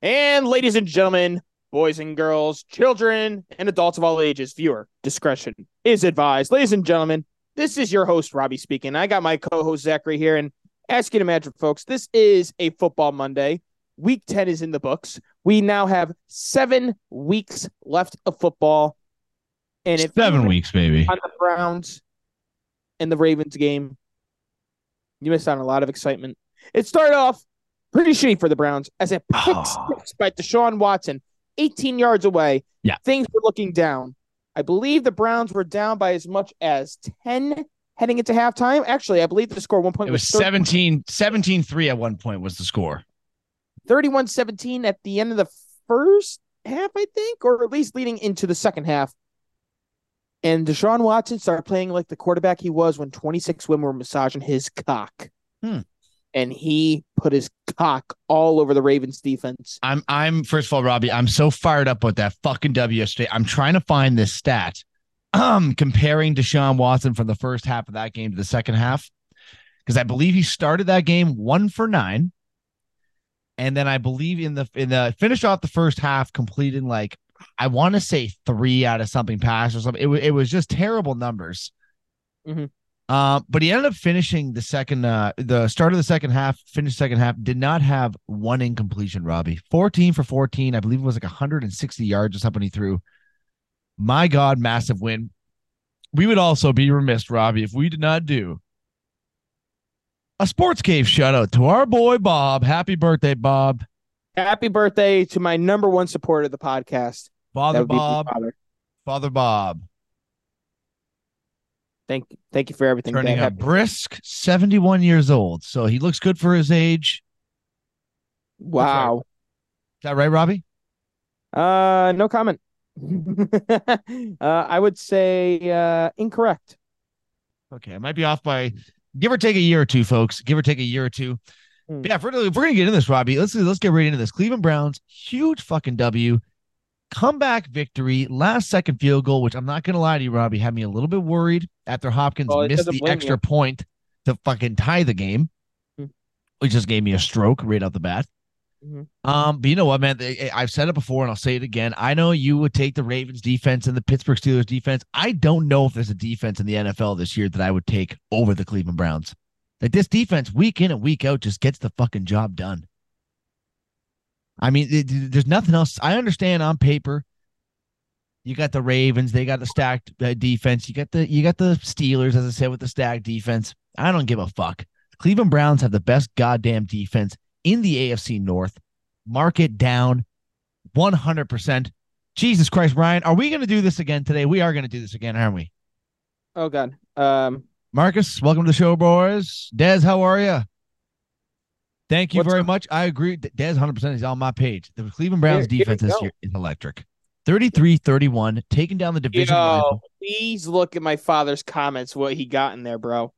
And ladies and gentlemen, boys and girls, children and adults of all ages, viewer discretion is advised. Ladies and gentlemen, this is your host, Robbie speaking. I got my co host, Zachary, here. And ask you to imagine, folks, this is a football Monday. Week 10 is in the books. We now have seven weeks left of football. And if seven weeks, baby, on the Browns and the Ravens game, you missed out on a lot of excitement. It started off pretty shitty for the Browns as a pick Oh. six by Deshaun Watson, 18 yards away. Yeah. Things were looking down. I believe the Browns were down by as much as 10 heading into halftime. Actually, I believe the score one point it was 17 17 3 at one point was the score. 31 17 at the end of the first half, I think, or at least leading into the second half. And Deshaun Watson started playing like the quarterback he was when 26 women were massaging his cock. Hmm. And he put his cock all over the Ravens defense. I'm I'm first of all, Robbie, I'm so fired up with that fucking W yesterday. I'm trying to find this stat. Um, comparing Deshaun Watson from the first half of that game to the second half. Because I believe he started that game one for nine. And then I believe in the in the finished off the first half, completing like I want to say three out of something pass or something. It, wa- it was just terrible numbers. Mhm. Uh, but he ended up finishing the second, uh, the start of the second half, finished second half, did not have one incompletion, Robbie. 14 for 14. I believe it was like 160 yards or something he threw. My God, massive win. We would also be remiss, Robbie, if we did not do a sports cave shout out to our boy Bob. Happy birthday, Bob. Happy birthday to my number one supporter of the podcast. Father Bob. father. Father Bob. Thank, thank you for everything. Turning Dad. a brisk 71 years old. So he looks good for his age. Wow. Is that right, Robbie? Uh, no comment. uh, I would say uh, incorrect. Okay, I might be off by give or take a year or two, folks. Give or take a year or two. Hmm. Yeah, if we're, if we're gonna get into this, Robbie, let's let's get right into this. Cleveland Browns, huge fucking W, comeback victory, last second field goal, which I'm not gonna lie to you, Robbie, had me a little bit worried after Hopkins missed the extra you. point to fucking tie the game, Hmm. which just gave me a stroke right out the bat. Mhm. Um, but you know what, man? They- I've said it before and I'll say it again. I know you would take the Ravens defense and the Pittsburgh Steelers defense. I don't know if there's a defense in the NFL this year that I would take over the Cleveland Browns. Like this defense, week in and week out, just gets the fucking job done. I mean, it, there's nothing else. I understand on paper. You got the Ravens, they got the stacked uh, defense. You got the you got the Steelers, as I said, with the stacked defense. I don't give a fuck. Cleveland Browns have the best goddamn defense in the AFC North. Mark it down 100%. Jesus Christ, Ryan, are we going to do this again today? We are going to do this again, aren't we? Oh God. Um, Marcus, welcome to the show, boys. Dez, how are you? Thank you What's very up? much. I agree. Dez, 100% is on my page. The Cleveland Browns Here- here defense this year is electric. 33 31, taking down the division. Yo, please look at my father's comments. What he got in there, bro.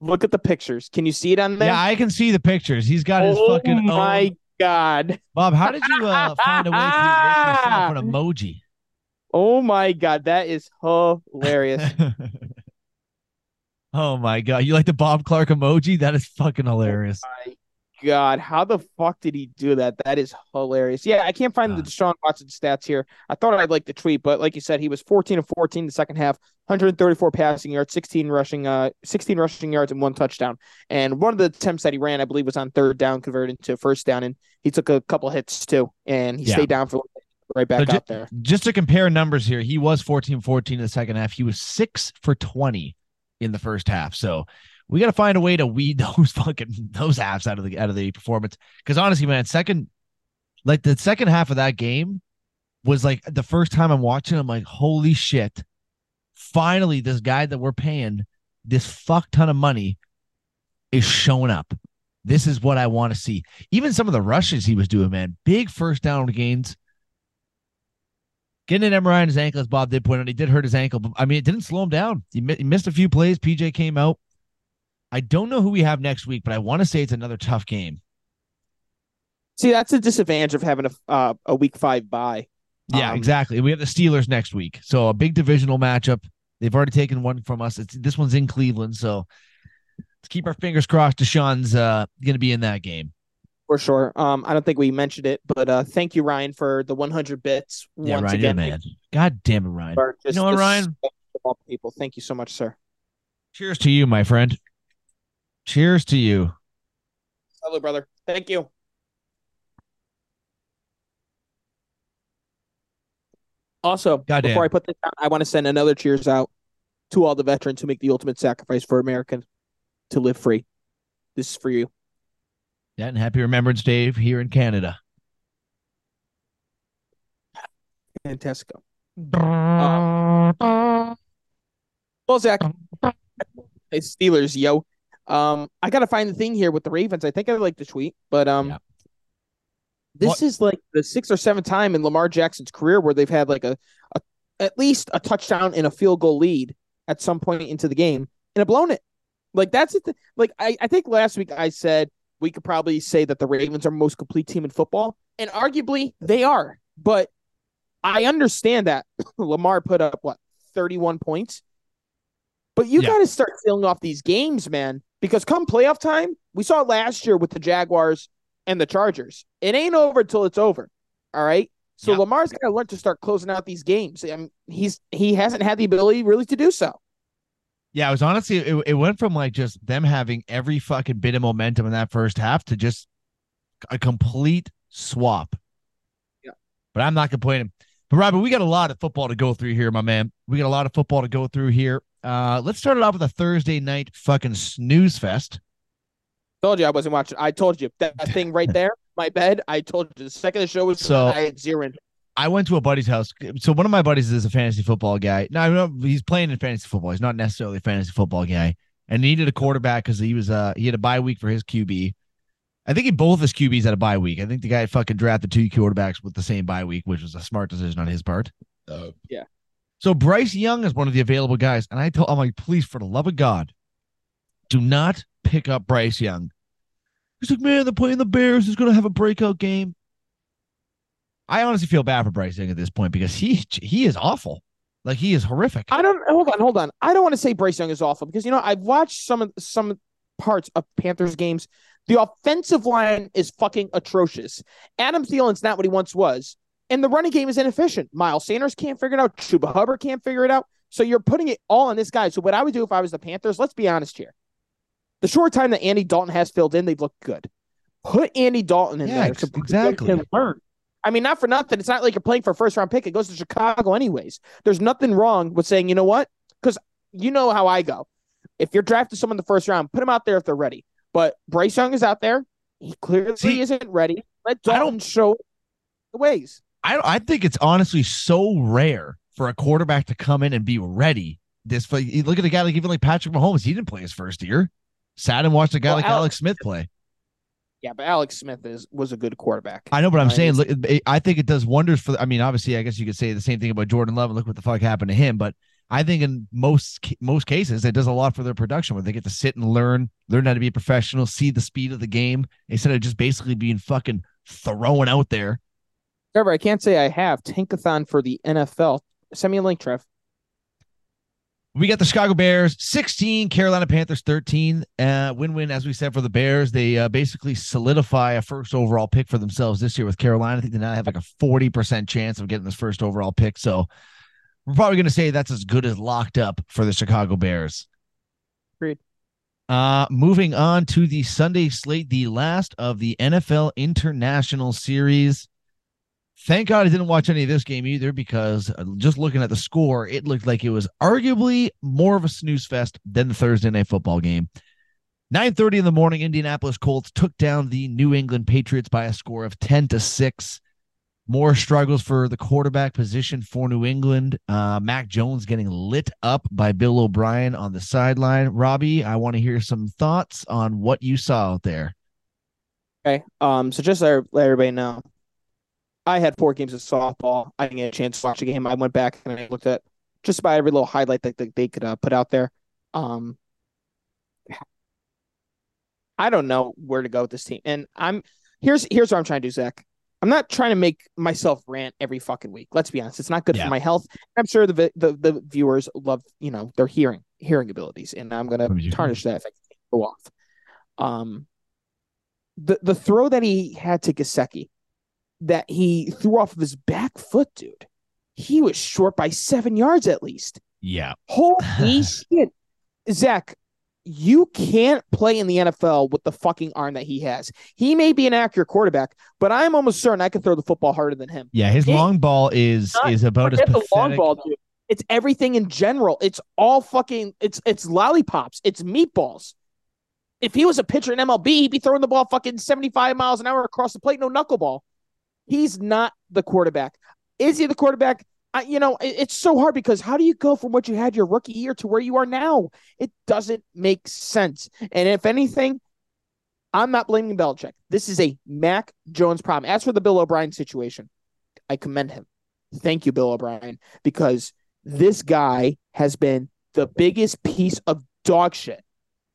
Look at the pictures. Can you see it on there? Yeah, I can see the pictures. He's got his oh fucking my own. god. Bob, how did you uh, find a way to make yourself an emoji? Oh my god. That is hilarious. oh my god, you like the Bob Clark emoji? That is fucking hilarious. my god. How the fuck did he do that? That is hilarious. Yeah, I can't find the God. Deshaun Watson stats here. I thought I'd like the tweet, but like you said, he was 14 of 14 the second half, 134 passing yards, 16 rushing, uh, 16 rushing yards and one touchdown. And one of the attempts that he ran, I believe, was on third down, converted into first down, and he took a couple hits too, and he Yeah. stayed down for right back So out there. Just to compare numbers here, he was 14 14 in the second half. He was six for 20 in the first half. So we got to find a way to weed those fucking those halves out of the out of the performance. Because honestly, man, second like the second half of that game was like the first time I'm watching. I'm like, holy shit! Finally, this guy that we're paying this fuck ton of money is showing up. This is what I want to see. Even some of the rushes he was doing, man, big first down gains. Getting an MRI on his ankle, as Bob did point out, he did hurt his ankle, but I mean, it didn't slow him down. He, mi- he missed a few plays. PJ came out. I don't know who we have next week, but I want to say it's another tough game. See, that's a disadvantage of having a uh, a week five bye. Yeah, Um, exactly. We have the Steelers next week, so a big divisional matchup. They've already taken one from us. It's this one's in Cleveland, so let's keep our fingers crossed. Deshaun's uh, going to be in that game. For sure. Um, I don't think we mentioned it, but uh, thank you, Ryan, for the 100 bits Yeah, once Ryan, again. man. God damn it, Ryan. You know what, Ryan? People, thank you so much, sir. Cheers to you, my friend. Cheers to you. Hello, brother. Thank you. Also, Goddamn. before I put this down, I want to send another cheers out to all the veterans who make the ultimate sacrifice for American to live free. This is for you. Yeah, and happy Remembrance Day here in Canada. Fantastic. Um, well, Zach, hey, Steelers, yo. Um, I gotta find the thing here with the Ravens. I think I like the tweet, but um, Yeah. this What- is like the sixth or seventh time in Lamar Jackson's career where they've had like a, a at least a touchdown and a field goal lead at some point into the game and have blown it. Like that's it. Like I, I think last week I said we could probably say that the Ravens are most complete team in football, and arguably they are. But I understand that Lamar put up what 31 points. But you Yeah. got to start filling off these games, man, because come playoff time, we saw last year with the Jaguars and the Chargers. It ain't over till it's over. All right. So Yeah. Lamar's got to learn to start closing out these games. I mean, he's he hasn't had the ability really to do so. Yeah, it was honestly it, it went from like just them having every fucking bit of momentum in that first half to just a complete swap. Yeah. But I'm not complaining. But Robert, we got a lot of football to go through here, my man. We got a lot of football to go through here. Uh let's start it off with a Thursday night fucking snooze fest. Told you I wasn't watching. I told you that, that thing right there, my bed. I told you the second the show was So- I had zero. interest. I went to a buddy's house. So one of my buddies is a fantasy football guy. No, no, he's playing in fantasy football. He's not necessarily a fantasy football guy. And he needed a quarterback because he was uh he had a bye week for his QB. I think he both his QBs had a bye week. I think the guy fucking drafted two quarterbacks with the same bye week, which was a smart decision on his part. Yeah. So Bryce Young is one of the available guys, and I told I'm like, please, for the love of God, do not pick up Bryce Young. He's like, man, they're playing the Bears. He's gonna have a breakout game. I honestly feel bad for Bryce Young at this point because he he is awful. Like he is horrific. I don't hold on, hold on. I don't want to say Bryce Young is awful because you know I've watched some of some parts of Panthers games. The offensive line is fucking atrocious. Adam Thielen's not what he once was, and the running game is inefficient. Miles Sanders can't figure it out. Chuba Hubbard can't figure it out. So you're putting it all on this guy. So what I would do if I was the Panthers, let's be honest here. The short time that Andy Dalton has filled in, they've looked good. Put Andy Dalton in Yeah, there ex- so Bryce Young exactly. can learn. I mean, not for nothing. It's not like you're playing for a first round pick. It goes to Chicago anyways. There's nothing wrong with saying, you know what? Because you know how I go. If you're drafting someone in the first round, put them out there if they're ready. But Bryce Young is out there. He clearly See, isn't ready. Let Dalton show the ways. I I think it's honestly so rare for a quarterback to come in and be ready. This look at a guy like even like Patrick Mahomes. He didn't play his first year. Sat and watched a guy Well, like Alex- Alex Smith play. Yeah, but Alex Smith is was a good quarterback. I know, but I'm Uh, saying, look, I think it does wonders for. I mean, obviously, I guess you could say the same thing about Jordan Love. and Look what the fuck happened to him. But I think in most most cases, it does a lot for their production where they get to sit and learn, learn how to be a professional, see the speed of the game instead of just basically being fucking thrown out there. Trevor, I can't say I have Tankathon for the NFL. Send me a link, Trev. We got the Chicago Bears 16, Carolina Panthers 13. Uh, win win, as we said, for the Bears. They uh, basically solidify a first overall pick for themselves this year with Carolina. I think they now have like a 40% chance of getting this first overall pick. So we're probably going to say that's as good as locked up for the Chicago Bears. Agreed. Uh, moving on to the Sunday slate, the last of the NFL International Series. Thank God I didn't watch any of this game either because uh, just looking at the score, it looked like it was arguably more of a snooze fest than the Thursday night football game. 9:30 in the morning, Indianapolis Colts took down the New England Patriots by a score of 10 to 6. More struggles for the quarterback position for New England. Uh, Mac Jones getting lit up by Bill O'Brien on the sideline. Robbie, I want to hear some thoughts on what you saw out there. Okay. Um. So just let everybody know, I had four games of softball. I didn't get a chance to watch a game. I went back and I looked at just about every little highlight that, that they could uh, put out there. Um. I don't know where to go with this team, and I'm here's here's what I'm trying to do, Zach. I'm not trying to make myself rant every fucking week. Let's be honest; it's not good Yeah. for my health. I'm sure the the the viewers love you know their hearing hearing abilities, and I'm gonna What did you- tarnish that if I go off. Um, the the throw that he had to Gesicki, that he threw off of his back foot, dude. He was short by seven yards at least. Yeah. Holy shit. Zach, you can't play in the NFL with the fucking arm that he has. He may be an accurate quarterback, but I'm almost certain I can throw the football harder than him. Yeah, his It- long ball is is about as Forget the long ball, dude. It's everything in general. It's all fucking it's it's lollipops. It's meatballs. If he was a pitcher in MLB, he'd be throwing the ball fucking 75 miles an hour across the plate, no knuckleball. He's not the quarterback. Is he the quarterback? I, you know, it- it's so hard because how do you go from what you had your rookie year to where you are now? It doesn't make sense. And if anything, I'm not blaming Belichick. This is a Mac Jones problem. As for the Bill O'Brien situation, I commend him. Thank you, Bill O'Brien, because this guy has been the biggest piece of dog shit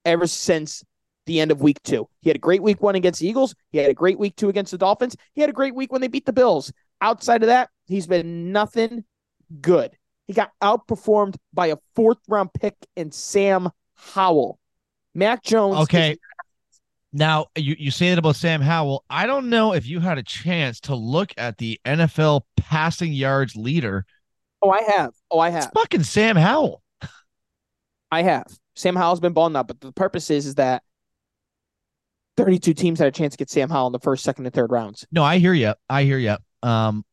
ever since the end of week two. He had a great week one against the Eagles. He had a great week two against the Dolphins. He had a great week when they beat the Bills. Outside of that, he's been nothing good. He got outperformed by a fourth round pick in Sam Howell. Mac Jones. is- Okay. Now you, you say that about Sam Howell. I don't know if you had a chance to look at the NFL passing yards leader. oh, I have. Oh, I It's have. fucking Sam Howell. I have. Sam Howell's been balling up, but the purpose is, is that 32 teams had a chance to get Sam Howell in the first, second, and third rounds. No, I hear you. I hear you. Um,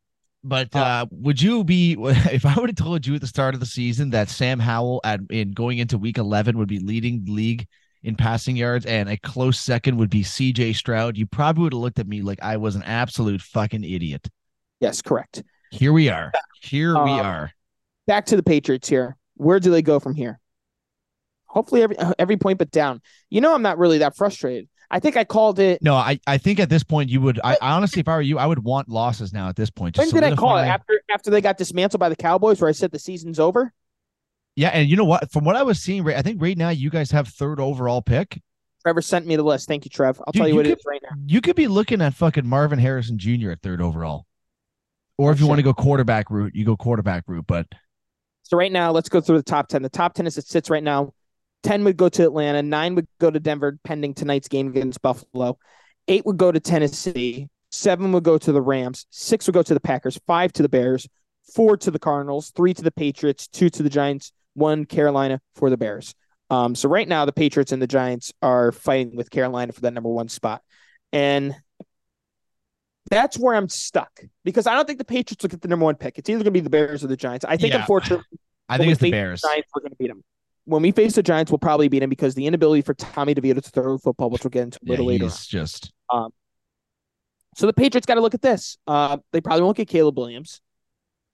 but uh, would you be if I would have told you at the start of the season that Sam Howell at in going into week eleven would be leading the league in passing yards and a close second would be CJ Stroud, you probably would have looked at me like I was an absolute fucking idiot. Yes, correct. Here we are. Here we Um, are. Back to the Patriots here. Where do they go from here? Hopefully, every every point but down. You know, I'm not really that frustrated. I think I called it. No, I, I think at this point you would I, I honestly if I were you, I would want losses now at this point. When did I call it? After after they got dismantled by the Cowboys, where I said the season's over. Yeah, and you know what? From what I was seeing, right, I think right now you guys have third overall pick. Trevor sent me the list. Thank you, Trev. I'll Dude, tell you you what it could- is right now. You could be looking at fucking Marvin Harrison Jr. at third overall. Or if you want to go quarterback route, you go quarterback route. But So right now, let's go through the top ten. The top ten as it sits right now. Ten would go to Atlanta. Nine would go to Denver, pending tonight's game against Buffalo. Eight would go to Tennessee. Seven would go to the Rams. Six would go to the Packers. Five to the Bears. Four to the Cardinals. Three to the Patriots. Two to the Giants. One Carolina for the Bears. Um, so right now the Patriots and the Giants are fighting with Carolina for that number one spot, and that's where I'm stuck because I don't think the Patriots will get the number one pick. It's either going to be the Bears or the Giants. I think Yeah. unfortunately I think it's the Bears. Giants, we're going to beat them. When we face the Giants, we'll probably beat them because the inability for Tommy DeVito to throw football, which we'll get into a Yeah, little later. he's just So the Patriots got to look at this. Uh, they probably won't get Caleb Williams.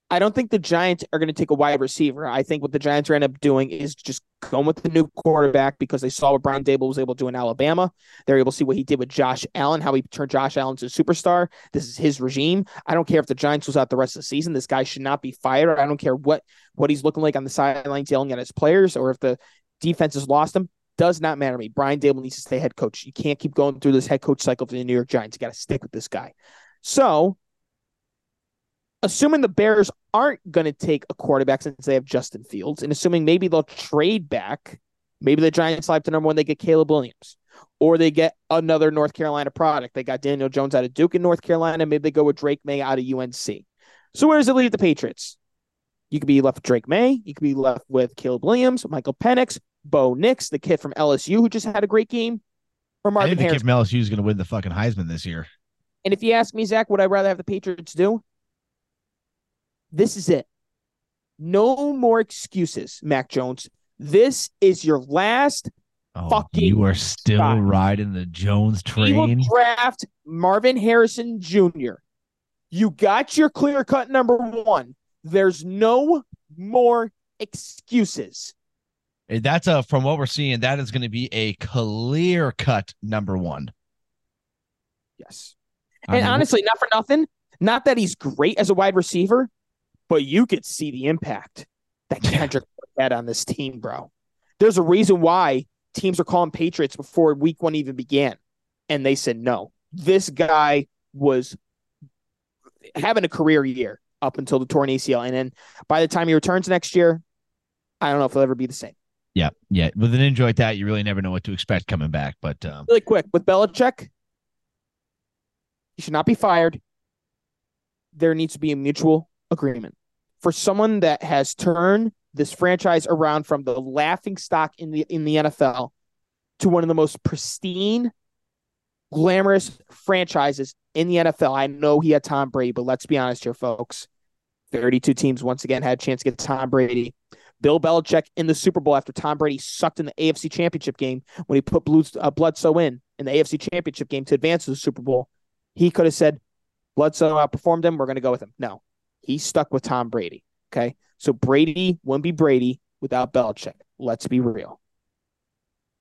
I don't think the Giants are going to take a wide receiver. I think what the Giants are end up doing is just going with the new quarterback because they saw what Brian Daboll was able to do in Alabama. They're able to see what he did with Josh Allen, how he turned Josh Allen to a superstar. This is his regime. I don't care if the Giants was out the rest of the season. This guy should not be fired. I don't care what what he's looking like on the sidelines yelling at his players or if the defense has lost him. Does not matter to me. Brian Daboll needs to stay head coach. You can't keep going through this head coach cycle for the New York Giants. You got to stick with this guy. So, assuming the Bears aren't going to take a quarterback since they have Justin Fields, and assuming maybe they'll trade back, maybe the Giants slide to number one, they get Caleb Williams, or they get another North Carolina product. They got Daniel Jones out of Duke in North Carolina. Maybe they go with Drake Maye out of UNC. So, where does it leave the Patriots? You could be left with Drake Maye. You could be left with Caleb Williams, Michael Penix, Bo Nix, the kid from LSU who just had a great game, or I Marvin think the kid Harris. from LSU is going to win the fucking Heisman this year. And if you ask me, Zach, would I rather have the Patriots do? This is it. No more excuses, Mac Jones. This is your last. Oh, Fucking you are still shot. riding the Jones train. We will draft Marvin Harrison Jr. You got your clear cut number one. There's no more excuses. Eh, That's a from what we're seeing. That is going to be a clear cut number one. Yes. I And mean, honestly, not for nothing, not that he's great as a wide receiver, but you could see the impact that Kendrick had on this team, bro. There's a reason why teams are calling Patriots before week one even began. And they said no. This guy was having a career year up until the torn ACL. And then by the time he returns next year, I don't know if he'll ever be the same. yeah, yeah. With an injury like that, you really never know what to expect coming back. But um, Really quick with Belichick, He should not be fired. There needs to be a mutual agreement for someone that has turned this franchise around from the laughing stock in the in the NFL to one of the most pristine, glamorous franchises in the NFL. I know he had Tom Brady, but let's be honest here, folks. 32 teams once again had a chance to get Tom Brady. Bill Belichick in the Super Bowl after Tom Brady sucked in the AFC Championship game when he put Blues, uh, Bledsoe in in the AFC Championship game to advance to the Super Bowl. He could have said, Bledsoe outperformed him. We're going to go with him. No, he stuck with Tom Brady. Okay. So Brady wouldn't be Brady without Belichick. Let's be real.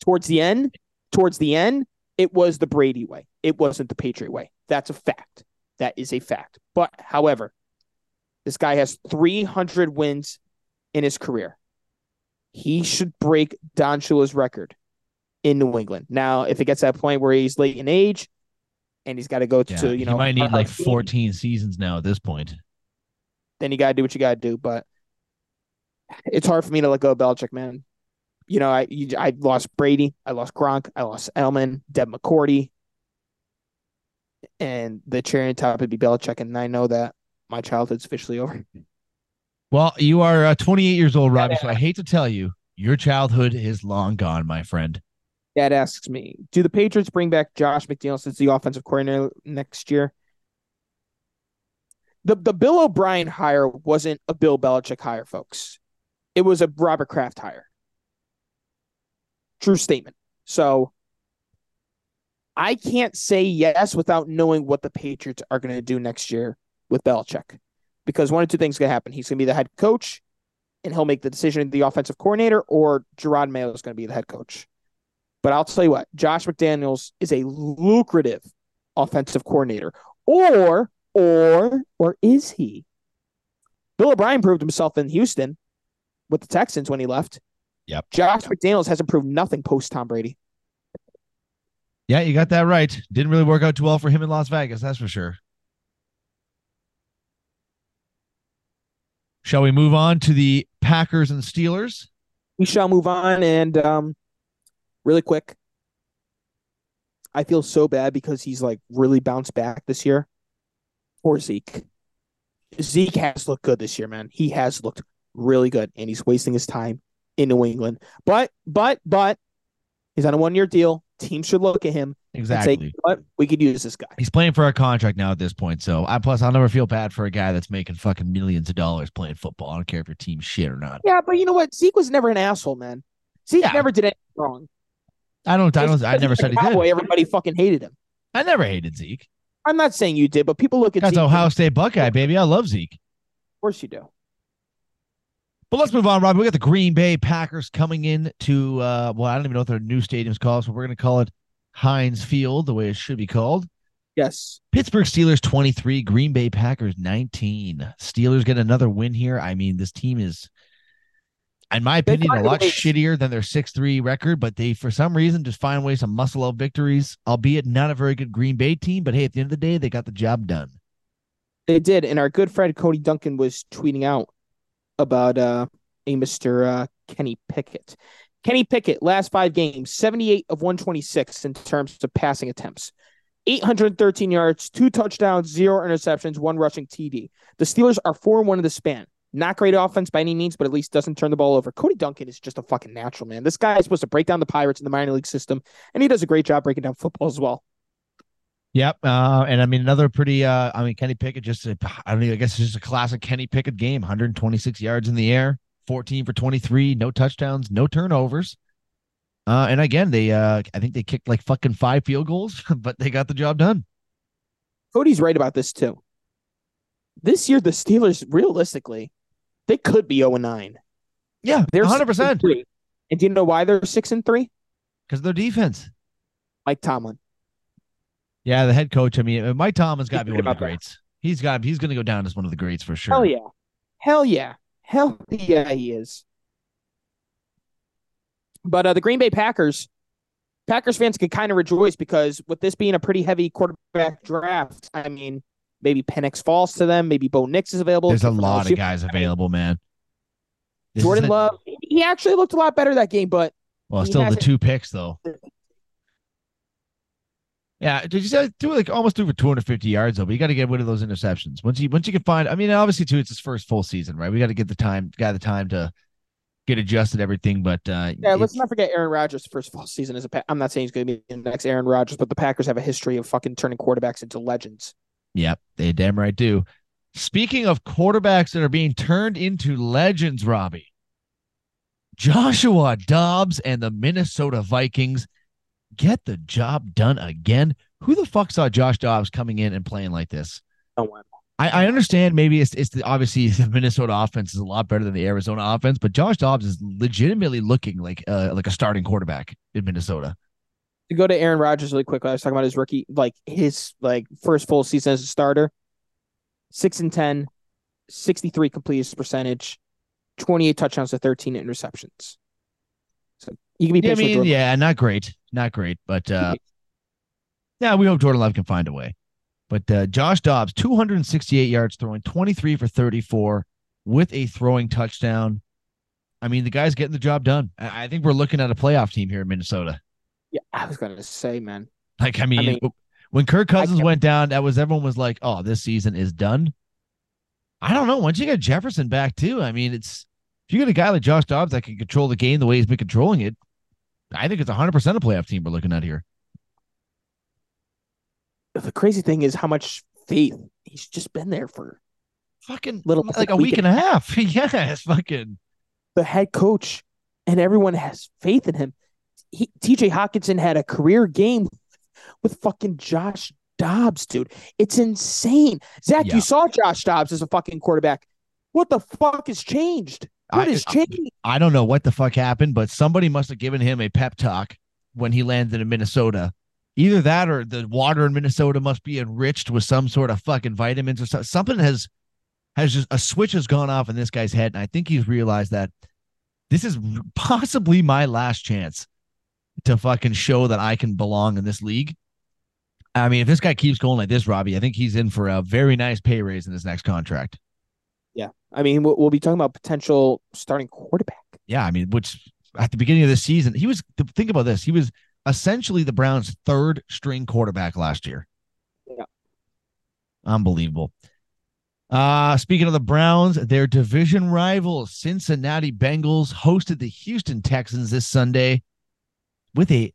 Towards the end, towards the end, it was the Brady way. It wasn't the Patriot way. That's a fact. That is a fact. But however, this guy has 300 wins in his career. He should break Don Shula's record in New England. Now, if it gets to that point where he's late in age and he's got to go to, Yeah, you know, he might need like uh, 14 seasons now at this point. Then you got to do what you got to do. But it's hard for me to let go of Belichick, man. You know, I you, I lost Brady, I lost Gronk, I lost Edelman, Dev McCourty, and the cherry on top would be Belichick, and I know that my childhood's officially over. Well, you are uh, 28 years old, Robbie. So I hate to tell you, your childhood is long gone, my friend. Dad asks me, do the Patriots bring back Josh McDaniels as the offensive coordinator next year? The the Bill O'Brien hire wasn't a Bill Belichick hire, folks. It was a Robert Kraft hire. True statement. So I can't say yes without knowing what the Patriots are going to do next year with Belichick. Because one of two things going to happen. He's going to be the head coach and he'll make the decision the offensive coordinator, or Jerod Mayo is going to be the head coach. But I'll tell you what, Josh McDaniels is a lucrative offensive coordinator. Or, or, or is he? Bill O'Brien proved himself in Houston with the Texans when he left. Yep. Josh McDaniels hasn't proved nothing post Tom Brady. Yeah, you got that right. Didn't really work out too well for him in Las Vegas, that's for sure. Shall we move on to the Packers and Steelers? We shall move on and um really quick. I feel so bad because he's like really bounced back this year. Or Zeke. Zeke has looked good this year, man. He has looked really good and he's wasting his time in New England. But but but he's on a one year deal. Teams should look at him Exactly. say, what we could use this guy. He's playing for a contract now at this point. So I plus I'll never feel bad for a guy that's making fucking millions of dollars playing football. I don't care if your team's shit or not. Yeah, but you know what? Zeke was never an asshole, man. Zeke Yeah. never did anything wrong. I don't I don't I never said he did. Everybody fucking hated him. I never hated Zeke. I'm not saying you did, but people look at That's Zeke. Ohio State Buckeye, baby. I love Zeke. Of course you do. But let's move on, Rob. We got the Green Bay Packers coming in to uh well, I don't even know what their new stadium's called, so we're gonna call it Heinz Field, the way it should be called. Yes. Pittsburgh Steelers 23, Green Bay Packers 19. Steelers get another win here. I mean, this team is, in my opinion, a lot shittier than their 6 3 record, but they, for some reason, just find ways to muscle out victories, albeit not a very good Green Bay team. But hey, at the end of the day, they got the job done. They did, and our good friend Cody Duncan was tweeting out about uh, a Mister uh, Kenny Pickett. Kenny Pickett, last five games, seventy-eight of one twenty-six in terms of passing attempts, eight hundred thirteen yards, two touchdowns, zero interceptions, one rushing TD. The Steelers are four and one in the span. Not great offense by any means, but at least doesn't turn the ball over. Cody Duncan is just a fucking natural man. This guy is supposed to break down the Pirates in the minor league system, and he does a great job breaking down football as well. Yep. Uh, and I mean, another pretty, uh, I mean, Kenny Pickett just, I don't know, I guess it's just a classic Kenny Pickett game 126 yards in the air, 14 for 23, no touchdowns, no turnovers. Uh, and again, they, uh, I think they kicked like fucking five field goals, but they got the job done. Cody's right about this too. This year, the Steelers, realistically, they could be 0 and 9. Yeah, They're 100%. and three. And do you know why they're 6 and 3? because of their defense. Mike Tomlin. Yeah, the head coach. I mean, Mike Tomlin's got to be one of the that. greats. He's got, he's going to go down as one of the greats for sure. Hell yeah. Hell yeah. Hell yeah, he is. But uh, the Green Bay Packers, Packers fans can kind of rejoice because with this being a pretty heavy quarterback draft, I mean, maybe Penix falls to them, maybe Bo Nix is available. There's a lot of guys available, man. This Jordan isn't- Love, he actually looked a lot better that game, but Well, still the two picks though. Yeah, did you say do like almost threw for 250 yards though? But you got to get rid of those interceptions. Once you once you can find, I mean, obviously too, it's his first full season, right? We got to get the time, got the time to get adjusted everything. But uh yeah, let's not forget Aaron Rodgers' first full season as a. Pa- I'm not saying he's going to be the next Aaron Rodgers, but the Packers have a history of fucking turning quarterbacks into legends. Yep, they damn right do. Speaking of quarterbacks that are being turned into legends, Robbie, Joshua Dobbs and the Minnesota Vikings get the job done again. Who the fuck saw Josh Dobbs coming in and playing like this? I, I understand maybe it's it's the, obviously the Minnesota offense is a lot better than the Arizona offense, but Josh Dobbs is legitimately looking like uh, like a starting quarterback in Minnesota. To go to Aaron Rodgers really quickly, I was talking about his rookie, like his like first full season as a starter, six and 10, 63 completion percentage, 28 touchdowns to 13 interceptions. So you can be Yeah, I mean, yeah, not great, not great, but uh, yeah, we hope Jordan Love can find a way. But uh, Josh Dobbs, 268 yards throwing, 23 for 34 with a throwing touchdown. I mean, the guy's getting the job done. I, I think we're looking at a playoff team here in Minnesota. Yeah, I was gonna say, man. Like, I mean, mean, when Kirk Cousins went down, that was everyone was like, "Oh, this season is done." I don't know. Once you get Jefferson back too, I mean, it's if you get a guy like Josh Dobbs that can control the game the way he's been controlling it, I think it's 100 percent a playoff team we're looking at here. The crazy thing is how much faith he's just been there for Fucking Little- like a week and a half. yeah, it's fucking. the head coach, and everyone has faith in him. He, TJ Hockenson had a career game with fucking Josh Dobbs, dude. It's insane. Zach, Yeah. you saw Josh Dobbs as a fucking quarterback. What the fuck has changed? What I- has changed? I don't know what the fuck happened, but somebody must have given him a pep talk when he landed in Minnesota. Either that or the water in Minnesota must be enriched with some sort of fucking vitamins or something. Something has has just a switch has gone off in this guy's head, and I think he's realized that this is possibly my last chance to fucking show that I can belong in this league. I mean, if this guy keeps going like this, Robbie, I think he's in for a very nice pay raise in his next contract. Yeah. I mean, we'll, we'll be talking about potential starting quarterback. Yeah, I mean, which at the beginning of the season, he was think about this. He was essentially the Browns' third string quarterback last year. Yeah. Unbelievable. Uh, speaking of the Browns, their division rivals, Cincinnati Bengals, hosted the Houston Texans this Sunday with a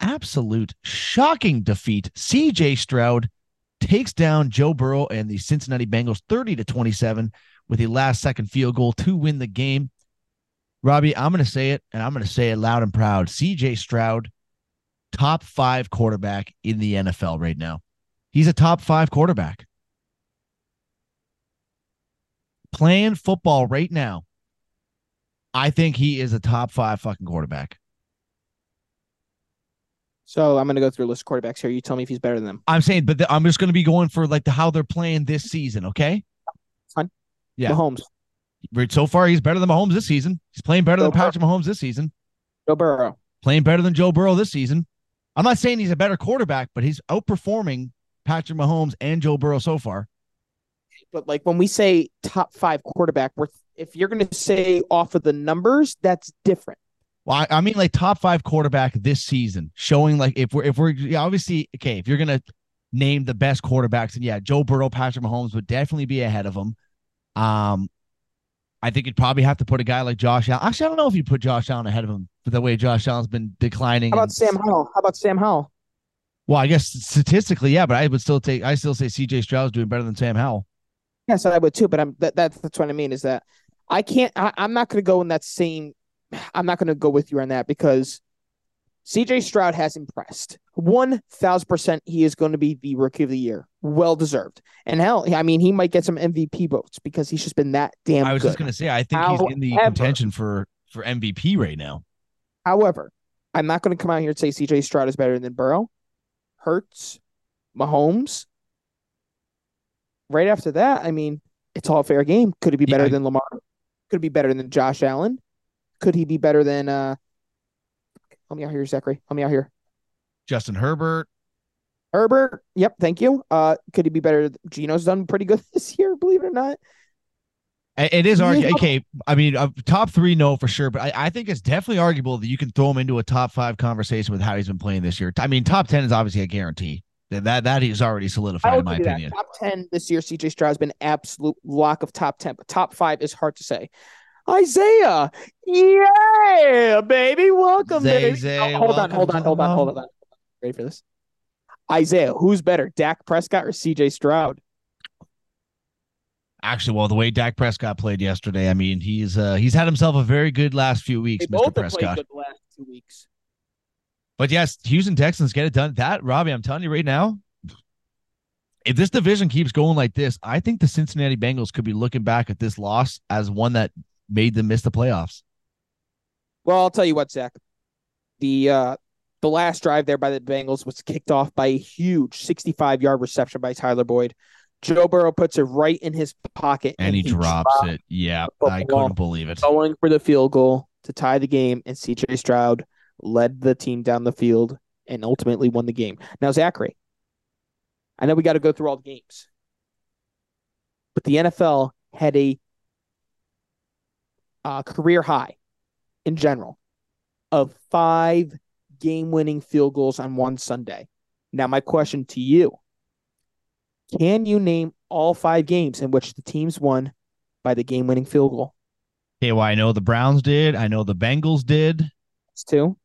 absolute shocking defeat. CJ Stroud takes down Joe Burrow and the Cincinnati Bengals 30 to 27 with a last second field goal to win the game. Robbie, I'm going to say it, and I'm going to say it loud and proud. CJ Stroud, top five quarterback in the NFL right now. He's a top five quarterback. Playing football right now, I think he is a top five fucking quarterback. So I'm going to go through a list of quarterbacks here. You tell me if he's better than them. I'm saying, but the, I'm just going to be going for like the how they're playing this season. Okay. Fine. Yeah. Mahomes, So far, he's better than Mahomes this season. He's playing better than Joe Burrow. Patrick Mahomes this season. Joe Burrow, Playing better than Joe Burrow this season. I'm not saying he's a better quarterback, but he's outperforming Patrick Mahomes and Joe Burrow so far. but like when we say top five quarterback, we're if you're going to say off of the numbers, that's different. Well, I, I mean, like top five quarterback this season, showing like if we're if we're yeah, obviously okay, if you're gonna name the best quarterbacks, and yeah, Joe Burrow, Patrick Mahomes would definitely be ahead of him. Um, I think you'd probably have to put a guy like Josh Allen. Actually, I don't know if you put Josh Allen ahead of him for the way Josh Allen's been declining. How about and- Sam Howell? How about Sam Howell? Well, I guess statistically, yeah, but I would still take. I still say C.J. Stroud's doing better than Sam Howell. Yes, I would too. But I'm that, that's that's what I mean is that I can't. I, I'm not going to go in that same. I'm not going to go with you on that because C.J. Stroud has impressed. One thousand percent, he is going to be the rookie of the year, well deserved. And hell, I mean, he might get some MVP votes because he's just been that damn I was good. just gonna say, I think he's in the contention for for MVP right now. However, I'm not going to come out here and say C.J. Stroud is better than Burrow, Hurts, Mahomes. Right after that, I mean, it's all fair game. Could it be Yeah, better I- than Lamar? Could it be better than Josh Allen? Could he be better than uh help me out here, Zachary. Help me out here. Justin Herbert, Herbert. Yep, thank you. Uh could he be better? Gino's done pretty good this year, believe it or not. It is arguable. Okay, I mean, uh, top three, no, for sure. But I, I, think it's definitely arguable that you can throw him into a top five conversation with how he's been playing this year. I mean, top ten is obviously a guarantee. That that he's already solidified, in my opinion. Top ten this year, CJ Stroud has been absolute lock of top ten, but top five is hard to say. Isaiah, yeah, baby, welcome, Zay, baby. Zay, oh, hold, welcome, on, hold on, hold on, hold on, hold on. Ready for this? Isaiah, who's better, Dak Prescott or CJ Stroud? Actually, well, the way Dak Prescott played yesterday, I mean, he's uh he's had himself a very good last few weeks, they Mr. Prescott. the last two weeks. But yes, Houston Texans get it done. That Robbie, I'm telling you right now, if this division keeps going like this, I think the Cincinnati Bengals could be looking back at this loss as one that made them miss the playoffs. Well, I'll tell you what, Zach. The uh the last drive there by the Bengals was kicked off by a huge 65 yard reception by Tyler Boyd. Joe Burrow puts it right in his pocket and, and he, he, drops it. Yeah, I couldn't believe it. Going for the field goal to tie the game, and CJ Stroud led the team down the field and ultimately won the game. Now, Zachary, I know we got to go through all the games, but the NFL had a uh, career high in general of five game winning field goals on one Sunday. Now, my question to you can you name all five games in which the teams won by the game winning field goal? Okay, well, I know the Browns did. I know the Bengals did. It's two.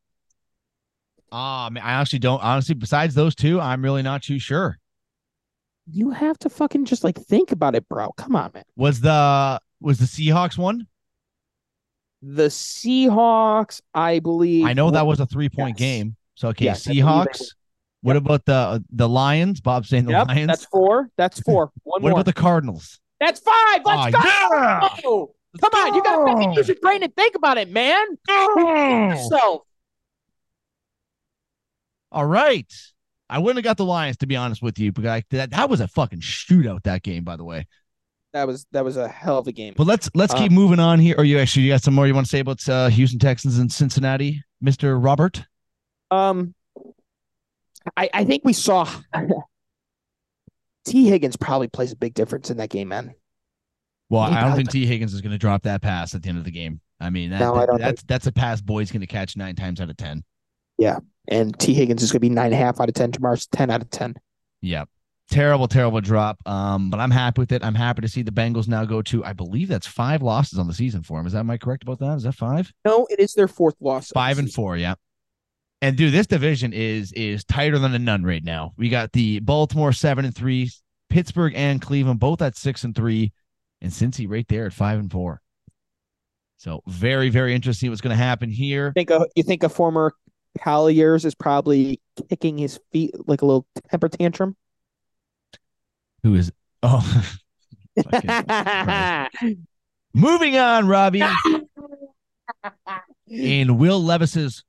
Um, I actually don't honestly, besides those two, I'm really not too sure. You have to fucking just like think about it, bro. Come on, man. Was the was the Seahawks one? The Seahawks, I believe. I know that was a three point yes. game. So okay, yes, Seahawks. What yep. about the the Lions? Bob saying the yep, Lions. That's four. That's four. One what more. about the Cardinals? That's five. Let's oh, go. Yeah. Come on, you got to use your brain and think about it, man. Oh! So, all right. I wouldn't have got the Lions to be honest with you, because that that was a fucking shootout. That game, by the way. That was that was a hell of a game. But let's let's keep um, moving on here. Or you actually you got some more you want to say about uh, Houston Texans and Cincinnati, Mister Robert? Um, I, I think we saw Tee Higgins probably plays a big difference in that game, man. Well, I don't think Tee Higgins is going to drop that pass at the end of the game. I mean, that, no, that, I don't that's think... that's a pass Boyd's going to catch nine times out of ten. Yeah, and Tee Higgins is going to be nine and a half out of ten. Tomorrow's ten out of ten. Yep. Terrible, terrible drop. Um, but I'm happy with it. I'm happy to see the Bengals now go to. I believe that's five losses on the season for them. Is that am I correct about that? Is that five? No, it is their fourth loss. Five and season. four. Yeah. And dude, this division is is tighter than a nun right now. We got the Baltimore seven and three, Pittsburgh and Cleveland both at six and three, and Cincy right there at five and four. So very very interesting what's going to happen here. Think a, you think a former years is probably kicking his feet like a little temper tantrum. Who is oh. Moving on, Robbie. In Will Levis's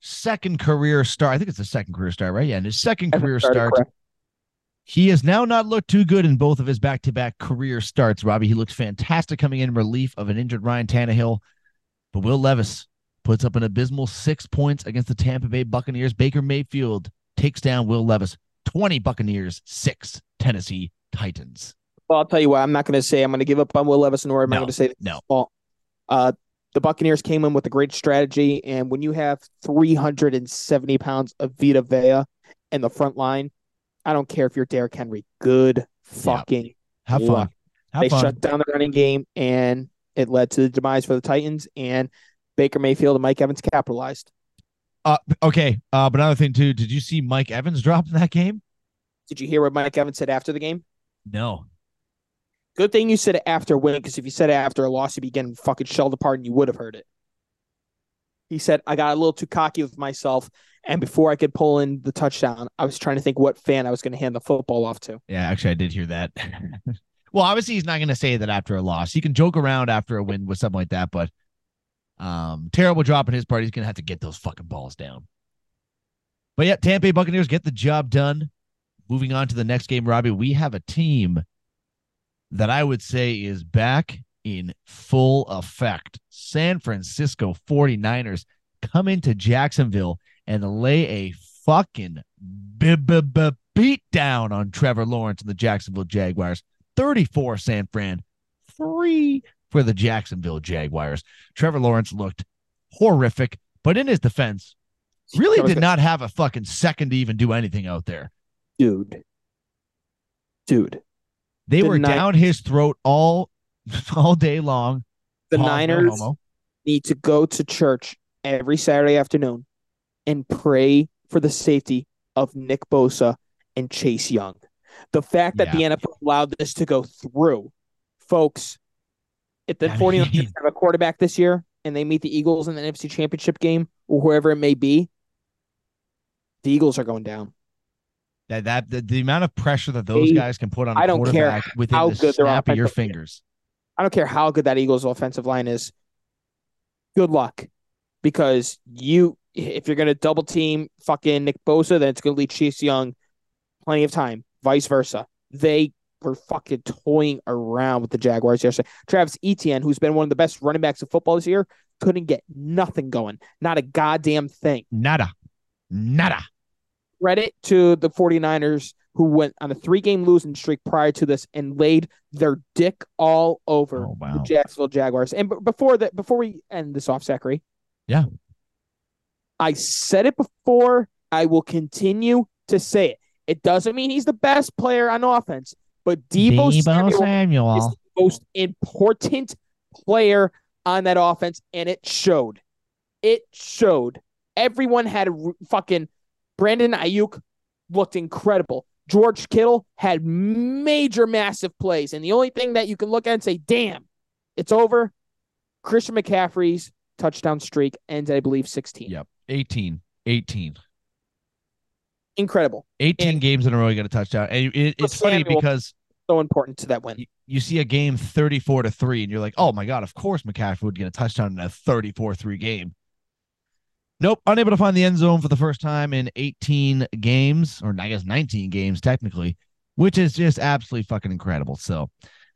second career start. I think it's the second career start, right? Yeah, and his second career start. Correct. He has now not looked too good in both of his back-to-back career starts, Robbie. He looked fantastic coming in relief of an injured Ryan Tannehill. But Will Levis puts up an abysmal six points against the Tampa Bay Buccaneers. Baker Mayfield takes down Will Levis. 20 Buccaneers, six Tennessee Titans. Well, I'll tell you what, I'm not going to say I'm going to give up on Will Levis, nor am no, I going to say no. Well, uh, the Buccaneers came in with a great strategy, and when you have 370 pounds of Vita Vea in the front line, I don't care if you're Derrick Henry. Good fucking yeah. have fun. Have they fun. shut down the running game, and it led to the demise for the Titans. And Baker Mayfield and Mike Evans capitalized. Uh, okay. Uh, but another thing too, did you see Mike Evans drop in that game? Did you hear what Mike Evans said after the game? No. Good thing you said it after a win, because if you said it after a loss, you'd be getting fucking shelled apart and you would have heard it. He said, I got a little too cocky with myself. And before I could pull in the touchdown, I was trying to think what fan I was going to hand the football off to. Yeah, actually, I did hear that. well, obviously, he's not going to say that after a loss. He can joke around after a win with something like that, but um, terrible drop in his part. He's to have to get those fucking balls down. But yeah, Tampa Bay Buccaneers get the job done. Moving on to the next game, Robbie, we have a team that I would say is back in full effect. San Francisco 49ers come into Jacksonville and lay a fucking beat down on Trevor Lawrence and the Jacksonville Jaguars. 34 San Fran, three for the Jacksonville Jaguars. Trevor Lawrence looked horrific, but in his defense, really did not have a fucking second to even do anything out there. Dude. Dude. They the were down his throat all all day long. The Niners no need to go to church every Saturday afternoon and pray for the safety of Nick Bosa and Chase Young. The fact that yeah. the NFL allowed this to go through, folks, if the 49ers have a quarterback this year and they meet the Eagles in the NFC Championship game or whoever it may be, the Eagles are going down. That that the, the amount of pressure that those they, guys can put on a I don't care within how the good snap of your fingers. I don't care how good that Eagles offensive line is. Good luck, because you if you're gonna double team fucking Nick Bosa, then it's gonna leave Chase Young plenty of time. Vice versa, they were fucking toying around with the Jaguars yesterday. Travis Etienne, who's been one of the best running backs of football this year, couldn't get nothing going. Not a goddamn thing. Nada. Nada. Credit to the 49ers who went on a three game losing streak prior to this and laid their dick all over oh, wow. the Jacksonville Jaguars. And b- before that, before we end this off, Zachary. Yeah. I said it before. I will continue to say it. It doesn't mean he's the best player on offense, but Deebo, Deebo Samuel, Samuel is the most important player on that offense, and it showed. It showed. Everyone had a fucking Brandon Aiyuk looked incredible. George Kittle had major, massive plays, and the only thing that you can look at and say, "Damn, it's over." Christian McCaffrey's touchdown streak ends, I believe, 16. Yep, 18, 18 incredible. 18 and games in a row, you got a touchdown. And it, it's funny because so important to that win. You, you, see a game 34 to 3, and you're like, oh my God, of course McCaffrey would get a touchdown in a 34 3 game. Nope, unable to find the end zone for the first time in 18 games, or I guess 19 games technically, which is just absolutely fucking incredible. So,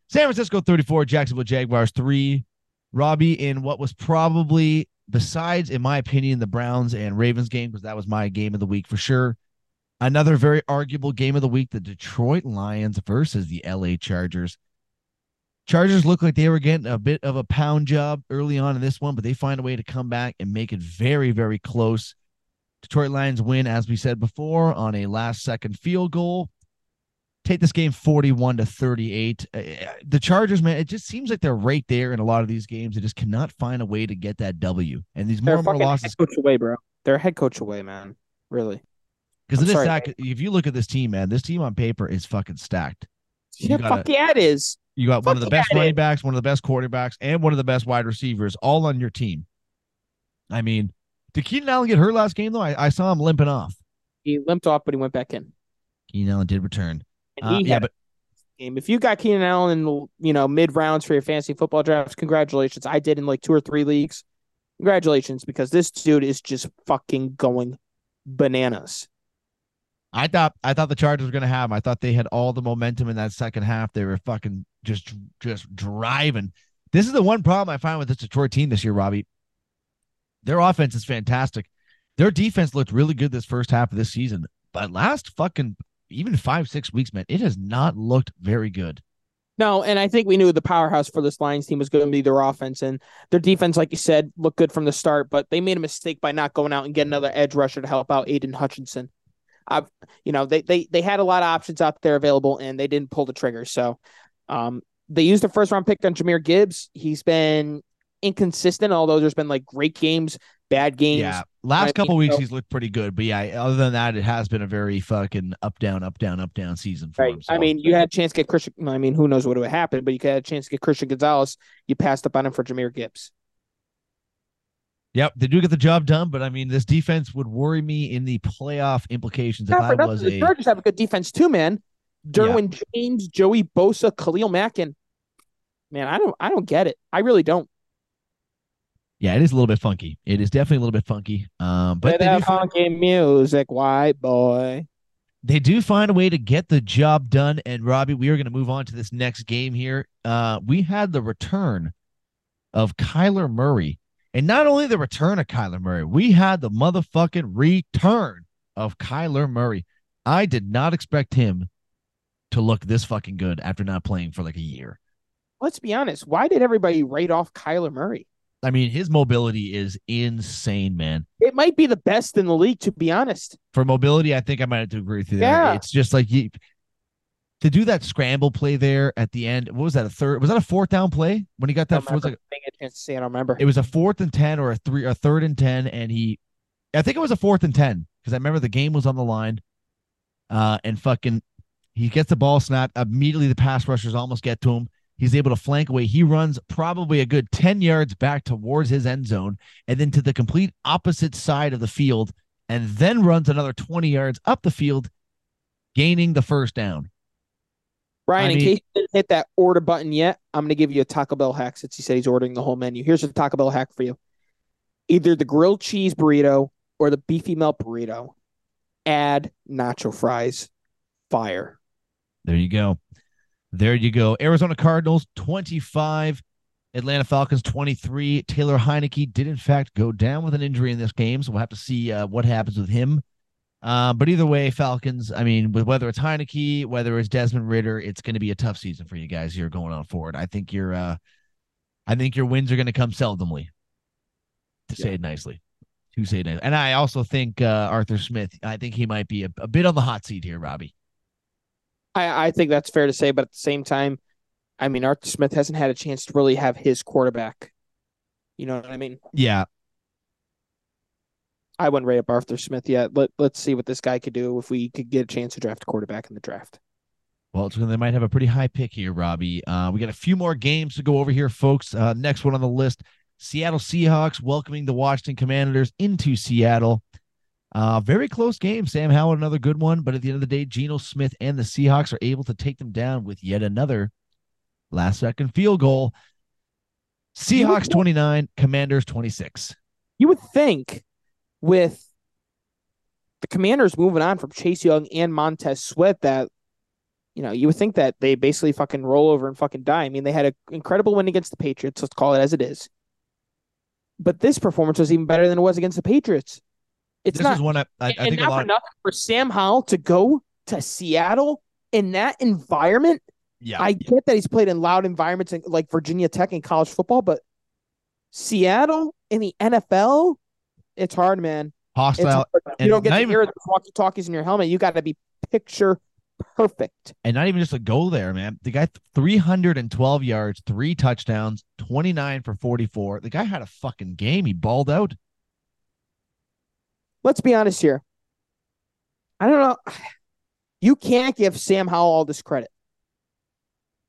San Francisco 34, Jacksonville Jaguars 3. Robbie in what was probably, besides, in my opinion, the Browns and Ravens game, because that was my game of the week for sure. Another very arguable game of the week the Detroit Lions versus the LA Chargers. Chargers look like they were getting a bit of a pound job early on in this one, but they find a way to come back and make it very, very close. Detroit Lions win, as we said before, on a last second field goal. Take this game 41 to 38. Uh, uh, the Chargers, man, it just seems like they're right there in a lot of these games. They just cannot find a way to get that W. And these more they're and more losses. Head coach away, bro. They're head coach away, man. Really. Because it is stacked. If you look at this team, man, this team on paper is fucking stacked. You yeah, fuck yeah, it is. You got fuck one of the best running backs, one of the best quarterbacks, and one of the best wide receivers all on your team. I mean, did Keenan Allen get hurt last game though? I, I saw him limping off. He limped off, but he went back in. Keenan Allen did return. Uh, yeah, but game. If you got Keenan Allen in you know mid rounds for your fantasy football drafts, congratulations. I did in like two or three leagues. Congratulations, because this dude is just fucking going bananas. I thought I thought the Chargers were gonna have them. I thought they had all the momentum in that second half. They were fucking just just driving. This is the one problem I find with this Detroit team this year, Robbie. Their offense is fantastic. Their defense looked really good this first half of this season, but last fucking even five six weeks, man, it has not looked very good. No, and I think we knew the powerhouse for this Lions team was going to be their offense and their defense, like you said, looked good from the start. But they made a mistake by not going out and getting another edge rusher to help out Aidan Hutchinson. I've, you know, they they they had a lot of options out there available, and they didn't pull the trigger. So, um, they used a first round pick on Jahmyr Gibbs. He's been inconsistent, although there's been like great games, bad games. Yeah, last couple mean? weeks so, he's looked pretty good, but yeah, other than that, it has been a very fucking up down, up down, up down season for right. him. So. I mean, you had a chance to get Christian. I mean, who knows what would have happened, but you had a chance to get Christian Gonzalez. You passed up on him for Jahmyr Gibbs. Yep, they do get the job done, but I mean, this defense would worry me in the playoff implications Not if I was the a. Chargers have a good defense too, man. Derwin yeah. James, Joey Bosa, Khalil Mack, and man, I don't, I don't get it. I really don't. Yeah, it is a little bit funky. It is definitely a little bit funky. Um, but that funky find, music, white boy. They do find a way to get the job done. And Robbie, we are going to move on to this next game here. Uh, we had the return of Kyler Murray and not only the return of Kyler Murray, we had the motherfucking return of Kyler Murray. I did not expect him to look this fucking good after not playing for like a year. let's be honest. Why did everybody write off Kyler Murray? I mean, his mobility is insane, man. It might be the best in the league, to be honest. For mobility, I think I might have to agree with you there. Yeah. It's just like you to do that scramble play there at the end. What was that? A third? Was that a fourth down play when he got I that? don't Was like. A chance to see. it. I don't remember. it was a fourth and ten or a three, a third and ten, and he, I think it was a fourth and ten because I remember the game was on the line, uh, and fucking, he gets the ball snapped immediately. The pass rushers almost get to him. He's able to flank away. He runs probably a good ten yards back towards his end zone, and then to the complete opposite side of the field, and then runs another twenty yards up the field, gaining the first down. Ryan, I in case you didn't hit that order button yet, I'm going to give you a Taco Bell hack since he said he's ordering the whole menu. Here's a Taco Bell hack for you either the grilled cheese burrito or the beefy melt burrito. Add nacho fries. Fire. There you go. There you go. Arizona Cardinals 25, Atlanta Falcons 23. Taylor Heinicke did, in fact, go down with an injury in this game. So we'll have to see uh, what happens with him. Uh, but either way, Falcons, I mean, with whether it's Heinicke, whether it's Desmond Ridder, it's going to be a tough season for you guys here going on forward. I think your, uh, I think your wins are going to come seldomly, to say it nicely. To say it nicely. And I also think uh, Arthur Smith, I think he might be a, a bit on the hot seat here, Robbie. I, I think that's fair to say, but at the same time, I mean, Arthur Smith hasn't had a chance to really have his quarterback. You know what I mean? Yeah, I wouldn't rate up Arthur Smith yet. Let let's see what this guy could do if we could get a chance to draft a quarterback in the draft. Well, it's, they might have a pretty high pick here, Robbie. Uh, we got a few more games to go over here, folks. Uh, next one on the list Seattle Seahawks welcoming the Washington Commanders into Seattle. Uh, very close game. Sam Howell, another good one. But at the end of the day, Geno Smith and the Seahawks are able to take them down with yet another last second field goal. Seahawks 29, Commanders 26. You would think with the Commanders moving on from Chase Young and Montez Sweat that you know you would think that they basically fucking roll over and fucking die. I mean, they had an incredible win against the Patriots. Let's call it as it is. But this performance was even better than it was against the Patriots. It's This not is one I, I, I and think a lot. for nothing for Sam Howell to go to Seattle in that environment. yeah, I get that he's played in loud environments like Virginia Tech and college football, but Seattle in the NFL, it's hard, man. Hostile. hard. and You don't get to even- hear the walkie talkies in your helmet. You got to be picture perfect. and not even just a goal there, man. The guy 312 yards, three touchdowns, 29 for 44. The guy had a fucking game. He balled out. Let's be honest here. I don't know. You can't give Sam Howell all this credit.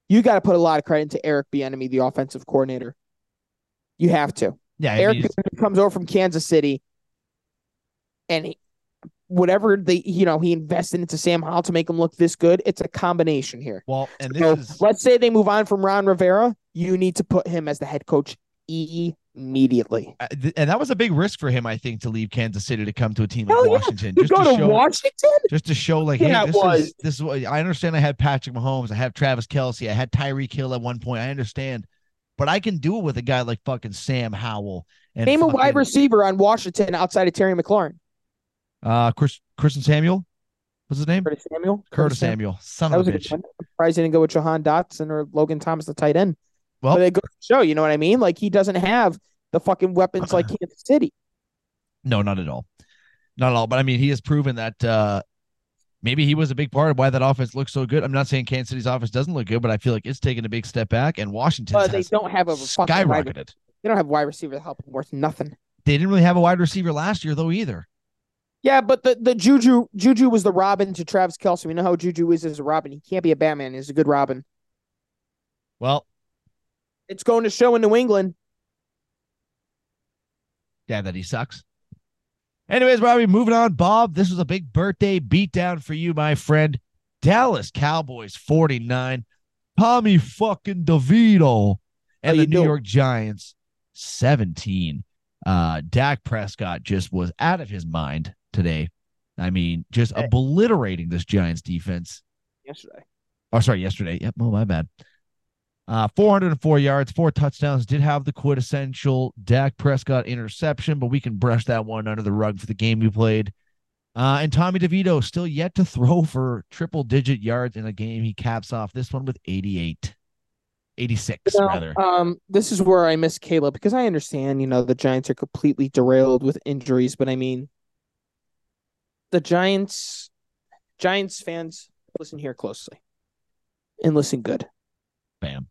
You got to put a lot of credit into Eric Bieniemy, the offensive coordinator. You have to. Yeah, Eric comes over from Kansas City, and he, whatever they, you know, he invested into Sam Howell to make him look this good. It's a combination here. well, and this So is let's say they move on from Ron Rivera. You need to put him as the head coach immediately. uh, and that was a big risk for him, I think, to leave Kansas City to come to a team like yeah. Washington. You Just go to to show, Washington. just to show, like, Yeah, hey, this was. is this is what I understand. I had Patrick Mahomes, I have Travis Kelce, I had Tyreek Hill at one point. I understand, but I can do it with a guy like fucking Sam Howell. And Name a wide receiver on Washington outside of Terry McLaurin. Uh, Chris, Christian Samuel, what's his name? Curtis Samuel. Curtis Samuel, son That of was a a bitch. I'm surprised he didn't go with Jahan Dotson or Logan Thomas, the tight end. Well- but they go to show, you know what I mean? Like he doesn't have the fucking weapons like Kansas City. No, not at all. Not at all. But I mean, he has proven that uh maybe he was a big part of why that offense looks so good. I'm not saying Kansas City's offense doesn't look good, but I feel like it's taken a big step back and Washington But they don't have a skyrocketed. they don't have wide receiver to help worth nothing. They didn't really have a wide receiver last year though either. Yeah, but the, the Juju Juju was the Robin to Travis Kelce. We know how Juju is as a Robin. He can't be a Batman. He's a good Robin. Well, It's going to show in New England. yeah, that he sucks. Anyways, Robbie, moving on. Bob, this was a big birthday beatdown for you, my friend. Dallas Cowboys 49. Tommy fucking DeVito and the New doing? York Giants 17. Uh Dak Prescott just was out of his mind today. I mean, just Hey. obliterating this Giants defense. Yesterday. Oh, sorry, yesterday. Yep. Oh, my bad. Uh, 404 yards, four touchdowns. Did have the quintessential Dak Prescott interception, but we can brush that one under the rug for the game we played. Uh, and Tommy DeVito still yet to throw for triple digit yards in a game. He caps off this one with 88. 86 You know, rather. Um, this is where I miss Caleb because I understand, you know, the Giants are completely derailed with injuries, but I mean, the Giants, Giants fans, listen here closely and listen good. Bam.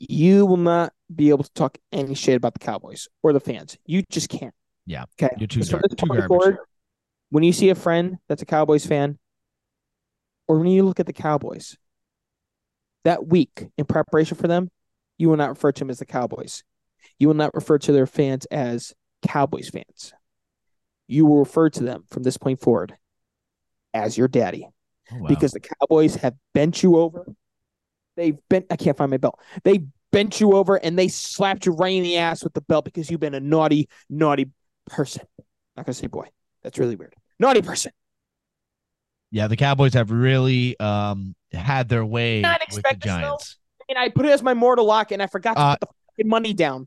You will not be able to talk any shit about the Cowboys or the fans. You just can't. Yeah, Okay. You're too, gar- too garbage. forward, when you see a friend that's a Cowboys fan, or when you look at the Cowboys, that week in preparation for them, you will not refer to them as the Cowboys. You will not refer to their fans as Cowboys fans. You will refer to them from this point forward as your daddy Oh, wow. because the Cowboys have bent you over. They've bent. I can't find my belt. They bent you over and they slapped you right in the ass with the belt because you've been a naughty, naughty person. not gonna say boy. That's really weird. Naughty person. yeah, the Cowboys have really um had their way Not with the expect this, though. Giants. And I put it as my mortal lock, and I forgot to Uh, put the fucking money down.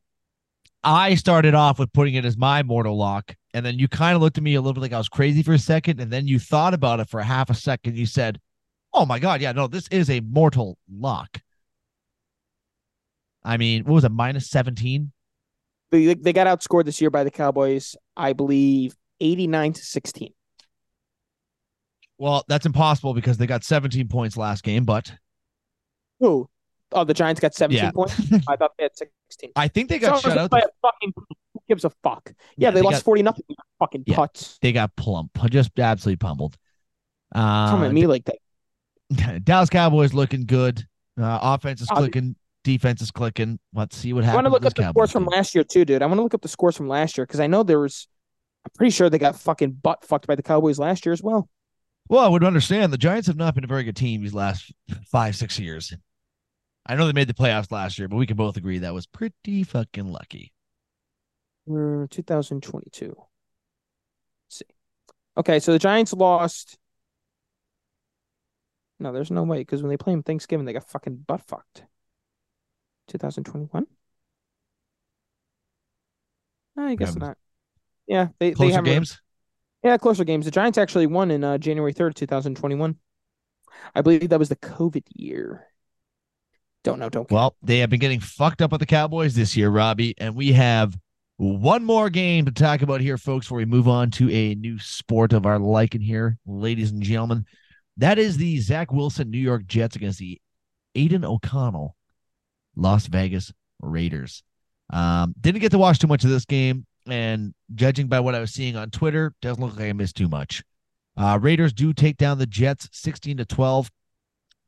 I started off with putting it as my mortal lock, and then you kind of looked at me a little bit like I was crazy for a second, and then you thought about it for a half a second. You said, "Oh my god, yeah, no, this is a mortal lock." I mean, what was it, minus seventeen? They, they got outscored this year by the Cowboys, I believe, eighty-nine to sixteen. Well, that's impossible because they got seventeen points last game, but Who? Oh, the Giants got seventeen Yeah. points. I thought they had sixteen. I think they got So shut out. by the- a fucking. Who gives a fuck? Yeah, Yeah, they, they lost got- forty nothing. Fucking Yeah. putts. they got plump, just absolutely pummeled. Come Uh, at me like that. Dallas Cowboys looking good. Uh, offense is Uh, clicking. Defense is clicking. Let's see what happens. I want to look up the scores Cowboys from last year too, dude. I want to look up the scores from last year because I know there was. I'm pretty sure they got fucking butt fucked by the Cowboys last year as well. Well, I would understand the Giants have not been a very good team these last five, six years. I know they made the playoffs last year, but we can both agree that was pretty fucking lucky. Uh, 2022. Let's see. Okay, so the Giants lost. No, there's no way because when they play them Thanksgiving, they got fucking butt fucked. 2021. No, I guess not. Yeah, they they have games. Yeah, closer games. The Giants actually won in uh, January 3rd, 2021. I believe that was the COVID year. Don't know, don't care. Well, they have been getting fucked up with the Cowboys this year, Robbie, and we have one more game to talk about here, folks, before we move on to a new sport of our liking here, ladies and gentlemen. That is the Zach Wilson New York Jets against the Aidan O'Connell Las Vegas Raiders. Um, didn't get to watch too much of this game, and judging by what I was seeing on Twitter, doesn't look like I missed too much. Uh, Raiders do take down the Jets 16 to 12.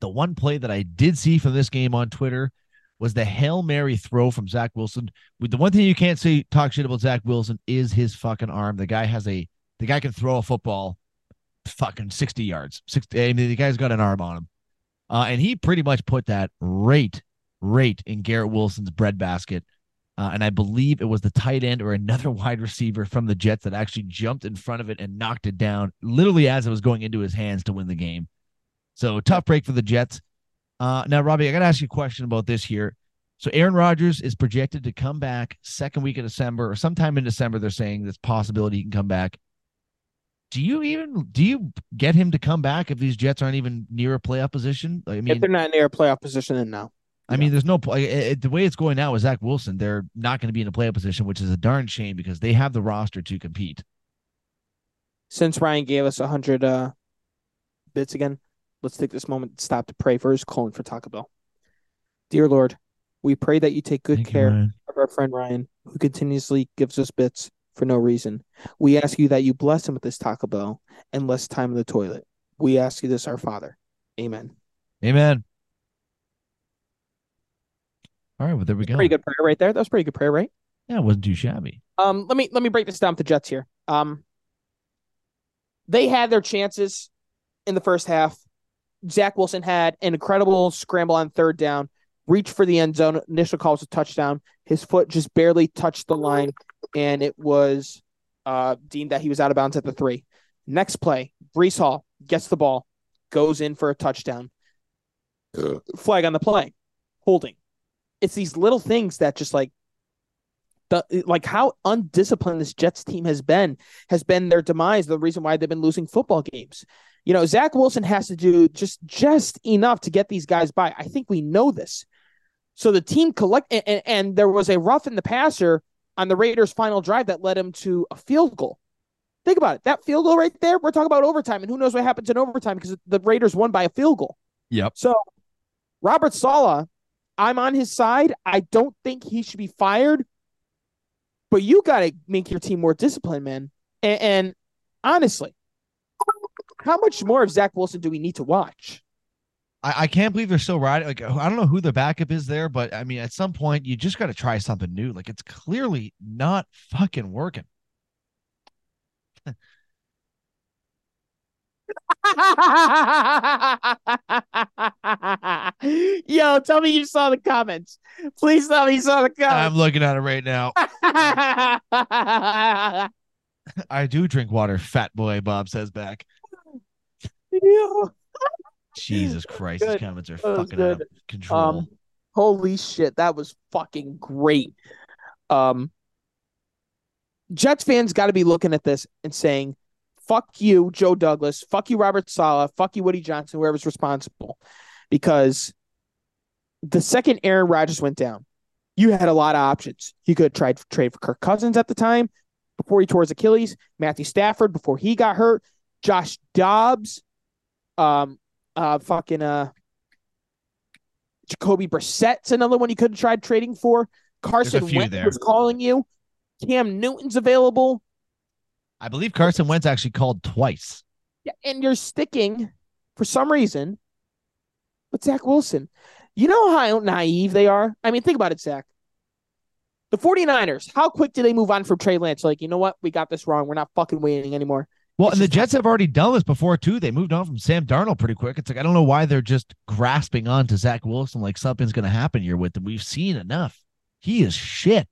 The one play that I did see from this game on Twitter was the Hail Mary throw from Zach Wilson. The one thing you can't say talk shit about Zach Wilson is his fucking arm. The guy has a the guy can throw a football fucking 60 yards. 60 I mean, the guy's got an arm on him. Uh, and he pretty much put that right, right in Garrett Wilson's breadbasket. Uh, and I believe it was the tight end or another wide receiver from the Jets that actually jumped in front of it and knocked it down, literally as it was going into his hands to win the game. So tough break for the Jets. Uh, now, Robbie, I got to ask you a question about this here. So Aaron Rodgers is projected to come back second week of December or sometime in December. They're saying this possibility he can come back. Do you even do you get him to come back if these Jets aren't even near a playoff position? I mean, if they're not near a playoff position, then no. I mean, there's no pl- it, it- the way it's going now with Zach Wilson. They're not going to be in a playoff position, which is a darn shame because they have the roster to compete. Since Ryan gave us 100 uh, bits again, let's take this moment to stop to pray for his calling for Taco Bell. Dear Lord, we pray that you take good Thank care Ryan. of our friend Ryan, who continuously gives us bits for no reason. We ask you that you bless him with this Taco Bell and less time in the toilet. We ask you this, our Father. Amen. Amen. All right, well there we go. Pretty good prayer right there. That was pretty good prayer, right? Yeah, it wasn't too shabby. Um, let me let me break this down with the Jets here. Um, they had their chances in the first half. Zach Wilson had an incredible scramble on third down, reach for the end zone. Initial call was a touchdown. His foot just barely touched the line, and it was uh, deemed that he was out of bounds at the three. Next play, Breece Hall gets the ball, goes in for a touchdown. Flag on the play, holding. It's these little things that just like the like how undisciplined this Jets team has been has been their demise. The reason why they've been losing football games. You know, Zach Wilson has to do just just enough to get these guys by. I think we know this. So the team collect and, and, and there was a rough in the passer on the Raiders' final drive that led him to a field goal. Think about it. That field goal right there, we're talking about overtime, and who knows what happens in overtime because the Raiders won by a field goal. Yep. So Robert Saleh, I'm on his side. I don't think he should be fired, but you got to make your team more disciplined, man. And, and honestly, how much more of Zach Wilson do we need to watch? I, I can't believe they're still riding. Like I don't know who the backup is there, but I mean, at some point you just got to try something new. Like it's clearly not fucking working. Yo, tell me you saw the comments. Please tell me you saw the comments. I'm looking at it right now. I do drink water, fat boy, Bob says back. Jesus Christ, Good. these comments are fucking out of control. Um, holy shit, that was fucking great. Um, Jets fans got to be looking at this and saying, "Fuck you, Joe Douglas. Fuck you, Robert Saleh. Fuck you, Woody Johnson. Whoever's responsible," because the second Aaron Rodgers went down, you had a lot of options. You could try to trade for Kirk Cousins at the time before he tore his Achilles. Matthew Stafford before he got hurt. Josh Dobbs. Um. Uh. Fucking. Uh. Jacoby Brissett's another one you could have tried trading for. Carson Wentz there. was calling you. Cam Newton's available. I believe Carson Wentz actually called twice. Yeah, and you're sticking for some reason with Zach Wilson. You know how naive they are? I mean, think about it, Zach. The 49ers, how quick do they move on from Trey Lance? Like, you know what? We got this wrong. We're not fucking waiting anymore. Well, It's and the Jets have already done this before too. They moved on from Sam Darnold pretty quick. It's like I don't know why they're just grasping on to Zach Wilson like something's going to happen here with him. We've seen enough. He is shit.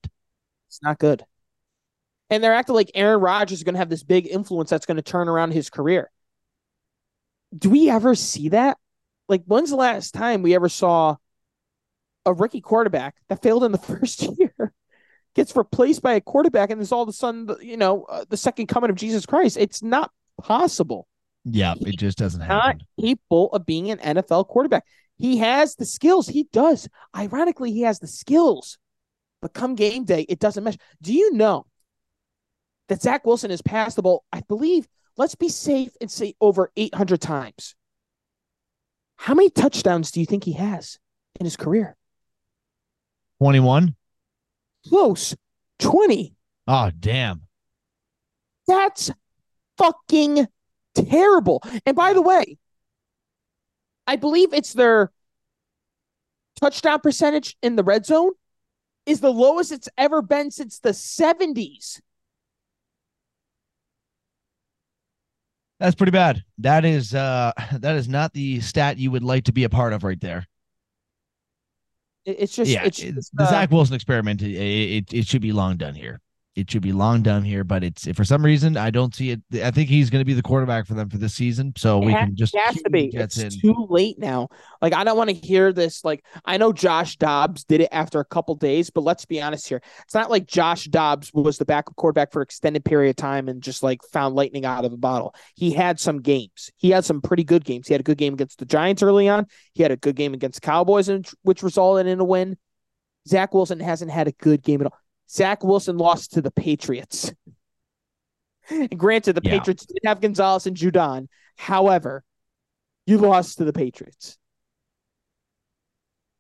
It's not good. And they're acting like Aaron Rodgers is going to have this big influence that's going to turn around his career. Do we ever see that? Like, when's the last time we ever saw a rookie quarterback that failed in the first year gets replaced by a quarterback and is all of a sudden, you know, uh, the second coming of Jesus Christ? It's not possible. Yeah, it just doesn't Not happen. capable of being an NFL quarterback. He has the skills. He does. Ironically, he has the skills. But come game day, it doesn't mesh. Do you know that Zach Wilson has passed the ball, I believe, let's be safe and say over 800 times. How many touchdowns do you think he has in his career? 21. Close. 20. Oh, damn. That's fucking terrible. And by the way, I believe it's their touchdown percentage in the red zone is the lowest it's ever been since the 70s. That's pretty bad. That is uh that is not the stat you would like to be a part of right there. It- It's just, yeah, it's just, the uh, Zach Wilson experiment. It, it it should be long done here. It should be long done here, but it's for some reason I don't see it. I think he's going to be the quarterback for them for this season, so we It ha- can just has to be. It's in. too late now. Like I don't want to hear this. Like I know Josh Dobbs did it after a couple days, but let's be honest here. It's not like Josh Dobbs was the backup quarterback for extended period of time and just like found lightning out of a bottle. He had some games. He had some pretty good games. He had a good game against the Giants early on. He had a good game against Cowboys, and which resulted in a win. Zach Wilson hasn't had a good game at all. Zach Wilson lost to the Patriots. And granted, the Yeah. Patriots did have Gonzalez and Judon. However, you lost to the Patriots.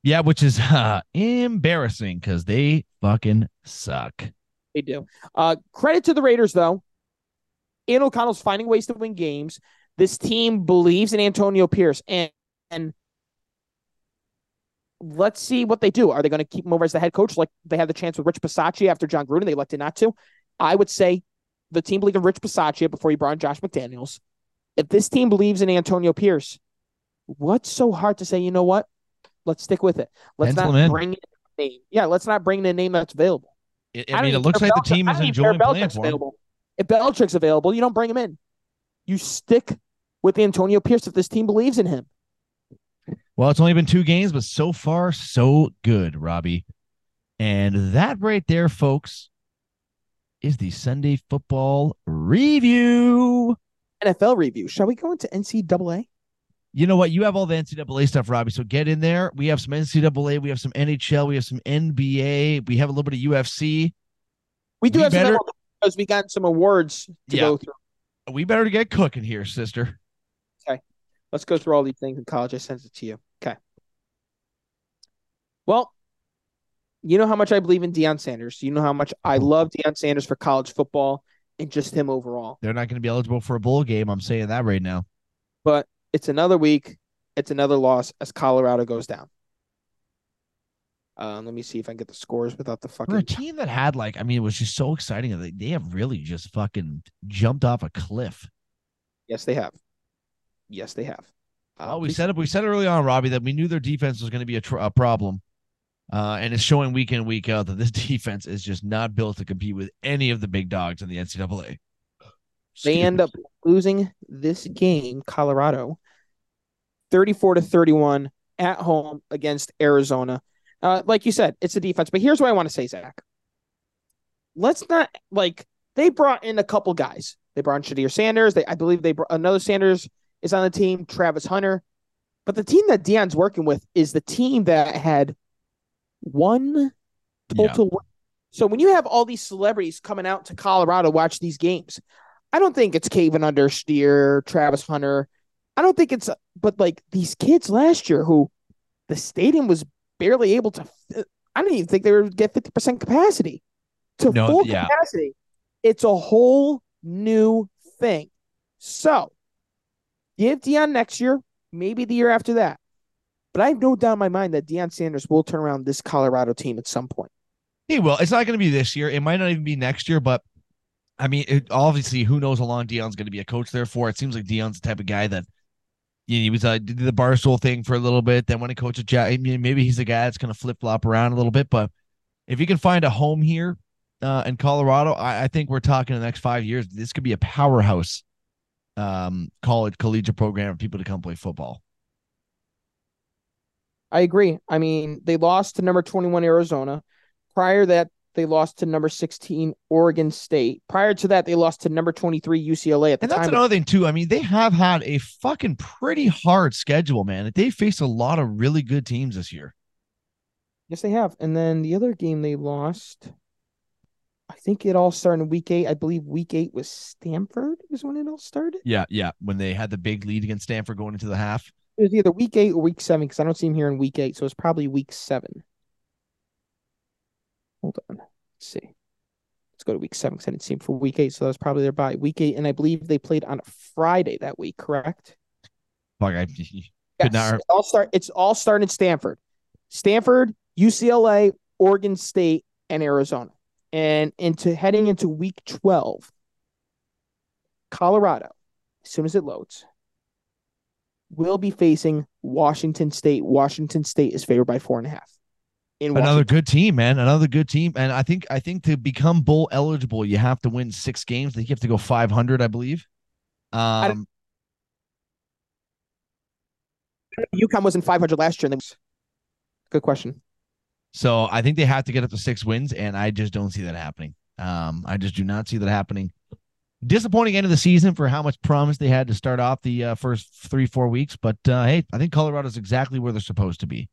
Yeah, which is uh, embarrassing because they fucking suck. They do. Uh, credit to the Raiders, though. Ian O'Connell's finding ways to win games. This team believes in Antonio Pierce, and and let's see what they do. Are they going to keep him over as the head coach, like they had the chance with Rich Bisaccia after Jon Gruden? They elected not to. I would say the team believed in Rich Bisaccia before he brought in Josh McDaniels. If this team believes in Antonio Pierce, what's so hard to say? You know what? Let's stick with it. Let's Pencil not bring in a name. Yeah, let's not bring in a name that's available. It, I I mean, it looks like if the team is enjoying playing for him. If Belichick's available, you don't bring him in. You stick with Antonio Pierce if this team believes in him. Well, it's only been two games, but so far, so good, Robbie. And that right there, folks, is the Sunday football review. NFL review. Shall we go into NCAA? You know what? You have all the NCAA stuff, Robbie. So get in there. We have some NCAA, we have some NHL, we have some NBA, we have a little bit of UFC. We do We have better- some because we got some awards to Yeah. go through. We better get cooking here, sister. Let's go through all these things in college. I sent it to you. Okay. Well, you know how much I believe in Deion Sanders. You know how much I love Deion Sanders for college football and just him overall. They're not going to be eligible for a bowl game. I'm saying that right now. But it's another week. It's another loss as Colorado goes down. Um, let me see if I can get the scores without the For a team that had like, I mean, it was just so exciting. They, they have really just fucking jumped off a cliff. Yes, they have. Yes, they have. Uh, Oh, we said it. We said early on, Robbie, that we knew their defense was going to be a, tr- a problem, uh, and it's showing week in week out that this defense is just not built to compete with any of the big dogs in the NCAA. They end me. up losing this game, Colorado, 34 to 31 at home against Arizona. Uh, like you said, it's a defense. But here's what I want to say, Zach. Let's not like they brought in a couple guys. They brought in Shedeur Sanders. They, I believe they brought another Sanders is on the team, Travis Hunter. But the team that Deion's working with is the team that had one total. win. So when you have all these celebrities coming out to Colorado watch these games, I don't think it's Caven Under Steer, Travis Hunter. I don't think it's, but like these kids last year who the stadium was barely able to, I don't even think they would get 50% capacity to No, full yeah. capacity. It's a whole new thing. So give Deion next year, maybe the year after that. But I have no doubt in my mind that Deion Sanders will turn around this Colorado team at some point. He will. It's not going to be this year. It might not even be next year, but I mean, it, obviously, who knows how long Deion's going to be a coach there for? It seems like Deion's the type of guy that you know, he was uh, did the Barstool thing for a little bit. Then when he coaches Jack, I mean, maybe he's a guy that's going to flip flop around a little bit. But if he can find a home here uh, in Colorado, I, I think we're talking in the next five years. This could be a powerhouse um, college collegiate program for people to come play football. I agree. I mean, they lost to number 21 Arizona. Prior to that, they lost to number 16 Oregon State. Prior to that, they lost to number 23 UCLA at the And that's time. another thing too. I mean, they have had a fucking pretty hard schedule, man. They faced a lot of really good teams this year. Yes, they have. And then the other game they lost, I think it all started in week eight. I believe week eight was Stanford is when it all started. Yeah, yeah. When they had the big lead against Stanford going into the half. It was either week eight or week seven because I don't see him here in week eight. So it's probably week seven. Hold on. Let's see. Let's go to week seven because I didn't see him for week eight. So that was probably their bye. Week eight. And I believe they played on a Friday that week, correct? Fuck, I Yes. Could not- It all start it's all started in Stanford. Stanford, UCLA, Oregon State, and Arizona. And into heading into week 12, Colorado, as soon as it loads, will be facing Washington State. Washington State is favored by four and a half. Another good team, man. Another good team. And I think I think to become bowl eligible, you have to win six games. I think you have to go five hundred, I believe. Um UConn was in 500 last year. And they, good question. So I think they have to get up to six wins, and I just don't see that happening. Um, I just do not see that happening. Disappointing end of the season for how much promise they had to start off the uh, first three, four weeks. But uh, hey, I think Colorado's exactly where they're supposed to be.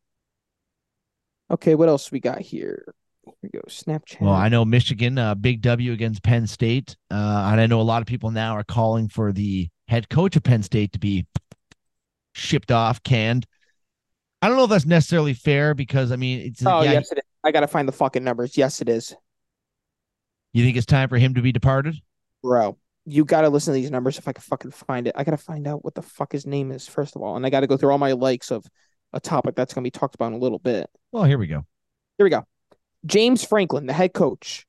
Okay, what else we got here? Here we go. Snapchat. Well, I know Michigan, uh, big W against Penn State. Uh, and I know a lot of people now are calling for the head coach of Penn State to be shipped off, canned. I don't know if that's necessarily fair because I mean, it's oh, yeah, yes, it is. I got to find the fucking numbers. Yes, it is. you think it's time for him to be departed? Bro, you got to listen to these numbers if I can fucking find it. I got to find out what the fuck his name is, first of all. And I got to go through all my likes of a topic that's going to be talked about in a little bit. Well, here we go. Here we go. James Franklin, the head coach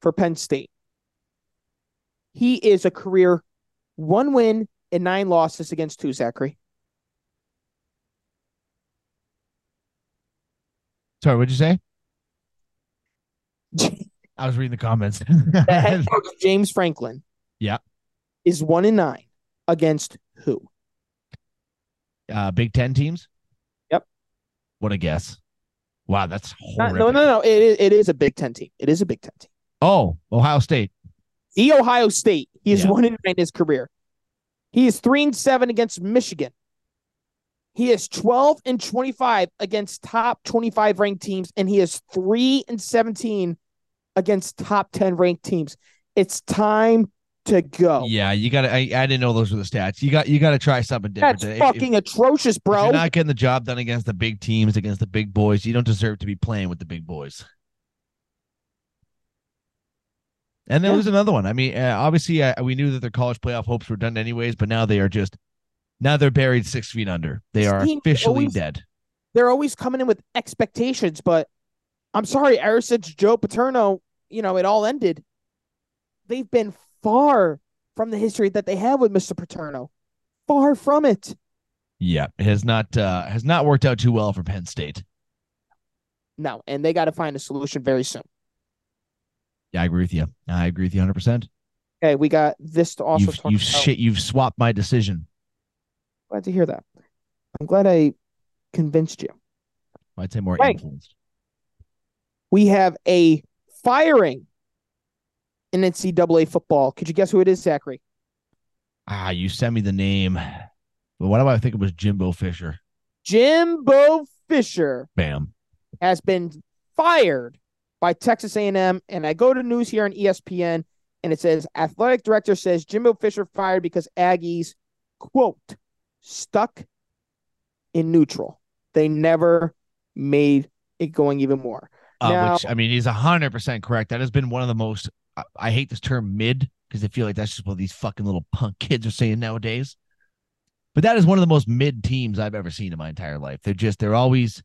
for Penn State. He is a career one win and nine losses against two, Zachary. Sorry, what'd you say? I was reading the comments. head coach, James Franklin. Yeah. Is one in nine against who? uh, Big Ten teams. Yep. What a guess! Wow, that's horrific. no, no, no. It is, it is a Big Ten team. It is a Big Ten team. Oh, Ohio State. The Ohio State. He is Yeah. one in nine in his career. He is three and seven against Michigan. He is 12 and 25 against top 25 ranked teams, and he is 3 and 17 against top 10 ranked teams. It's time to go. Yeah, you got to. I, I didn't know those were the stats. You got you got to try something different. That's If- fucking atrocious, if bro. you're not getting the job done against the big teams, against the big boys, you don't deserve to be playing with the big boys. And there Yeah. there's another one. I mean, uh, obviously, uh, we knew that their college playoff hopes were done anyways, but now they are just now they're buried six feet under. They are officially always- dead. They're always coming in with expectations, but I'm sorry, ever since Joe Paterno, you know, it all ended. They've been far from the history that they have with Mr. Paterno. Far from it. Yeah, it has not uh, has not worked out too well for Penn State. No, and they got to find a solution very soon. Yeah, I agree with you. I agree with you 100. percent Okay, we got this to also You've talk you've about. shit. You've swapped my decision. Glad to hear that. I'm glad I convinced you. I'd say more influenced. We have a firing in NCAA football. Could you guess who it is, Zachary? Ah, you sent me the name. But what do I think it was Jimbo Fisher? Jimbo Fisher Bam. has been fired by Texas A&M, and I go to news here on ESPN, and it says athletic director says Jimbo Fisher fired because Aggies quote stuck in neutral. They never made it going even more. Uh, Now- which I mean, he's hundred percent correct. That has been one of the most. I, I hate this term mid because I feel like that's just what these fucking little punk kids are saying nowadays. But that is one of the most mid teams I've ever seen in my entire life. They're just they're always.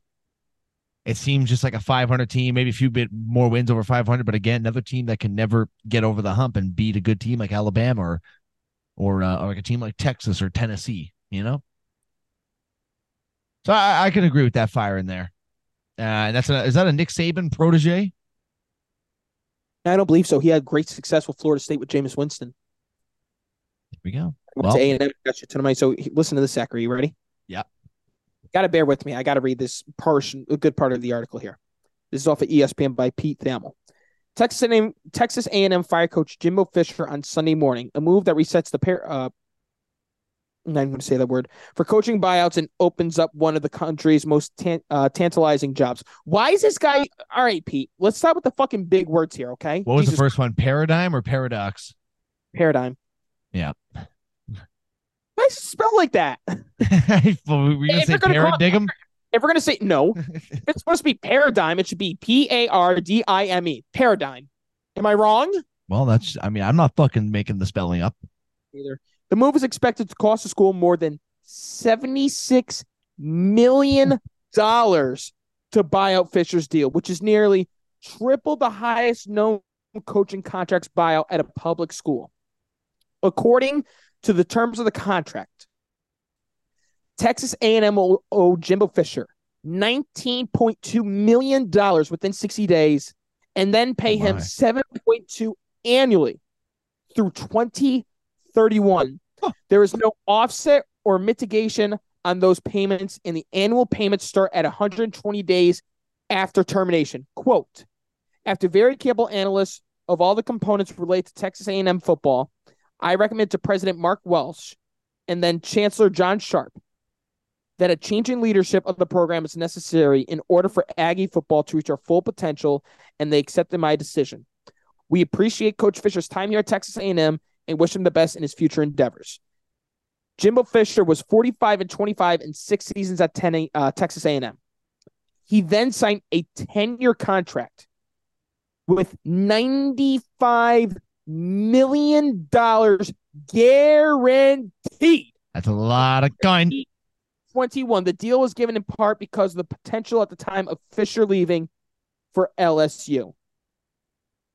It seems just like a 500 team, maybe a few bit more wins over 500, but again, another team that can never get over the hump and beat a good team like Alabama or, or, uh, or like a team like Texas or Tennessee. You know. So I, I can agree with that fire in there. Uh, and that's a, is that a Nick Saban protege? I don't believe so. He had great success with Florida State with Jameis Winston. Here we go. Went Well- to A&M, got you tonight. So he- listen to this, Zachary. You ready? Yeah. Got to bear with me. I got to read this portion, a good part of the article here. This is off of ESPN by Pete Thamel. Texas A&M, Texas A&M fire coach Jimbo Fisher on Sunday morning, a move that resets the pair. Uh, I'm not even going to say that word for coaching buyouts and opens up one of the country's most tan- uh, tantalizing jobs. Why is this guy? All right, Pete. Let's start with the fucking big words here, okay? What was Jesus the first one? Paradigm or paradox? paradigm? Yeah. Why is it spelled like that? Well, Were you gonna If say you're gonna call it- paradigm? If we're gonna say no, if it's supposed to be paradigm, it should be P A R D I M E. Paradigm. Am I wrong? well, that's. I mean, I'm not fucking making the spelling up. Either. The move is expected to cost the school more than seventy-six million dollars to buy out Fisher's deal, which is nearly triple the highest known coaching contracts buyout at a public school. According to the terms of the contract, Texas A&M will owe Jimbo Fisher $19.2 million within 60 days and then pay Oh him my. 7.2 annually through 2031. There is no offset or mitigation on those payments, and the annual payments start at 120 days after termination. Quote, after very careful analysis of all the components related to Texas A&M football, I recommend to President Mark Welsh and then Chancellor John Sharp that a change in leadership of the program is necessary in order for Aggie football to reach our full potential, and they accepted my decision. We appreciate Coach Fisher's time here at Texas A&M and wish him the best in his future endeavors. Jimbo Fisher was 45 and 25 in six seasons at 10, uh, Texas A&M. He then signed a 10-year contract with 95 million dollars guaranteed. That's a lot of coin. 21. The deal was given in part because of the potential at the time of Fisher leaving for LSU.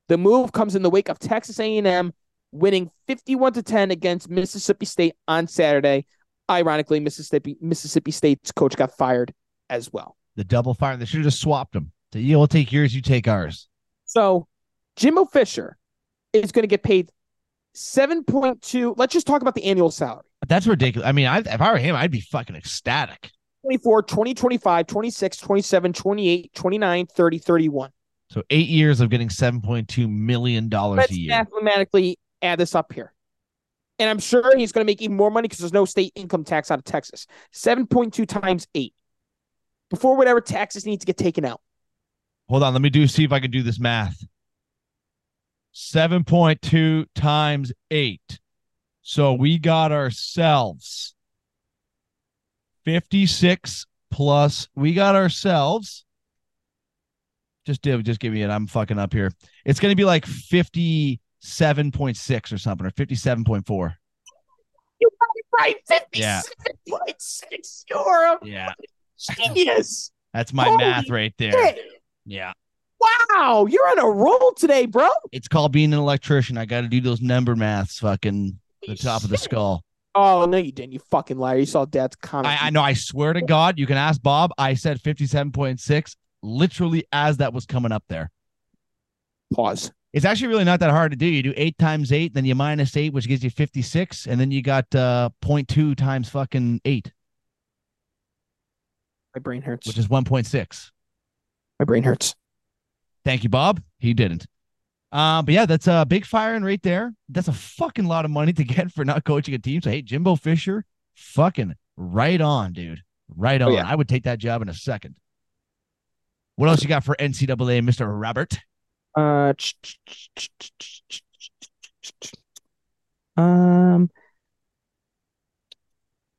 The move comes in the wake of Texas A&M winning 51 to 10 against Mississippi State on Saturday. Ironically, Mississippi Mississippi State's coach got fired as well. The double fire. They should have just swapped them. So you'll take yours, you take ours. So, Jimbo Fisher is going to get paid 7.2. Let's just talk about the annual salary. That's ridiculous. I mean, I, if I were him, I'd be fucking ecstatic. 24, 20, 25, 26, 27, 28, 29, 30, 31. So eight years of getting seven point two million dollars Let's a year. mathematically add this up here. And I'm sure he's going to make even more money because there's no state income tax out of Texas. 7.2 times eight. Before whatever taxes need to get taken out. Hold on, let me do see if I can do this math. 7.2 times 8. So we got ourselves 56 plus we got ourselves just do just give me it. I'm fucking up here. It's gonna be like 57.6 or something or 57.4. You got it right. Yeah. 57.6. You're a Yeah. genius. That's my Holy math right there. Shit. Yeah. Wow. You're on a roll today, bro. It's called being an electrician. I got to do those number maths fucking the top of the skull. Oh, no, you didn't. You fucking liar. You saw dad's comment. I, I know. I swear to God, you can ask Bob. I said 57.6 literally as that was coming up there. Pause. It's actually really not that hard to do. You do eight times eight, then you minus eight, which gives you 56, and then you got uh 0.2 times fucking eight, My brain hurts. which is 1.6. My brain hurts. Thank you, Bob. He didn't. Uh, but yeah, that's a uh, big firing right there. That's a fucking lot of money to get for not coaching a team. So hey, Jimbo Fisher, fucking right on, dude. Right on. Oh, yeah. I would take that job in a second. What else you got for NCAA, Mr. Robert? Uh, um.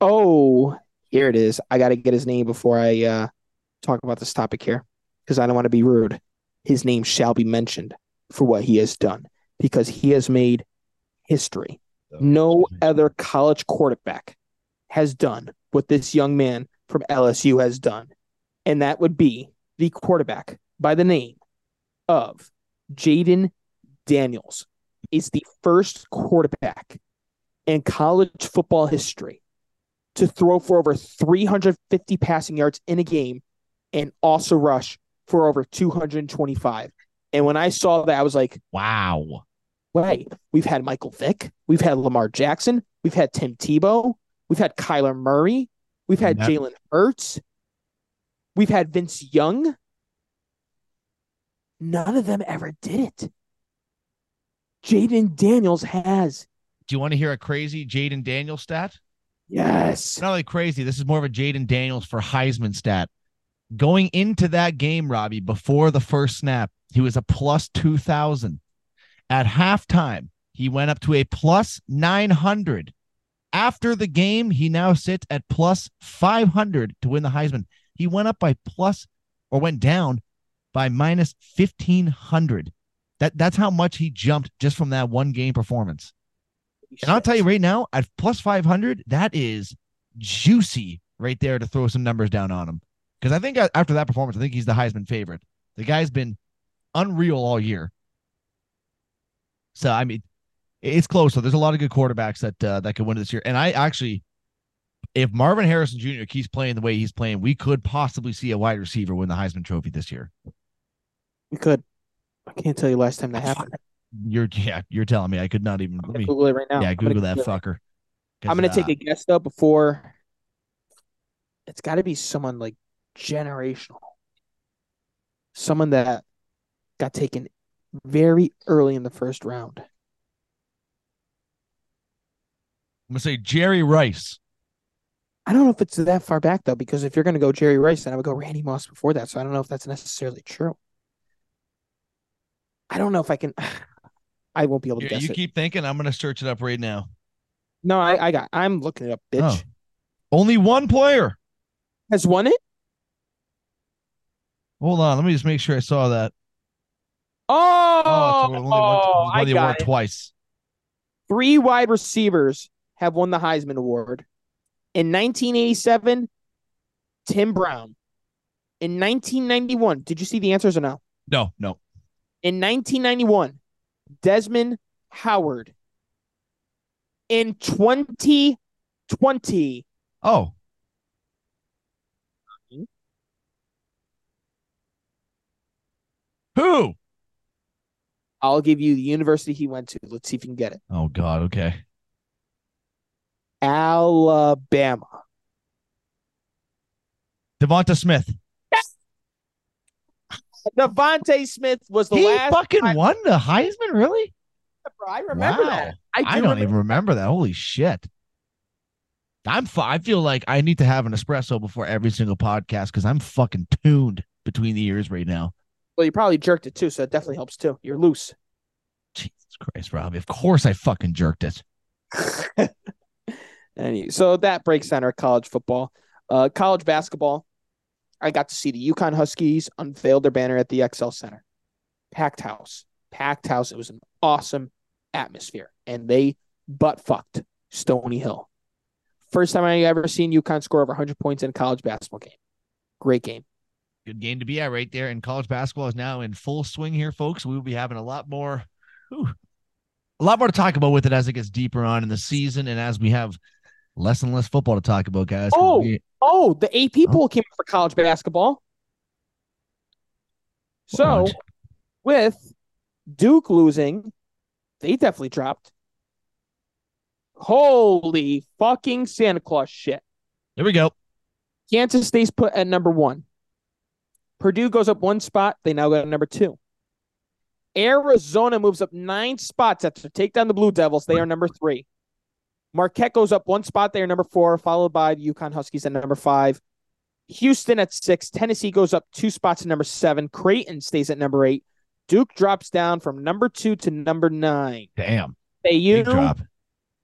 Oh, here it is. I got to get his name before I uh talk about this topic here because I don't want to be rude. His name shall be mentioned for what he has done because he has made history. No other college quarterback has done what this young man from LSU has done, and that would be the quarterback by the name of Jayden Daniels is the first quarterback in college football history to throw for over 350 passing yards in a game and also rush for over 225. And when I saw that, I was like, Wow. wait, we've had Michael Vick, we've had Lamar Jackson, we've had Tim Tebow, we've had Kyler Murray, we've had Yep. Jalen Hurts, we've had Vince Young. None of them ever did it. Jayden Daniels has. Do you want to hear a crazy Jayden Daniels stat? Yes. not really crazy. This is more of a Jayden Daniels for Heisman stat. Going into that game, Robbie, before the first snap, he was a plus 2,000. At halftime, he went up to a plus 900. After the game, he now sits at plus 500 to win the Heisman. He went up by plus or went down by minus 1,500. That, that's how much he jumped just from that one game performance. And I'll tell you right now, at plus 500, that is juicy right there to throw some numbers down on him. Because I think after that performance, I think he's the Heisman favorite. The guy's been unreal all year. So, I mean, it's close. So, there's a lot of good quarterbacks that uh, that could win this year. And I actually, if Marvin Harrison Jr. keeps playing the way he's playing, we could possibly see a wide receiver win the Heisman Trophy this year. We could. I can't tell you last time that happened. You're, yeah, you're telling me I could not even. Let me, Google it right now. yeah, I'm Google that Google fucker. I'm gonna 'Cause, take uh, a guess though before. It's got to be someone like generational, someone that got taken very early in the first round. I'm gonna say Jerry Rice. I don't know if it's that far back though, because if you're gonna go Jerry Rice, then I would go Randy Moss before that. So I don't know if that's necessarily true. I don't know if I can. I won't be able to You, guess you keep thinking. I'm gonna search it up right now. No, I, I got. I'm looking it up. Bitch Oh. Only one player. has won it. Hold on. Let me just make sure I saw that. Oh, Oh, only one, won I got it. twice. Three wide receivers have won the Heisman Award. In 1987, Tim Brown. In 1991, did you see the answers or no? No, no. In 1991, Desmond Howard. In 2020, Oh. Who? I'll give you the university he went to. Let's see if you can get it. Oh God. Okay. Alabama. Devonta Smith. DeVonta Smith was the he last. fucking Heisman- won the Heisman. Really? I remember Wow. that. I, do I, don't remember- even remember that. Holy shit. I'm fu- I feel like I need to have an espresso before every single podcast because I'm fucking tuned between the ears right now. Well, you probably jerked it too, so it definitely helps too. You're loose. Jesus Christ, Robbie. Of course I fucking jerked it. Any so that breaks down our college football. Uh, college basketball. I got to see the UConn Huskies unveil their banner at the XL Center. Packed house, packed house. It was an awesome atmosphere, and they butt fucked Stonehill. First time I ever seen UConn score over 100 points in a college basketball game. Great game. Good game to be at right there. And college basketball is now in full swing here, folks. We will be having a lot more, whew, a lot more to talk about with it as it gets deeper on in the season and as we have less and less football to talk about, guys. Oh. we- Oh, the AP poll came out for college basketball. So What? with Duke losing, they definitely dropped. Holy fucking Santa Claus shit. Here we go. Kansas State's put at number one. Purdue goes up one spot. They now go to number two. Arizona moves up nine spots after take down the Blue Devils. They are number three. Marquette goes up one spot. there, number four, followed by the UConn Huskies at number five. Houston at six. Tennessee goes up two spots to number seven. Creighton stays at number eight. Duke drops down from number two to number nine. Damn. Big drop.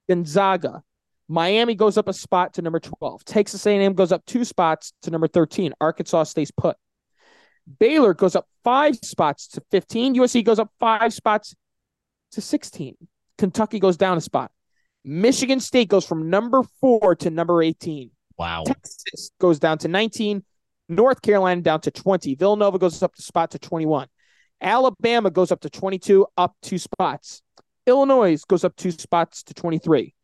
Gonzaga. Miami goes up a spot to number 12. Texas A&M goes up two spots to number 13. Arkansas stays put. Baylor goes up five spots to 15. USC goes up five spots to 16. Kentucky goes down a spot. Michigan State goes from number four to number 18. Wow. Texas goes down to 19. North Carolina down to 20. Villanova goes up the spot to 21. Alabama goes up to 22, up two spots. Illinois goes up two spots to 23.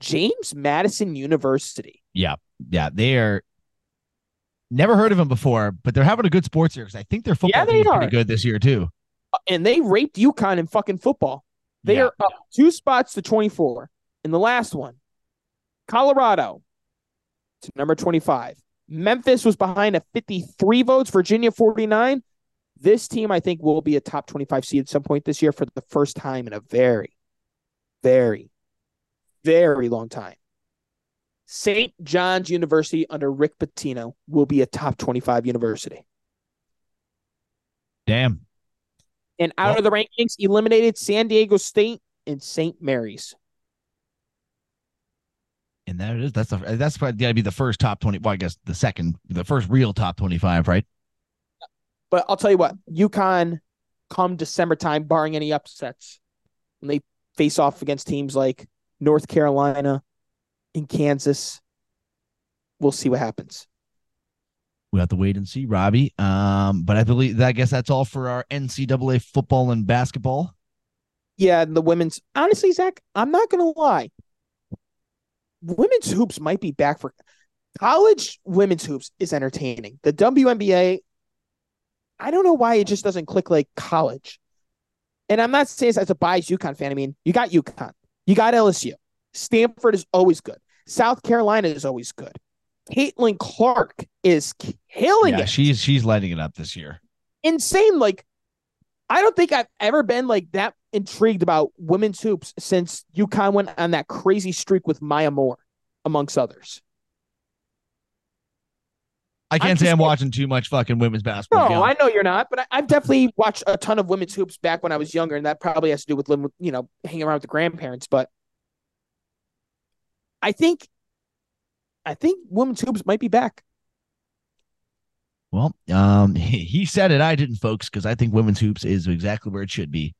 James Madison University. Yeah. Yeah. They are never heard of them before, but they're having a good sports year because I think their football Yeah, they is pretty good this year, too. And they raped UConn in fucking football. They Yeah. are up two spots to 24. In the last one, Colorado to number 25. Memphis was behind at 53 votes, Virginia 49. This team, I think, will be a top 25 seed at some point this year for the first time in a very, very, very long time. St. John's University under Rick Pitino will be a top 25 university. Damn. And out Well- of the rankings, eliminated San Diego State and St. Mary's. And there it is. That's the that's probably gotta be the first top twenty. Well, I guess the second, the first real top twenty-five, right? But I'll tell you what, UConn come December time, barring any upsets, when they face off against teams like North Carolina and Kansas, we'll see what happens. We have to wait and see, Robbie. Um, but I believe I guess that's all for our NCAA football and basketball. Yeah, and the women's honestly, Zach, I'm not gonna lie. Women's hoops might be back for college women's hoops is entertaining. The WNBA, I don't know why it just doesn't click like college. And I'm not saying this as a biased UConn fan. I mean, you got UConn, you got LSU. Stanford is always good. South Carolina is always good. Caitlin Clark is killing Yeah, it she's she's lighting it up this year. insane. Like, I don't think I've ever been like that intrigued about women's hoops since UConn went on that crazy streak with Maya Moore, amongst others. I can't I'm say I'm watching too much fucking women's basketball. No, I know you're not, but I, I've definitely watched a ton of women's hoops back when I was younger, and that probably has to do with with, you know, hanging around with the grandparents. But I think, I think women's hoops might be back. Well, um, he, he said it. I didn't, folks, because I think women's hoops is exactly where it should be.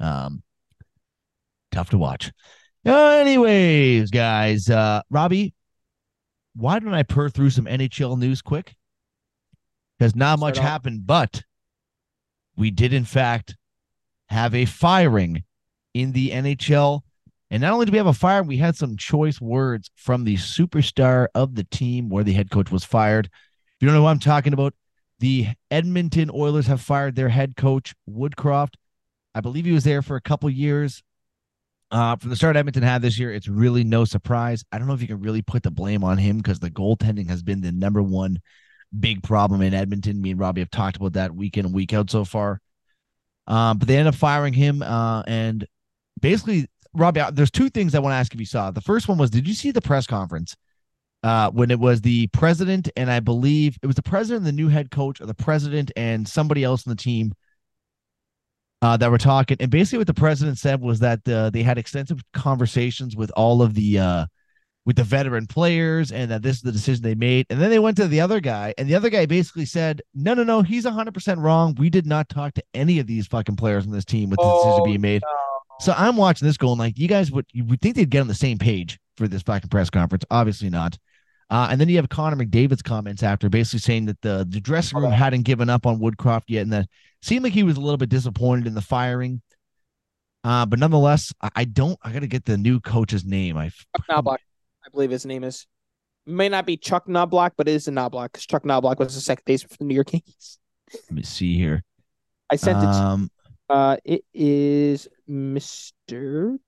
Um, tough to watch. Anyways, guys, uh, Robbie, why don't I purr through some NHL news quick? Because not much off. happened, but we did in fact have a firing in the NHL. And not only did we have a fire, we had some choice words from the superstar of the team where the head coach was fired. If you don't know what I'm talking about, the Edmonton Oilers have fired their head coach, Woodcroft. I believe he was there for a couple years. Uh, from the start Edmonton had this year, it's really no surprise. I don't know if you can really put the blame on him because the goaltending has been the number one big problem in Edmonton. Me and Robbie have talked about that week in week out so far. Um, but they end up firing him, uh, and basically, Robbie, there's two things I want to ask if you saw. The first one was, did you see the press conference uh, when it was the president and I believe it was the president, and the new head coach, or the president and somebody else on the team uh, that were talking. And basically, what the president said was that uh, they had extensive conversations with all of the uh, with the veteran players, and that this is the decision they made. And then they went to the other guy, and the other guy basically said, "No, no, no, he's 100 percent wrong. We did not talk to any of these fucking players on this team with the oh, decision being made." No. So I'm watching this going like, you guys would you would think they'd get on the same page for this fucking press conference. Obviously not. Uh, and then you have Connor McDavid's comments after basically saying that the, the dressing room hadn't given up on Woodcroft yet and that seemed like he was a little bit disappointed in the firing. Uh, but nonetheless, I, I don't, I got to get the new coach's name. I, Knoblauch, I believe his name is. may not be Chuck Knoblauch, but it is a Knoblauch because Chuck Knoblauch was the second baseman for the New York Yankees. Let me see here. I sent um, it. Uh, it is Mr.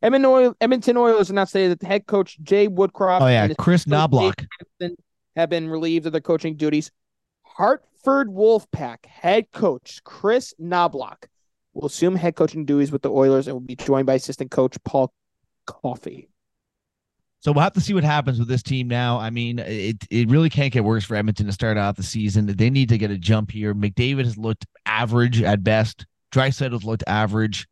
Edmonton, Oil, Edmonton Oilers announced today that the head coach Jay Woodcroft oh, yeah, and Kris Knoblauch have been relieved of their coaching duties. Hartford Wolfpack head coach Kris Knoblauch will assume head coaching duties with the Oilers and will be joined by assistant coach Paul Coffey. So we'll have to see what happens with this team now. I mean, it it really can't get worse for Edmonton to start out the season. They need to get a jump here. McDavid has looked average at best. Draisaitl has looked average.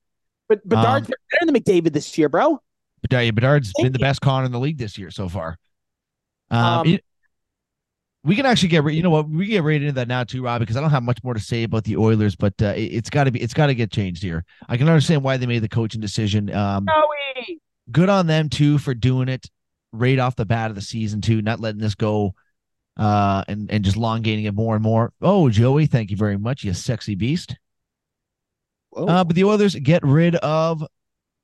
But Bedard's um, better than McDavid this year, bro. Bedard, yeah, Bedard's Thank been the best con in the league this year so far. Um, um it, we can actually get you know what we get right into that now too, Rob, because I don't have much more to say about the Oilers, but uh, it, has got to be it's got to get changed here. I can understand why they made the coaching decision. Um, Joey. good on them too for doing it right off the bat of the season too, not letting this go uh and and just elongating it more and more. Oh, Joey, thank you very much, you sexy beast. Uh, but the Oilers get rid of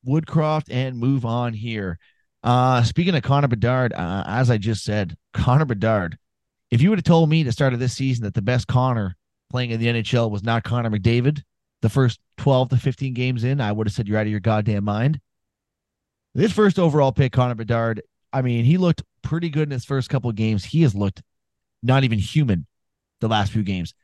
Woodcroft and move on here. Uh, speaking of Connor Bedard, uh, as I just said, Connor Bedard. If you would have told me at the start of this season that the best Connor playing in the NHL was not Connor McDavid, the first 12 to 15 games in, I would have said you're out of your goddamn mind. This first overall pick, Connor Bedard, I mean, he looked pretty good in his first couple of games. He has looked not even human the last few games.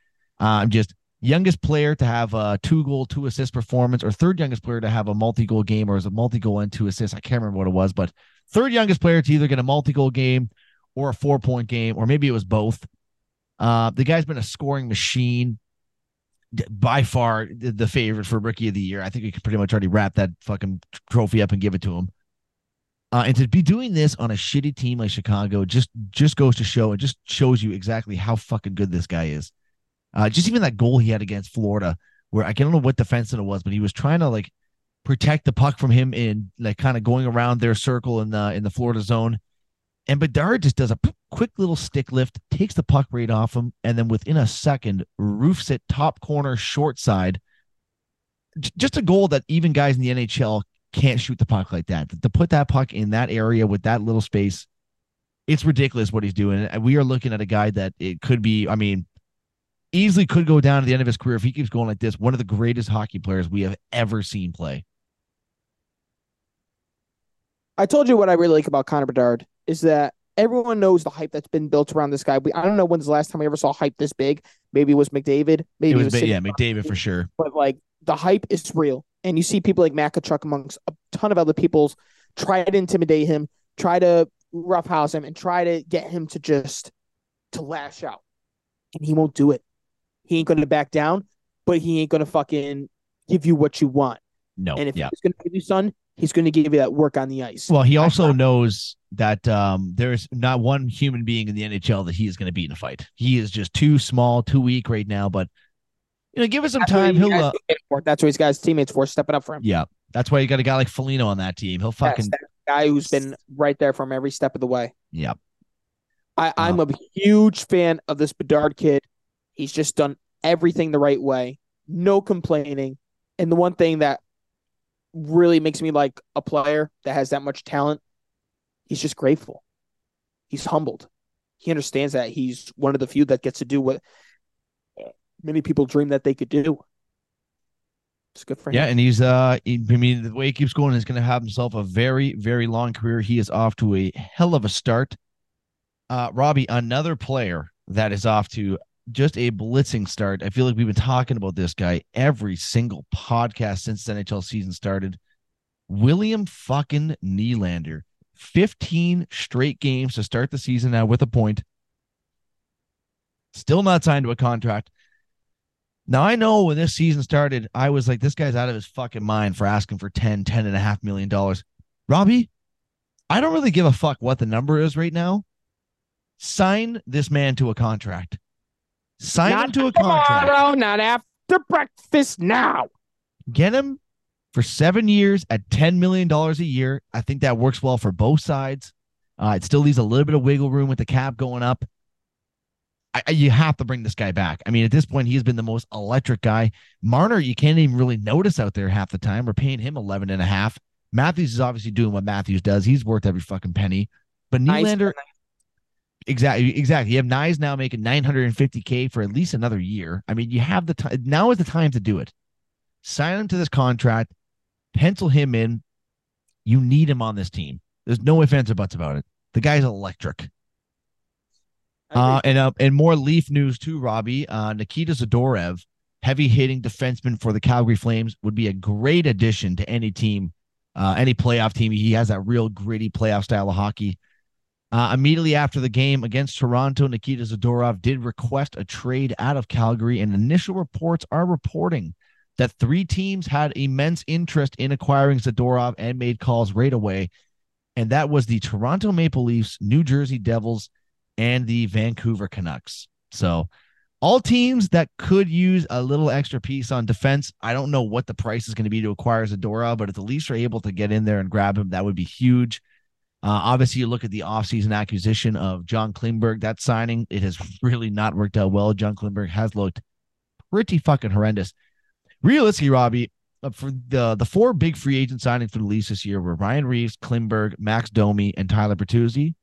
Uh, I'm just youngest player to have a two goal, two assist performance, or third youngest player to have a multi goal game, or as a multi goal and two assists. I can't remember what it was, but third youngest player to either get a multi goal game or a four point game, or maybe it was both. Uh, the guy's been a scoring machine, by far the favorite for rookie of the year. I think we could pretty much already wrap that fucking trophy up and give it to him. Uh, and to be doing this on a shitty team like Chicago just just goes to show it just shows you exactly how fucking good this guy is. Uh, just even that goal he had against Florida, where I don't know what defenseman it was, but he was trying to like protect the puck from him in like kind of going around their circle in the in the Florida zone. And Bedard just does a p- quick little stick lift, takes the puck right off him, and then within a second, roofs it top corner, short side. J- just a goal that even guys in the NHL can't shoot the puck like that. To put that puck in that area with that little space, it's ridiculous what he's doing. And we are looking at a guy that it could be, I mean, easily could go down to the end of his career if he keeps going like this. One of the greatest hockey players we have ever seen play. I told you what I really like about Connor Bedard is that everyone knows the hype that's been built around this guy. We, I don't know when's the last time we ever saw hype this big. Maybe it was McDavid. Maybe it was, it was yeah, McDavid for sure. But like the hype is real, and you see people like Matt Tkachuk amongst a ton of other people's try to intimidate him, try to roughhouse him, and try to get him to just to lash out, and he won't do it. He ain't going to back down, but he ain't going to fucking give you what you want. No. And if yeah. he's going to give you son, he's going to give you that work on the ice. Well, he also knows that um, there's not one human being in the NHL that he is going to beat in a fight. He is just too small, too weak right now. But you know, give us some that's time. He'll. Uh, that's what he's got his teammates for, stepping up for him. Yeah, that's why you got a guy like Foligno on that team. He'll fucking guy who's been right there from every step of the way. Yeah. I, I'm uh, a huge fan of this Bedard kid. He's just done everything the right way, no complaining. And the one thing that really makes me like a player that has that much talent, he's just grateful. He's humbled. He understands that he's one of the few that gets to do what many people dream that they could do. It's good for him. Yeah, and he's uh he, I mean the way he keeps going, he's gonna have himself a very, very long career. He is off to a hell of a start. Uh Robbie, another player that is off to just a blitzing start. I feel like we've been talking about this guy every single podcast since the NHL season started. William fucking Nylander. 15 straight games to start the season now with a point. Still not signed to a contract. Now I know when this season started, I was like, this guy's out of his fucking mind for asking for 10, 10 and a half million dollars. Robbie, I don't really give a fuck what the number is right now. Sign this man to a contract. Sign not him to a contract. tomorrow, not after breakfast. Now. Get him for seven years at $10 million a year. I think that works well for both sides. Uh, it still leaves a little bit of wiggle room with the cap going up. I, you have to bring this guy back. I mean, at this point, he's been the most electric guy. Marner, you can't even really notice out there half the time. We're paying him 11 and a half. Matthews is obviously doing what Matthews does. He's worth every fucking penny. But Nice. Nylander, exactly, exactly. You have Knies now making 950k for at least another year. I mean, you have the time. Now is the time to do it. Sign him to this contract. Pencil him in. You need him on this team. There's no ifs ands or buts about it. The guy's electric. Uh, and uh, and more Leaf news too, Robbie. Uh, Nikita Zadorov, heavy hitting defenseman for the Calgary Flames, would be a great addition to any team, uh, any playoff team. He has that real gritty playoff style of hockey. Uh, immediately after the game against Toronto, Nikita Zadorov did request a trade out of Calgary, and initial reports are reporting that three teams had immense interest in acquiring Zadorov and made calls right away. And that was the Toronto Maple Leafs, New Jersey Devils, and the Vancouver Canucks. So, all teams that could use a little extra piece on defense. I don't know what the price is going to be to acquire Zadora, but if the Leafs are able to get in there and grab him, that would be huge. Uh, obviously, you look at the offseason acquisition of John Klingberg, that signing, it has really not worked out well. John Klingberg has looked pretty fucking horrendous. Realistically, Robbie, uh, for the the four big free agent signings for the Leafs this year were Ryan Reaves, Klingberg, Max Domi, and Tyler Bertuzzi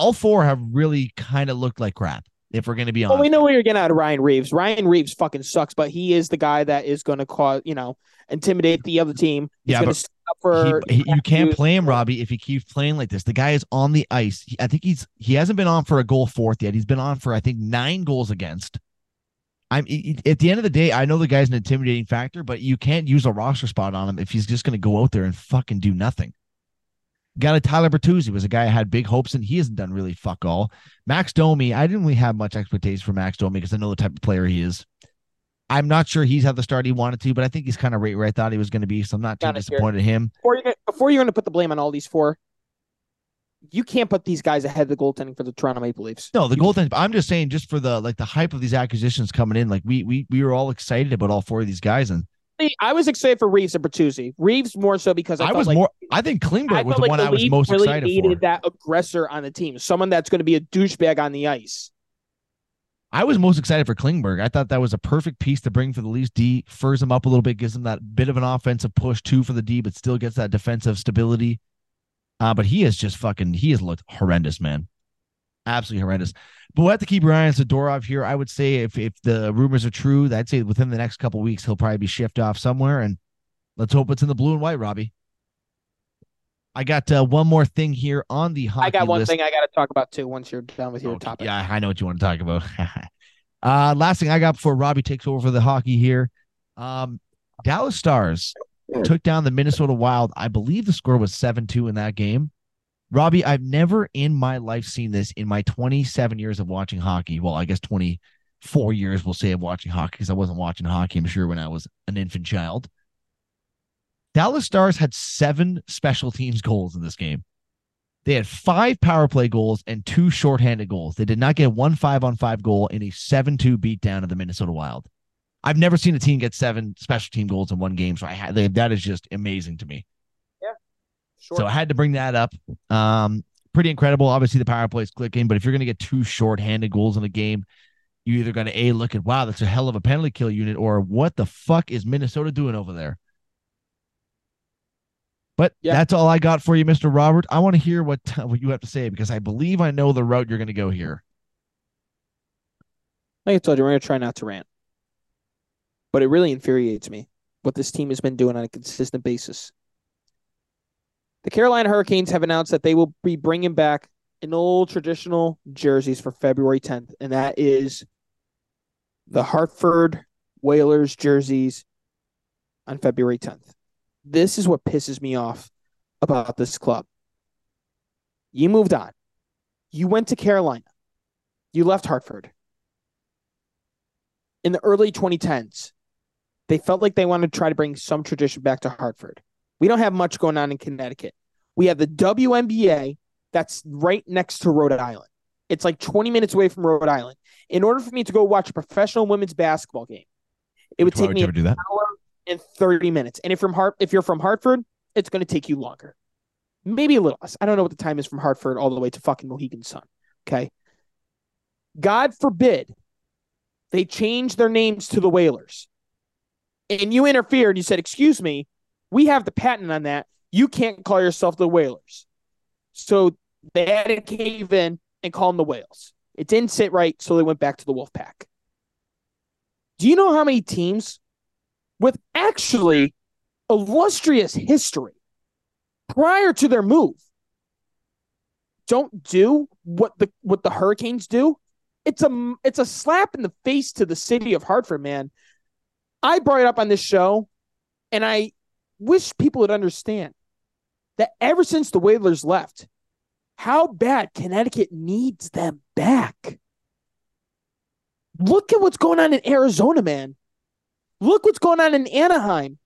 all four have really kind of looked like crap. If we're going to be honest, Well, we know what you're getting out of Ryan Reaves. Ryan Reaves fucking sucks, but he is the guy that is going to cause, you know, intimidate the other team. He's Yeah, but up for. He- he- you can't play him, Robbie, if he keeps playing like this. The guy is on the ice. He- I think he's he hasn't been on for a goal fourth yet. He's been on for I think nine goals against. I'm at the end of the day, I know the guy's an intimidating factor, but you can't use a roster spot on him if he's just going to go out there and fucking do nothing. Got a Tyler Bertuzzi was a guy I had big hopes and He hasn't done really fuck all. Max Domi, I didn't really have much expectation for Max Domi because I know the type of player he is. I'm not sure he's had the start he wanted to, but I think he's kind of right where I thought he was going to be. So I'm not too disappointed in him. Before you're, gonna- before you're going to put the blame on all these four, you can't put these guys ahead of the goaltending for the Toronto Maple Leafs. No, the You- goaltending. I'm just saying, just for the like the hype of these acquisitions coming in, like we we we were all excited about all four of these guys, and I was excited for Reaves and Bertuzzi. Reaves more so because I, I, was like, more. I think Klingberg was the like one the I was most really excited needed for. that aggressor on the team, someone that's going to be a douchebag on the ice. I was most excited for Klingberg. I thought that was a perfect piece to bring for the Leafs. D furs him up a little bit, gives him that bit of an offensive push too for the D, but still gets that defensive stability. Uh, but he is just fucking. He has looked horrendous, man. Absolutely horrendous. But we'll have to keep Ryan Zadorov here. I would say if if the rumors are true, I'd say within the next couple weeks he'll probably be shipped off somewhere, and let's hope it's in the blue and white, Robbie. I got uh, one more thing here on the hockey I got one list. thing I got to talk about too. Once you're done with your Okay, topic, Yeah, I know what you want to talk about. uh, last thing I got before Robbie takes over for the hockey here. Um, Dallas Stars took down the Minnesota Wild. I believe the score was 7 2 in that game. Robbie, I've never in my life seen this in my 27 years of watching hockey. Well, I guess 24 years, we'll say, of watching hockey because I wasn't watching hockey, I'm sure, when I was an infant child. Dallas Stars had seven special teams goals in this game. They had five power play goals and two shorthanded goals. They did not get one five on five goal in a 7 2 beatdown of the Minnesota Wild. I've never seen a team get seven special team goals in one game. So I had that is just amazing to me. Sure. So I had to bring that up. Um, pretty incredible. Obviously, the power play is clicking, but if you're going to get two shorthanded goals in a game, you either got to a look at wow, that's a hell of a penalty kill unit, or what the fuck is Minnesota doing over there? But Yeah. that's all I got for you, Mister Robert. I want to hear what what you have to say because I believe I know the route you're going to go here. like I told you, we're going to try not to rant. But it really infuriates me what this team has been doing on a consistent basis. The Carolina Hurricanes have announced that they will be bringing back an old traditional jerseys for February 10th, and that is the Hartford Whalers jerseys on February 10th. This is what pisses me off about this club. You moved on. You went to Carolina. You left Hartford. In the early 2010s, they felt like they wanted to try to bring some tradition back to Hartford. We don't have much going on in Connecticut. We have the WNBA that's right next to Rhode Island. It's like 20 minutes away from Rhode Island. In order for me to go watch a professional women's basketball game, it would Why take would me an hour and 30 minutes. And if from Hart if you're from Hartford, it's going to take you longer. Maybe a little less. I don't know what the time is from Hartford all the way to fucking Mohegan Sun. Okay. God forbid they change their names to the Whalers. And you interfered. You said, Excuse me, we have the patent on that. You can't call yourself the Whalers. So they had to cave in and call them the Whales. It didn't sit right, so they went back to the Wolfpack. Do you know how many teams with actually illustrious history prior to their move don't do what the what the Hurricanes do? It's a it's a slap in the face to the city of Hartford, man. I brought it up on this show, and I wish people would understand that ever since the Whalers left, how bad Connecticut needs them back. Look at what's going on in Arizona, man. Look what's going on in Anaheim,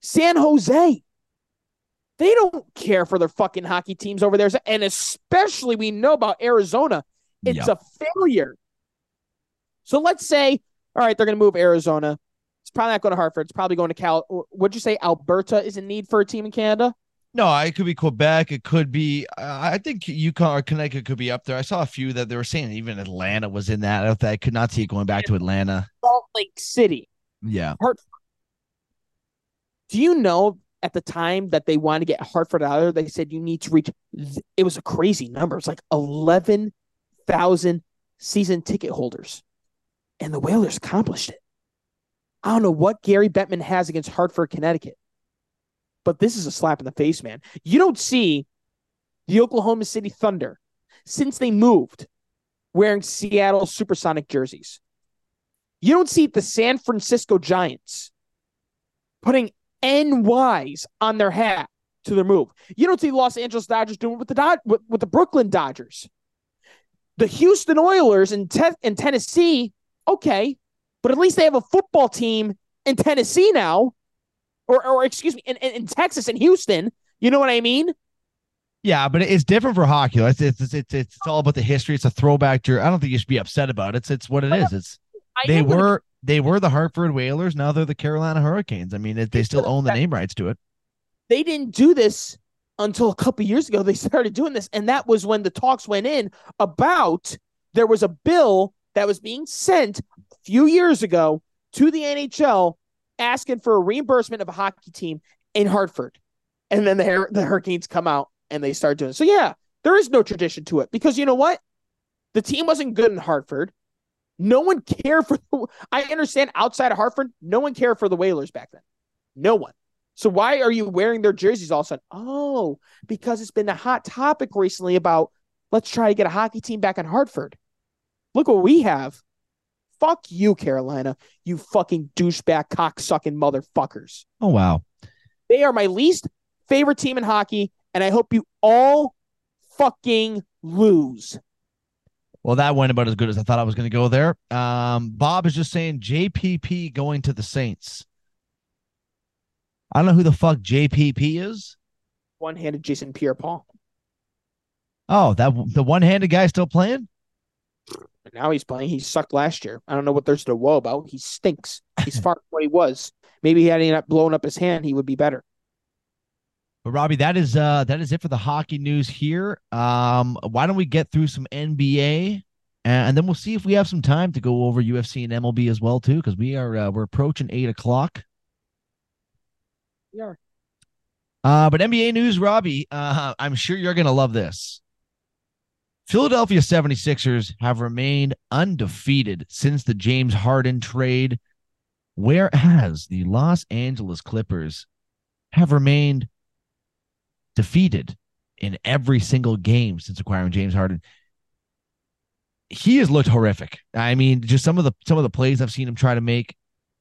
San Jose. They don't care for their fucking hockey teams over there. And especially we know about Arizona. It's Yep. a failure. So let's say, all right, they're going to move Arizona. It's probably not going to Hartford. It's probably going to Cal. Would you say Alberta is in need for a team in Canada? No, it could be Quebec. It could be. Uh, I think Yukon or Connecticut could be up there. I saw a few that they were saying even Atlanta was in that. I, I could not see it going back to Atlanta. Salt Lake City. Yeah. Hartford. Do you know at the time that they wanted to get Hartford out of there, they said you need to reach, it was a crazy number. It's like 11,000 season ticket holders. And the Whalers accomplished it. I don't know what Gary Bettman has against Hartford, Connecticut, but this is a slap in the face, man. You don't see the Oklahoma City Thunder since they moved wearing Seattle Supersonic jerseys. You don't see the San Francisco Giants putting NYs on their hat to their move. You don't see Los Angeles Dodgers doing it with the Dod- with, with the Brooklyn Dodgers. The Houston Oilers in, te- in Tennessee, okay, but at least they have a football team in Tennessee now, or, or excuse me, in, in, in Texas and Houston. You know what I mean? Yeah, but it's different for hockey. It's it's it's it's, all about the history. It's a throwback to. your- I don't think you should be upset about it. It's it's what it is. It's they were they were the Hartford Whalers. Now they're the Carolina Hurricanes. I mean, they still own the name rights to it. they didn't do this until a couple years ago. They started doing this, and that was when the talks went in about there was a bill that was being sent few years ago to the NHL asking for a reimbursement of a hockey team in Hartford, and then the the Hurricanes come out and they start doing it. So yeah, there is no tradition to it because you know what, the team wasn't good in Hartford. No one cared for. I understand outside of Hartford, no one cared for the Whalers back then. No one. So why are you wearing their jerseys all of a sudden? Oh, because it's been a hot topic recently about let's try to get a hockey team back in Hartford. Look what we have. Fuck you, Carolina. You fucking douchebag cocksucking motherfuckers. Oh wow. They are my least favorite team in hockey, and I hope you all fucking lose. Well, that went about as good as I thought I was going to go there. Um, Bob is just saying JPP going to the Saints. I don't know who the fuck JPP is. One-handed Jason Pierre-Paul. Oh, that the one-handed guy still playing? And now he's playing. He sucked last year. I don't know what there's to woe about. He stinks. He's far from what he was. Maybe he had he not blown up his hand, he would be better. But Robbie, that is uh that is it for the hockey news here. Um, why don't we get through some NBA, and then we'll see if we have some time to go over UFC and MLB as well too, because we are uh, we're approaching eight o'clock. We are. Uh, but NBA news, Robbie, uh, I'm sure you're going to love this. Philadelphia 76ers have remained undefeated since the James Harden trade, whereas the Los Angeles Clippers have remained defeated in every single game since acquiring James Harden. He has looked horrific. I mean, just some of the some of the plays I've seen him try to make.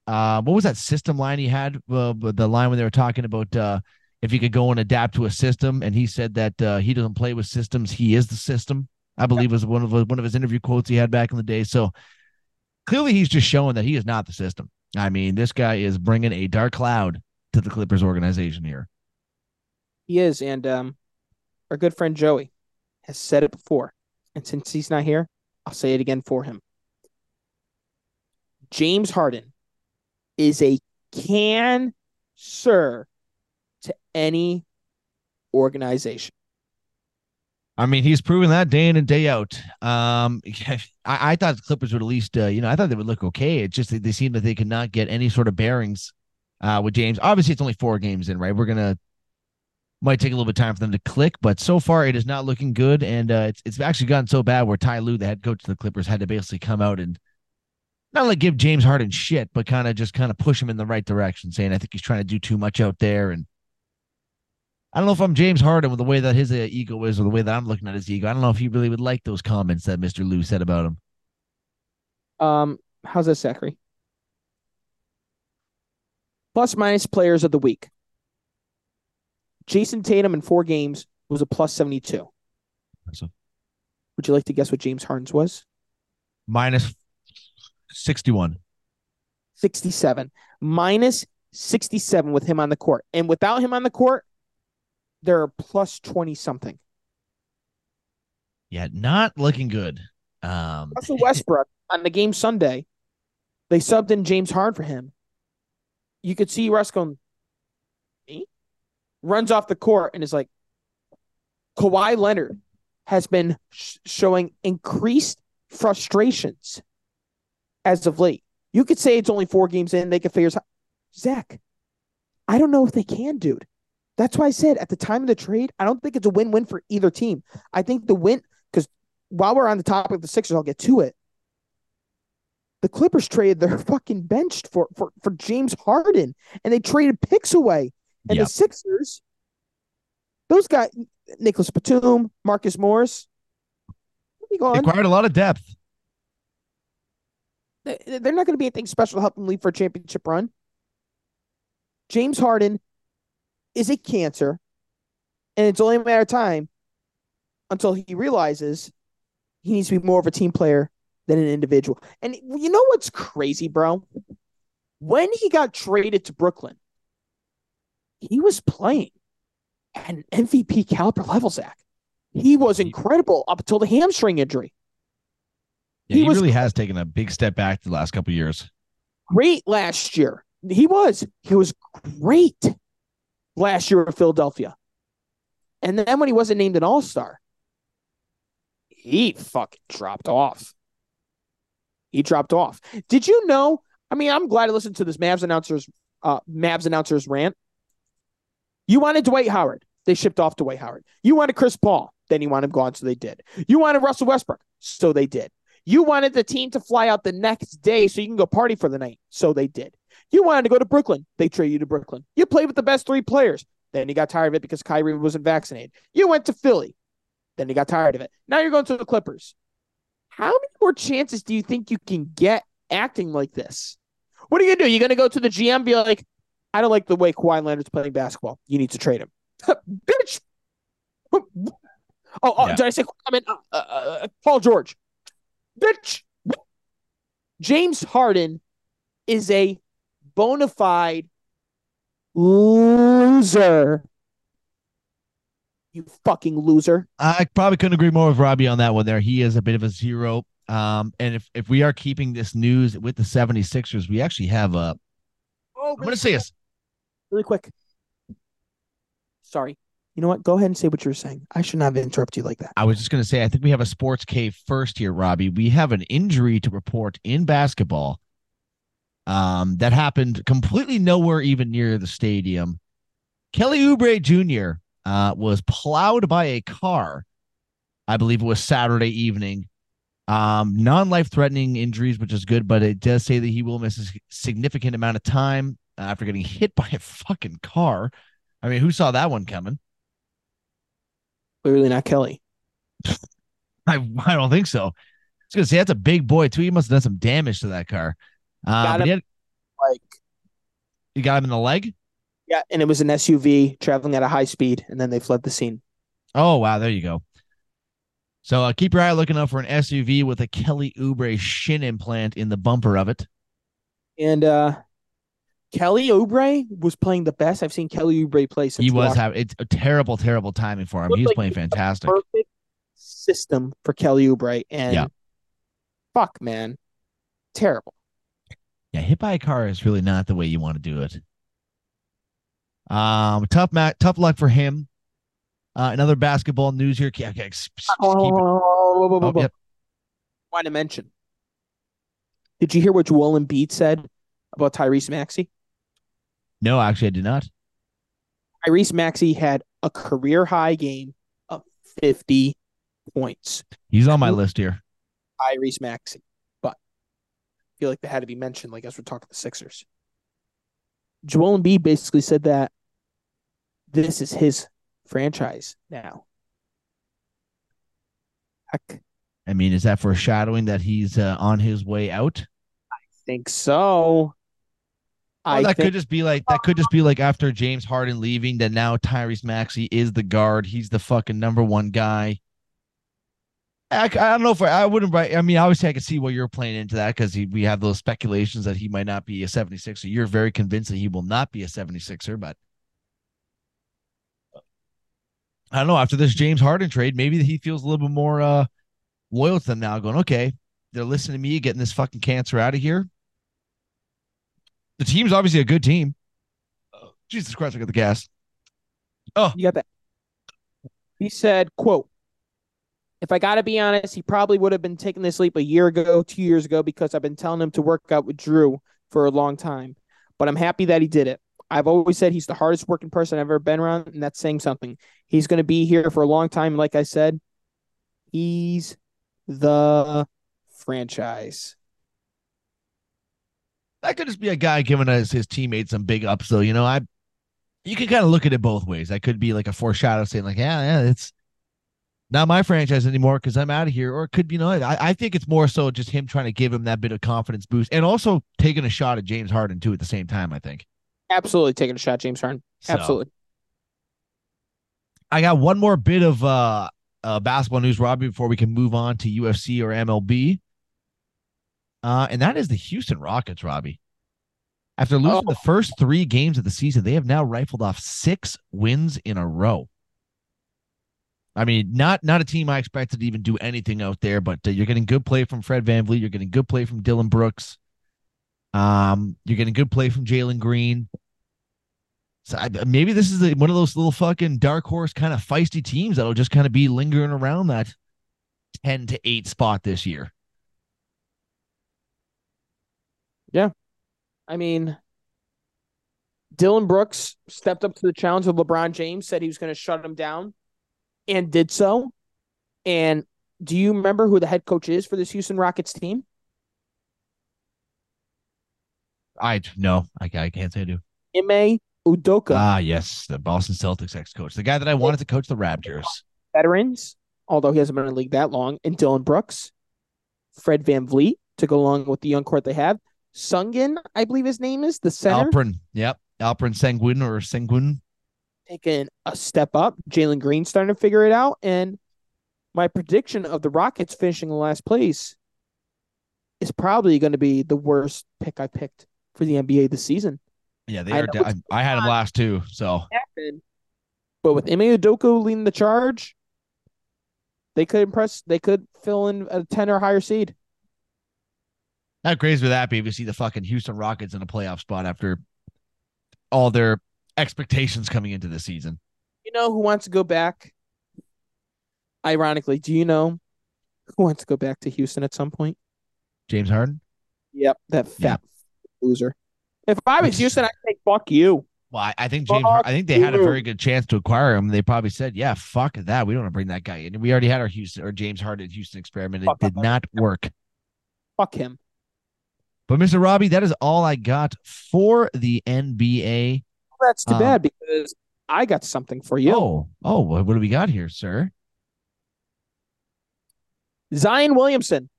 Uh, what was that system line he had? Uh, the line when they were talking about uh, if he could go and adapt to a system, and he said that uh, he doesn't play with systems; he is the system. I believe was one of one of his interview quotes he had back in the day. So clearly, he's just showing that he is not the system. I mean, this guy is bringing a dark cloud to the Clippers organization here. He is, and um, our good friend Joey has said it before, and since he's not here, I'll say it again for him. James Harden is a can sir to any organization. I mean, he's proven that day in and day out. Um, I, I thought the Clippers would at least, uh, you know, I thought they would look okay. It's just they seem that they could not get any sort of bearings uh, with James. Obviously, it's only four games in, right? We're gonna might take a little bit of time for them to click, but so far it is not looking good, and uh, it's it's actually gotten so bad where Ty Lue, the head coach of the Clippers, had to basically come out and not only give James Harden shit, but kind of just kind of push him in the right direction, saying I think he's trying to do too much out there, and I don't know if I'm James Harden with the way that his uh, ego is, or the way that I'm looking at his ego. I don't know if he really would like those comments that Mister Lue said about him. Um, how's that, Zachary? Plus minus players of the week. Jayson Tatum in four games was a plus 72. Awesome. Would you like to guess what James Harden's was? Minus 61. 67. Minus 67 with him on the court. And without him on the court, they're plus 20 something. Yeah, not looking good. Um, Russell Westbrook on the game Sunday, they subbed in James Harden for him. You could see Russ going, me? Runs off the court and is like, Kawhi Leonard has been sh- showing increased frustrations as of late. You could say it's only four games in, they could figure out. Zach, I don't know if they can, dude. That's why I said at the time of the trade, I don't think it's a win win for either team. I think the win, because while we're on the topic of the Sixers, I'll get to it. The Clippers traded their fucking benched for, for, for James Harden and they traded picks away. And yep. the Sixers, those guys, Nicolas Batum, Marcus Morris, acquired a lot of depth. They're not going to be anything special to help them lead for a championship run. James Harden is a cancer, and it's only a matter of time until he realizes he needs to be more of a team player than an individual. And you know what's crazy, bro? When he got traded to Brooklyn, he was playing at an MVP caliber level, Zach. He was incredible up until the hamstring injury. Yeah, he, he was, really has taken a big step back the last couple years. Great last year. He was. He was great last year in Philadelphia. And then when he wasn't named an all star, he fucking dropped off. He dropped off. Did you know? I mean, I'm glad I listened to this Mavs announcers, uh, Mavs announcers rant. You wanted Dwight Howard. They shipped off Dwight Howard. You wanted Chris Paul. Then you wanted him gone, so they did. You wanted Russell Westbrook. So they did. You wanted the team to fly out the next day so you can go party for the night. So they did. You wanted to go to Brooklyn. They traded you to Brooklyn. You played with the best three players. Then you got tired of it because Kyrie wasn't vaccinated. You went to Philly. Then you got tired of it. Now you're going to the Clippers. How many more chances do you think you can get acting like this? What are you going to do? You're going to go to the GM be like, I don't like the way Kawhi Leonard's playing basketball. You need to trade him. Bitch. Oh, oh yeah. did I say I mean uh, uh, uh, Paul George? Bitch. James Harden is a bona fide loser. You fucking loser. I probably couldn't agree more with Robbie on that one there. He is a bit of a zero. Um, and if, if we are keeping this news with the 76ers, we actually have a. Oh, really I'm going to say this really quick. Sorry. You know what? Go ahead and say what you're saying. I should not have interrupted you like that. I was just going to say, I think we have a sports cave first here, Robbie. We have an injury to report in basketball um, that happened completely nowhere even near the stadium. Kelly Oubre Jr. Uh, was plowed by a car. I believe it was Saturday evening. Um, non-life threatening injuries, which is good, but it does say that he will miss a significant amount of time after getting hit by a fucking car. I mean, who saw that one coming? Clearly not Kelly. I I don't think so. I was gonna say that's a big boy too. He must have done some damage to that car. Uh, Got him. had, Like you got him in the leg. yeah, and it was an SUV traveling at a high speed, and then they fled the scene. Oh wow, there you go. So uh, keep your eye looking out for an SUV with a Kelly Oubre shin implant in the bumper of it. And uh Kelly Oubre was playing the best I've seen Kelly Oubre play since He was Washington. having it's a terrible, terrible timing for him. He was like playing fantastic. perfect system for Kelly Oubre, and Yeah. fuck, man, terrible. Yeah, hit by a car is really not the way you want to do it. Um, tough ma- tough luck for him. Uh, another basketball news here. Okay, okay, s- s- keep it- Oh, yep. Want to mention? Did you hear what Joel Embiid said about Tyrese Maxey? No, actually, I did not. Tyrese Maxey had a career high game of 50 points. He's on my list here. Tyrese Maxey, feel like they had to be mentioned, like as we're talking the Sixers. Joel Embiid basically said that this is his franchise now. Heck, I mean, is that foreshadowing that he's uh, on his way out? I think so. I that think could just be like that. Could just be like after James Harden leaving, that now Tyrese Maxey is the guard. He's the fucking number one guy. I, don't know if I, I wouldn't write. I mean, obviously, I could see what you're playing into that because we have those speculations that he might not be a 76er. You're very convinced that he will not be a 76er, but I don't know. After this James Harden trade, maybe he feels a little bit more uh, loyal to them now, going, okay, they're listening to me, getting this fucking cancer out of here. The team's obviously a good team. Oh, Jesus Christ, I got the gas. Oh, you got that. He said, quote, if I got to be honest, he probably would have been taking this leap a year ago, two years ago, because I've been telling him to work out with Drew for a long time. But I'm happy that he did it. I've always said he's the hardest working person I've ever been around, and that's saying something. He's going to be here for a long time. Like I said, he's the franchise. That could just be a guy giving us his teammates some big ups, though. You know, I you can kind of look at it both ways. That could be like a foreshadow saying, like, yeah, yeah, it's not my franchise anymore because I'm out of here. Or it could be, know, I, I think it's more so just him trying to give him that bit of confidence boost and also taking a shot at James Harden too at the same time, I think. Absolutely taking a shot, James Harden. So, Absolutely. I got one more bit of uh, uh basketball news, Robbie, before we can move on to UFC or MLB. Uh, and that is the Houston Rockets, Robbie. After losing Oh. the first three games of the season, they have now rifled off six wins in a row. I mean, not not a team I expected to even do anything out there, but uh, you're getting good play from Fred VanVleet. You're getting good play from Dillon Brooks. Um, you're getting good play from Jalen Green. So I, maybe this is a, one of those little fucking dark horse kind of feisty teams that'll just kind of be lingering around that ten to eight spot this year. Yeah. I mean, Dillon Brooks stepped up to the challenge of LeBron James, said he was going to shut him down, and did so. And do you remember who the head coach is for this Houston Rockets team? I no, I, I can't say I do. Ime Udoka, Ah, yes, the Boston Celtics ex coach, the guy that I wanted to coach the Raptors. veterans, although he hasn't been in the league that long, and Dillon Brooks, Fred VanVleet to go along with the young court they have. Sungin, I believe his name is the center, Alperen, yep, Alperen Sengun or Sengun. Taking a step up. Jalen Green starting to figure it out. And my prediction of the Rockets finishing in last place is probably going to be the worst pick I picked for the NBA this season. Yeah, they I are. I, I had them last too. So. But with Ime Udoka leading the charge, they could impress. They could fill in a 10 or higher seed. how crazy would that be if you see the fucking Houston Rockets in a playoff spot after all their expectations coming into the season? You know who wants to go back? Ironically, do you know who wants to go back to Houston at some point? James Harden. Yep, that fat loser. If I was Houston, I'd say fuck you. Well, I, I think James. Fuck I think they had a very good chance to acquire him. They probably said, "Yeah, fuck that. We don't want to bring that guy in." We already had our Houston or James Harden Houston experiment. It Fuck did him. not work. Fuck him. But Mr. Robbie, that is all I got for the NBA. That's too Um, bad because I got something for you. Oh, oh, what what do we got here, sir? Zion Williamson.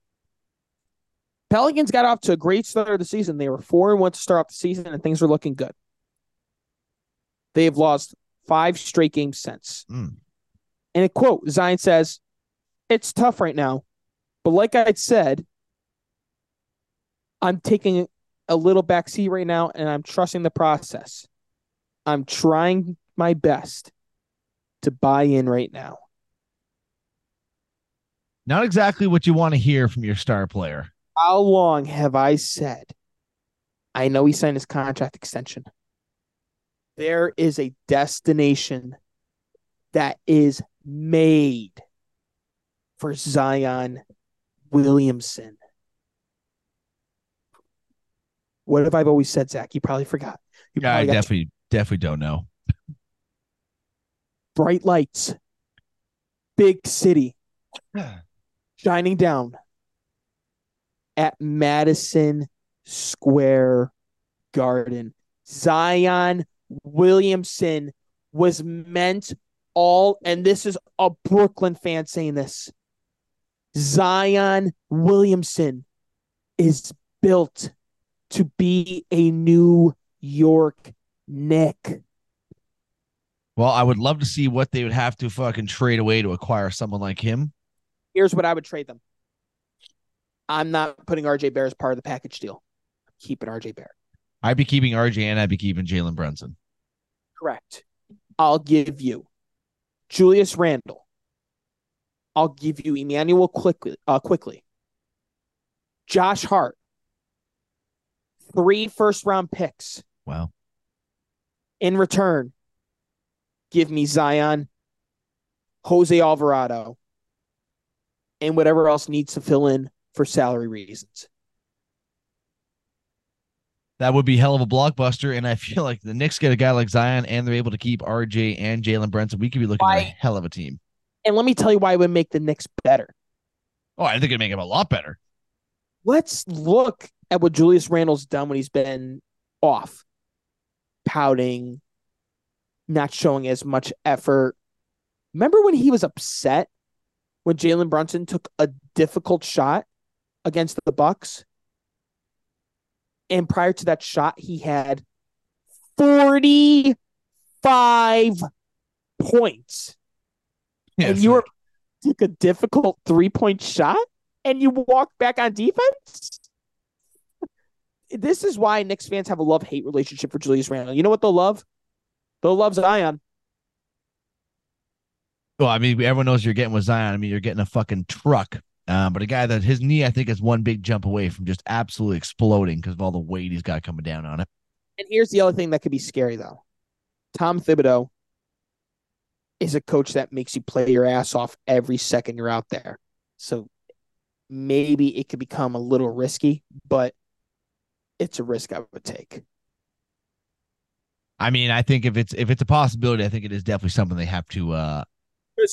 Pelicans got off to a great start of the season. They were four and one to start off the season, and things were looking good. They have lost five straight games since. Mm. And a quote Zion says, It's tough right now. But like I said, I'm taking a little backseat right now and I'm trusting the process. I'm trying my best to buy in right now. Not exactly what you want to hear from your star player. How long have I said? I know he signed his contract extension. There is a destination that is made for Zion Williamson. What have I always said, Zach? You probably forgot. You Yeah, I probably got definitely definitely don't know. bright lights, big city, shining down at Madison Square Garden. Zion Williamson was meant all, and this is a Brooklyn fan saying this. Zion Williamson is built to be a New York Knick. Well, I would love to see what they would have to fucking trade away to acquire someone like him. Here's what I would trade them. I'm not putting RJ Bear as part of the package deal. I'm keeping RJ Bear. I'd be keeping RJ and I'd be keeping Jalen Brunson. Correct. I'll give you Julius Randle. I'll give you Immanuel Quickley. Uh, Quickley. Josh Hart. Three first round picks Wow. In return. Give me Zion, Jose Alvarado, and whatever else needs to fill in for salary reasons. That would be hell of a blockbuster. And I feel like the Knicks get a guy like Zion and they're able to keep RJ and Jalen Brunson. We could be looking at a hell of a team. And let me tell you why it would make the Knicks better. Oh, I think it'd make him a lot better. let's look at what Julius Randle's done when he's been off, pouting, not showing as much effort. Remember when he was upset when Jalen Brunson took a difficult shot against the Bucks? And prior to that shot, he had 45 points. Yeah, and you were took a difficult three point shot and you walked back on defense. This is why Knicks fans have a love hate relationship for Julius Randle. You know what they'll love? They'll love Zion. well, I mean, everyone knows you're getting with Zion. I mean, you're getting a fucking truck. Um, but a guy that his knee, I think, is one big jump away from just absolutely exploding because of all the weight he's got coming down on it. And here's the other thing that could be scary though. Tom Thibodeau is a coach that makes you play your ass off every second you're out there. So maybe it could become a little risky, but it's a risk I would take. I mean, I think if it's if it's a possibility, I think it is definitely something they have to uh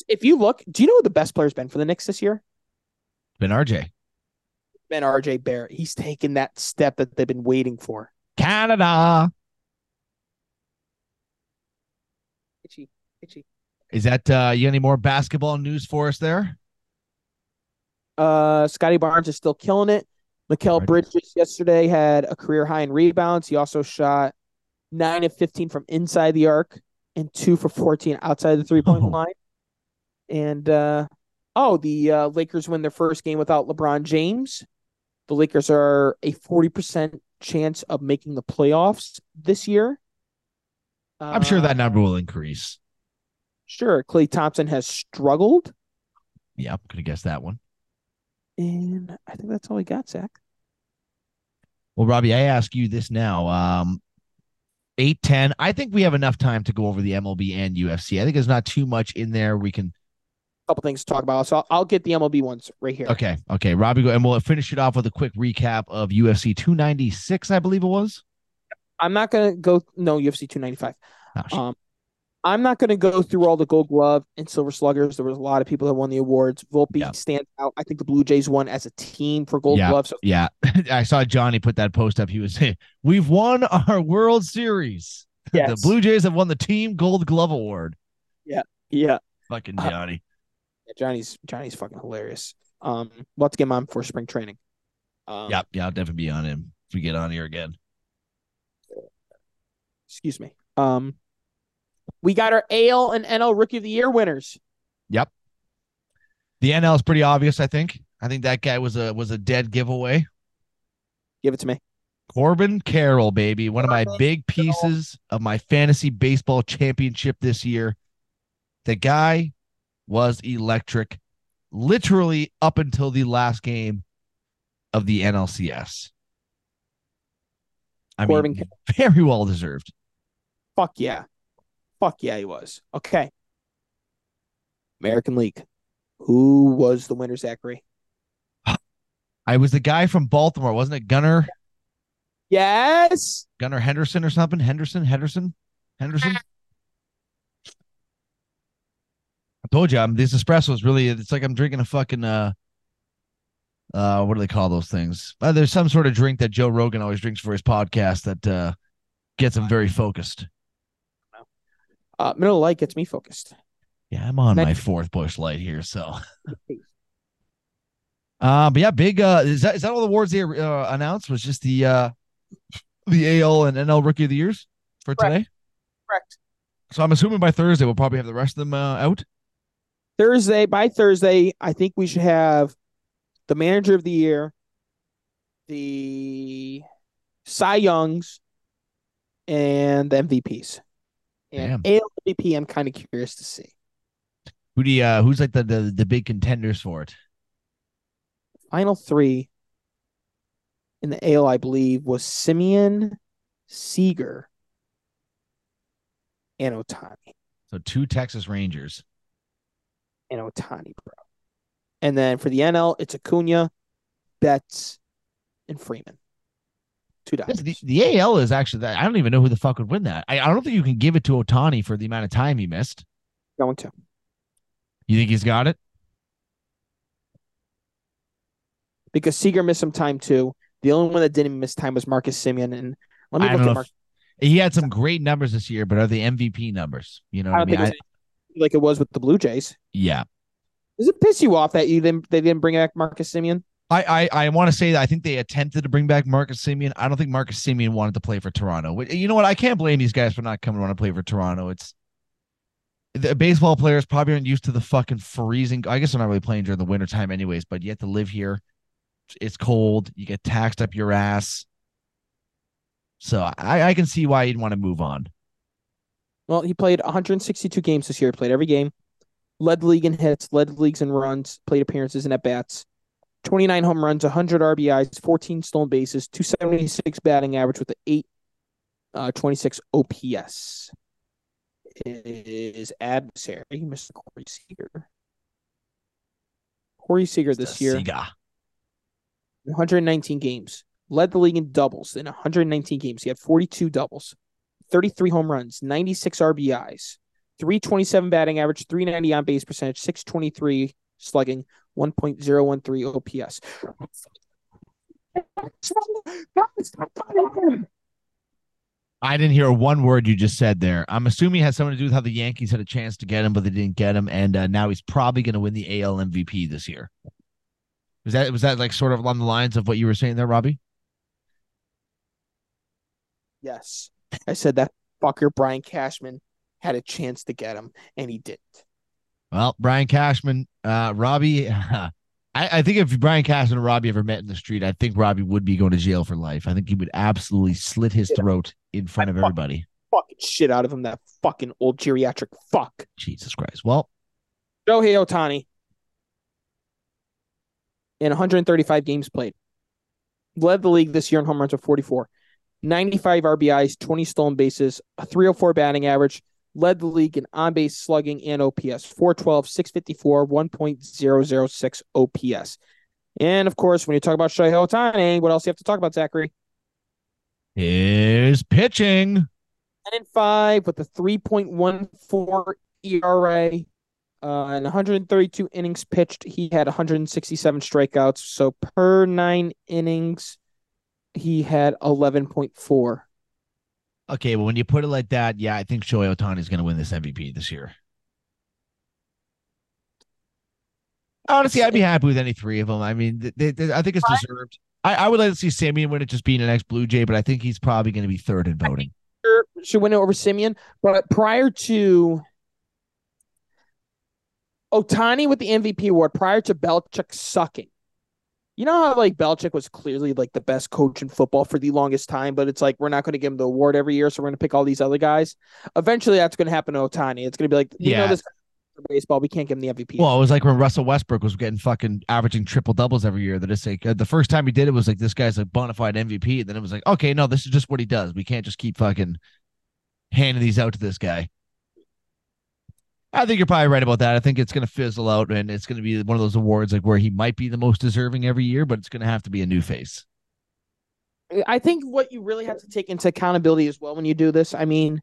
if you look, do you know who the best player's been for the Knicks this year? been RJ. been RJ Barrett. He's taken that step that they've been waiting for. Canada. Itchy, itchy. Is that uh you got any more basketball news for us there? Uh, Scottie Barnes is still killing it. Right. Bridges yesterday had a career high in rebounds. He also shot nine of fifteen from inside the arc and two for fourteen outside the three point Oh. line. And uh, oh, the uh, Lakers win their first game without LeBron James. The Lakers are a forty percent chance of making the playoffs this year. I'm sure that Uh, number will increase. Sure, Klay Thompson has struggled, Yeah, could have guessed that one. And I think that's all we got, Zach. Well, Robbie, I ask you this now. Um, eight ten. I think we have enough time to go over the MLB and UFC. I think there's not too much in there. We can. A couple things to talk about. So I'll, I'll get the MLB ones right here. Okay, okay, Robbie, go and we'll finish it off with a quick recap of UFC 296. I believe it was. I'm not gonna go no UFC 295. Oh. Um, I'm not gonna go through all the Gold Glove and Silver Sluggers. There was a lot of people that won the awards. Volpe Yeah. stands out. I think the Blue Jays won as a team for Gold Yeah. Glove. So yeah, I saw Johnny put that post up. He was saying, "We've won our World Series. The. Blue Jays have won the Team Gold Glove Award." yeah, yeah. Fucking Uh, Johnny. Johnny's Johnny's fucking hilarious. Um, we'll have to get him on for spring training. Um, yeah, yeah, I'll definitely be on him if we get on here again. Excuse me. Um, we got our AL and NL Rookie of the Year winners. Yep. The NL is pretty obvious. I think. I think that guy was a was a dead giveaway. Give it to me. Corbin Carroll, baby, one of my big pieces of my fantasy baseball championship this year. The guy was electric, literally up until the last game of the NLCS. I Corbin mean, very well deserved. Fuck yeah. Fuck yeah, he was. Okay. American League. Who was the winner, Zachary? I was the guy from Baltimore, wasn't it? Gunnar. Yes. Gunnar Henderson or something. Henderson. Henderson. Henderson. I told you, I'm, this espresso is really. It's like I'm drinking a fucking. uh uh What do they call those things? Uh, there's some sort of drink that Joe Rogan always drinks for his podcast that uh gets him very focused. Uh, Miller Lite gets me focused. Yeah, I'm on Next. my fourth Busch Light here, so. Uh, but yeah, big. Uh, is that is that all the awards they uh, announced? Was just the uh, the AL and NL Rookie of the Years for Correct. today? Correct. So I'm assuming by Thursday we'll probably have the rest of them uh, out. Thursday by Thursday, I think we should have the Manager of the Year, the Cy Youngs, and the MVPs. And Damn. AL MVP, I'm kind of curious to see. Who do you, uh, who's like the, the the big contenders for it? final three in the AL, I believe, was Semien, Seager, and Ohtani. So two Texas Rangers. And Ohtani, bro. And then for the NL, it's Acuna, Betts, and Freeman. Two dollars. The, the, AL is actually that. I don't even know who the fuck would win that. I, I don't think you can give it to Ohtani for the amount of time he missed. Going to. You think he's got it? because Seager missed some time too. The only one that didn't miss time was Marcus Semien. And let me I look at Marcus. He had some great numbers this year, but are the MVP numbers? You know, I, I mean? I, like it was with the Blue Jays. Yeah. Does it piss you off that you didn't they didn't bring back Marcus Semien? I I, I want to say that I think they attempted to bring back Marcus Semien. I don't think Marcus Semien wanted to play for Toronto. You know what? I can't blame these guys for not coming want to play for Toronto. It's the baseball players probably aren't used to the fucking freezing. I guess they're not really playing during the wintertime anyways, but you have to live here it's cold. You get taxed up your ass. So I, I can see why you'd want to move on. Well, he played 162 games this year. Played every game. Led league in hits. Led leagues in runs. Played appearances and at bats. 29 home runs, 100 RBIs, 14 stolen bases, 276 batting average with the 8 uh, 26 OPS. Is adversary Mr. Corey Seager. Corey Seager this year. Seager. 119 games. Led the league in doubles in 119 games. He had 42 doubles, 33 home runs, 96 RBIs, 327 batting average, 390 on base percentage, 623 slugging, 1.013 OPS. I didn't hear one word you just said there. I'm assuming it has something to do with how the Yankees had a chance to get him, but they didn't get him, and uh, now he's probably going to win the AL MVP this year. Was that was that like sort of along the lines of what you were saying there, Robbie? Yes. I said that fucker Brian Cashman had a chance to get him and he didn't. Well, Brian Cashman, uh, Robbie, I, I think if Brian Cashman and Robbie ever met in the street, I think Robbie would be going to jail for life. I think he would absolutely slit his throat in front of everybody. Fucking shit out of him, that fucking old geriatric fuck. Jesus Christ. Well, Shohei Ohtani, in 135 games played. Led the league this year in home runs with 44. 95 RBIs, 20 stolen bases, a 304 batting average. Led the league in on base slugging and OPS 412, 654, 1.006 OPS. And of course, when you talk about Shohei Ohtani, what else do you have to talk about, Zachary? Is pitching. 10 and 5 with a 3.14 ERA, uh, in 132 innings pitched, he had 167 strikeouts. So per nine innings, he had 11.4. Okay, well, when you put it like that, yeah, I think Shohei Ohtani is going to win this MVP this year. Honestly, I'd be happy with any three of them. I mean, they, they, I think it's deserved. I, I would like to see Semien win it just being an ex Blue Jay, but I think he's probably going to be third in voting. Should win it over Semien, but prior to Ohtani with the MVP award, prior to Belichick sucking, you know how like Belichick was clearly like the best coach in football for the longest time, but it's like we're not going to give him the award every year, so we're going to pick all these other guys. Eventually, that's going to happen to Ohtani. It's going to be like, you Yeah. know, this baseball, we can't give him the MVP. Well, it was like when Russell Westbrook was getting fucking averaging triple doubles every year. That it's like uh, the first time he did it was like this guy's a bona fide MVP. And then it was like, okay, no, this is just what he does. We can't just keep fucking handing these out to this guy. I think you're probably right about that. I think it's going to fizzle out and it's going to be one of those awards like where he might be the most deserving every year, but it's going to have to be a new face. I think what you really have to take into accountability as well when you do this. I mean,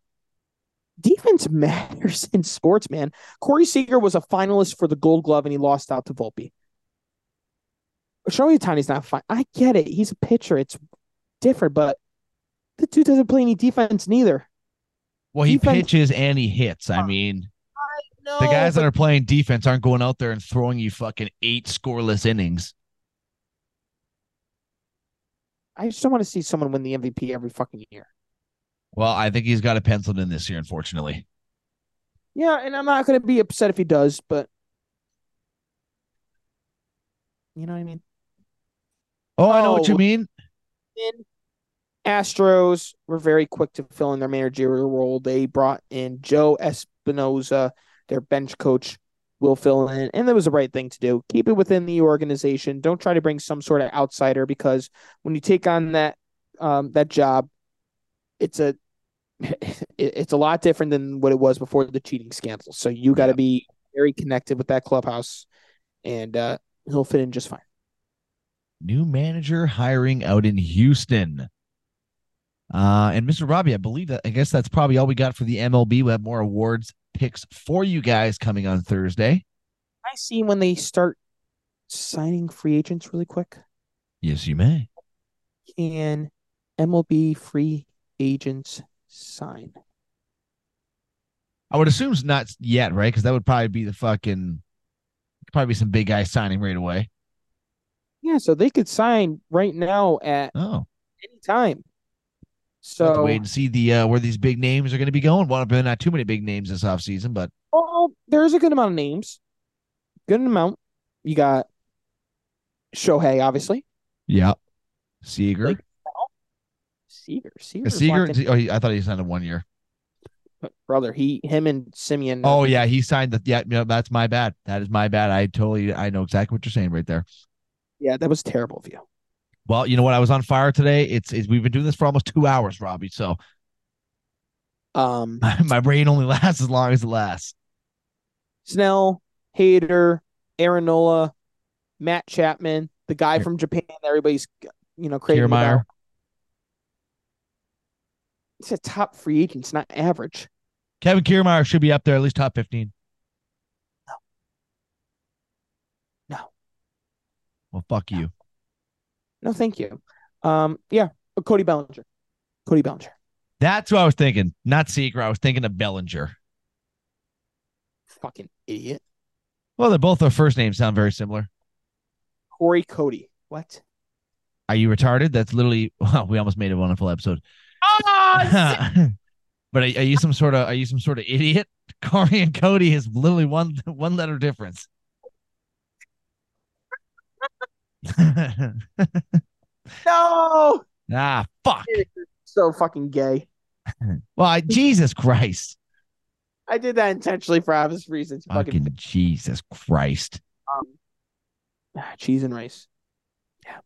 defense matters in sports, man. Corey Seager was a finalist for the Gold Glove and he lost out to Volpe. Shohei Ohtani's not fine. I get it. He's a pitcher. It's different, but the dude doesn't play any defense neither. Well, he Defense- pitches and he hits. I mean, No, the guys that are playing defense aren't going out there and throwing you fucking eight scoreless innings. I just don't want to see someone win the MVP every fucking year. Well, I think he's got it penciled in this year, unfortunately. Yeah, and I'm not going to be upset if he does, but you know what I mean. Oh, I know what you Oh. mean. in Astros were very quick to fill in their managerial role. They brought in Joe Espinoza, their bench coach, will fill in, and that was the right thing to do. Keep it within the organization. Don't try to bring some sort of outsider because when you take on that um, that job, it's a it's a lot different than what it was before the cheating scandal. So you got to Yeah. be very connected with that clubhouse, and uh, he'll fit in just fine. New manager hiring out in Houston. Uh, and Mr. Robbie, I believe that I guess that's probably all we got for the MLB. We have more awards picks for you guys coming on Thursday. I see when they start signing free agents really quick. Yes, you may. Can MLB free agents sign? I would assume it's not yet, right? Because that would probably be the fucking probably be some big guys signing right away. Yeah, so they could sign right now at Oh, any time. So wait and see the uh, where these big names are going to be going. Well, there not too many big names this offseason, but oh, there's a good amount of names. Good amount. You got Shohei, obviously. yeah, Seager, Like, Seager. Seager's Seager. Oh, he, I thought he signed a one year. brother. He, him, and Semien. Oh yeah, he signed the yeah, yeah, that's my bad. That is my bad. I totally I know exactly what you're saying right there. yeah, that was terrible of you. Well, you know what? I was on fire today. It's, it's we've been doing this for almost two hours, Robbie. So Um, my brain only lasts as long as it lasts. Snell, Hader, Aaron Nola, Matt Chapman, the guy from Japan. Everybody's you know crazy about. Kiermaier. It's a top free agent. It's not average. Kevin Kiermaier should be up there, at least top 15. No. Well, fuck you. No, thank you. Um, yeah, Cody Bellinger. Cody Bellinger. That's what I was thinking. Not Seager. I was thinking of Bellinger. Fucking idiot. Well, they're both their first names sound very similar. Corey Cody. What? Are you retarded? That's literally wow, we almost made a wonderful episode. Oh, but are, are you some sort of are you some sort of idiot? Corey and Cody is literally one one letter difference. no. ah, fuck. So fucking gay. Well, I, Jesus Christ. I did that intentionally for obvious reasons. Fucking, Fucking Jesus Christ. um, ah, cheese and rice. Yeah.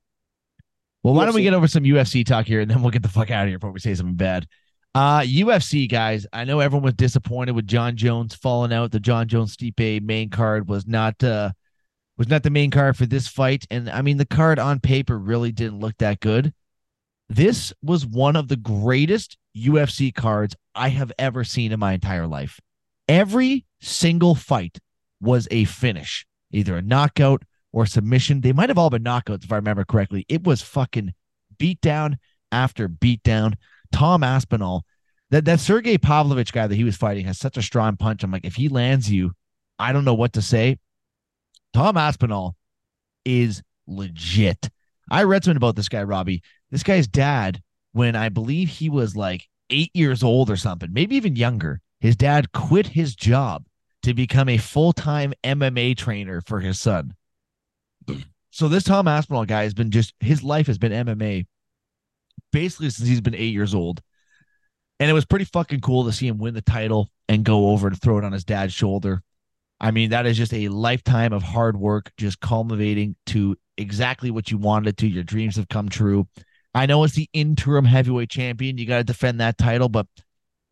Well, why don't we get over some UFC talk here and then we'll get the fuck out of here before we say something bad. Uh UFC guys, I know everyone was disappointed with Jon Jones falling out. The Jon Jones Stipe main card was not uh was not the main card for this fight. And I mean the card on paper really didn't look that good. This was one of the greatest UFC cards I have ever seen in my entire life. Every single fight was a finish, either a knockout or submission. They might have all been knockouts if I remember correctly. It was fucking beatdown after beatdown. Tom Aspinall, that that Sergey Pavlovich guy that he was fighting has such a strong punch. I'm like, if he lands you, I don't know what to say. Tom Aspinall is legit. I read something about this guy, Robbie. This guy's dad, when I believe he was like eight years old or something, maybe even younger, his dad quit his job to become a full time MMA trainer for his son. So this Tom Aspinall guy has been just his life has been MMA basically since he's been eight years old. And it was pretty fucking cool to see him win the title and go over to throw it on his dad's shoulder. I mean, that is just a lifetime of hard work, just culminating to exactly what you wanted to. Your dreams have come true. I know it's the interim heavyweight champion. You got to defend that title, but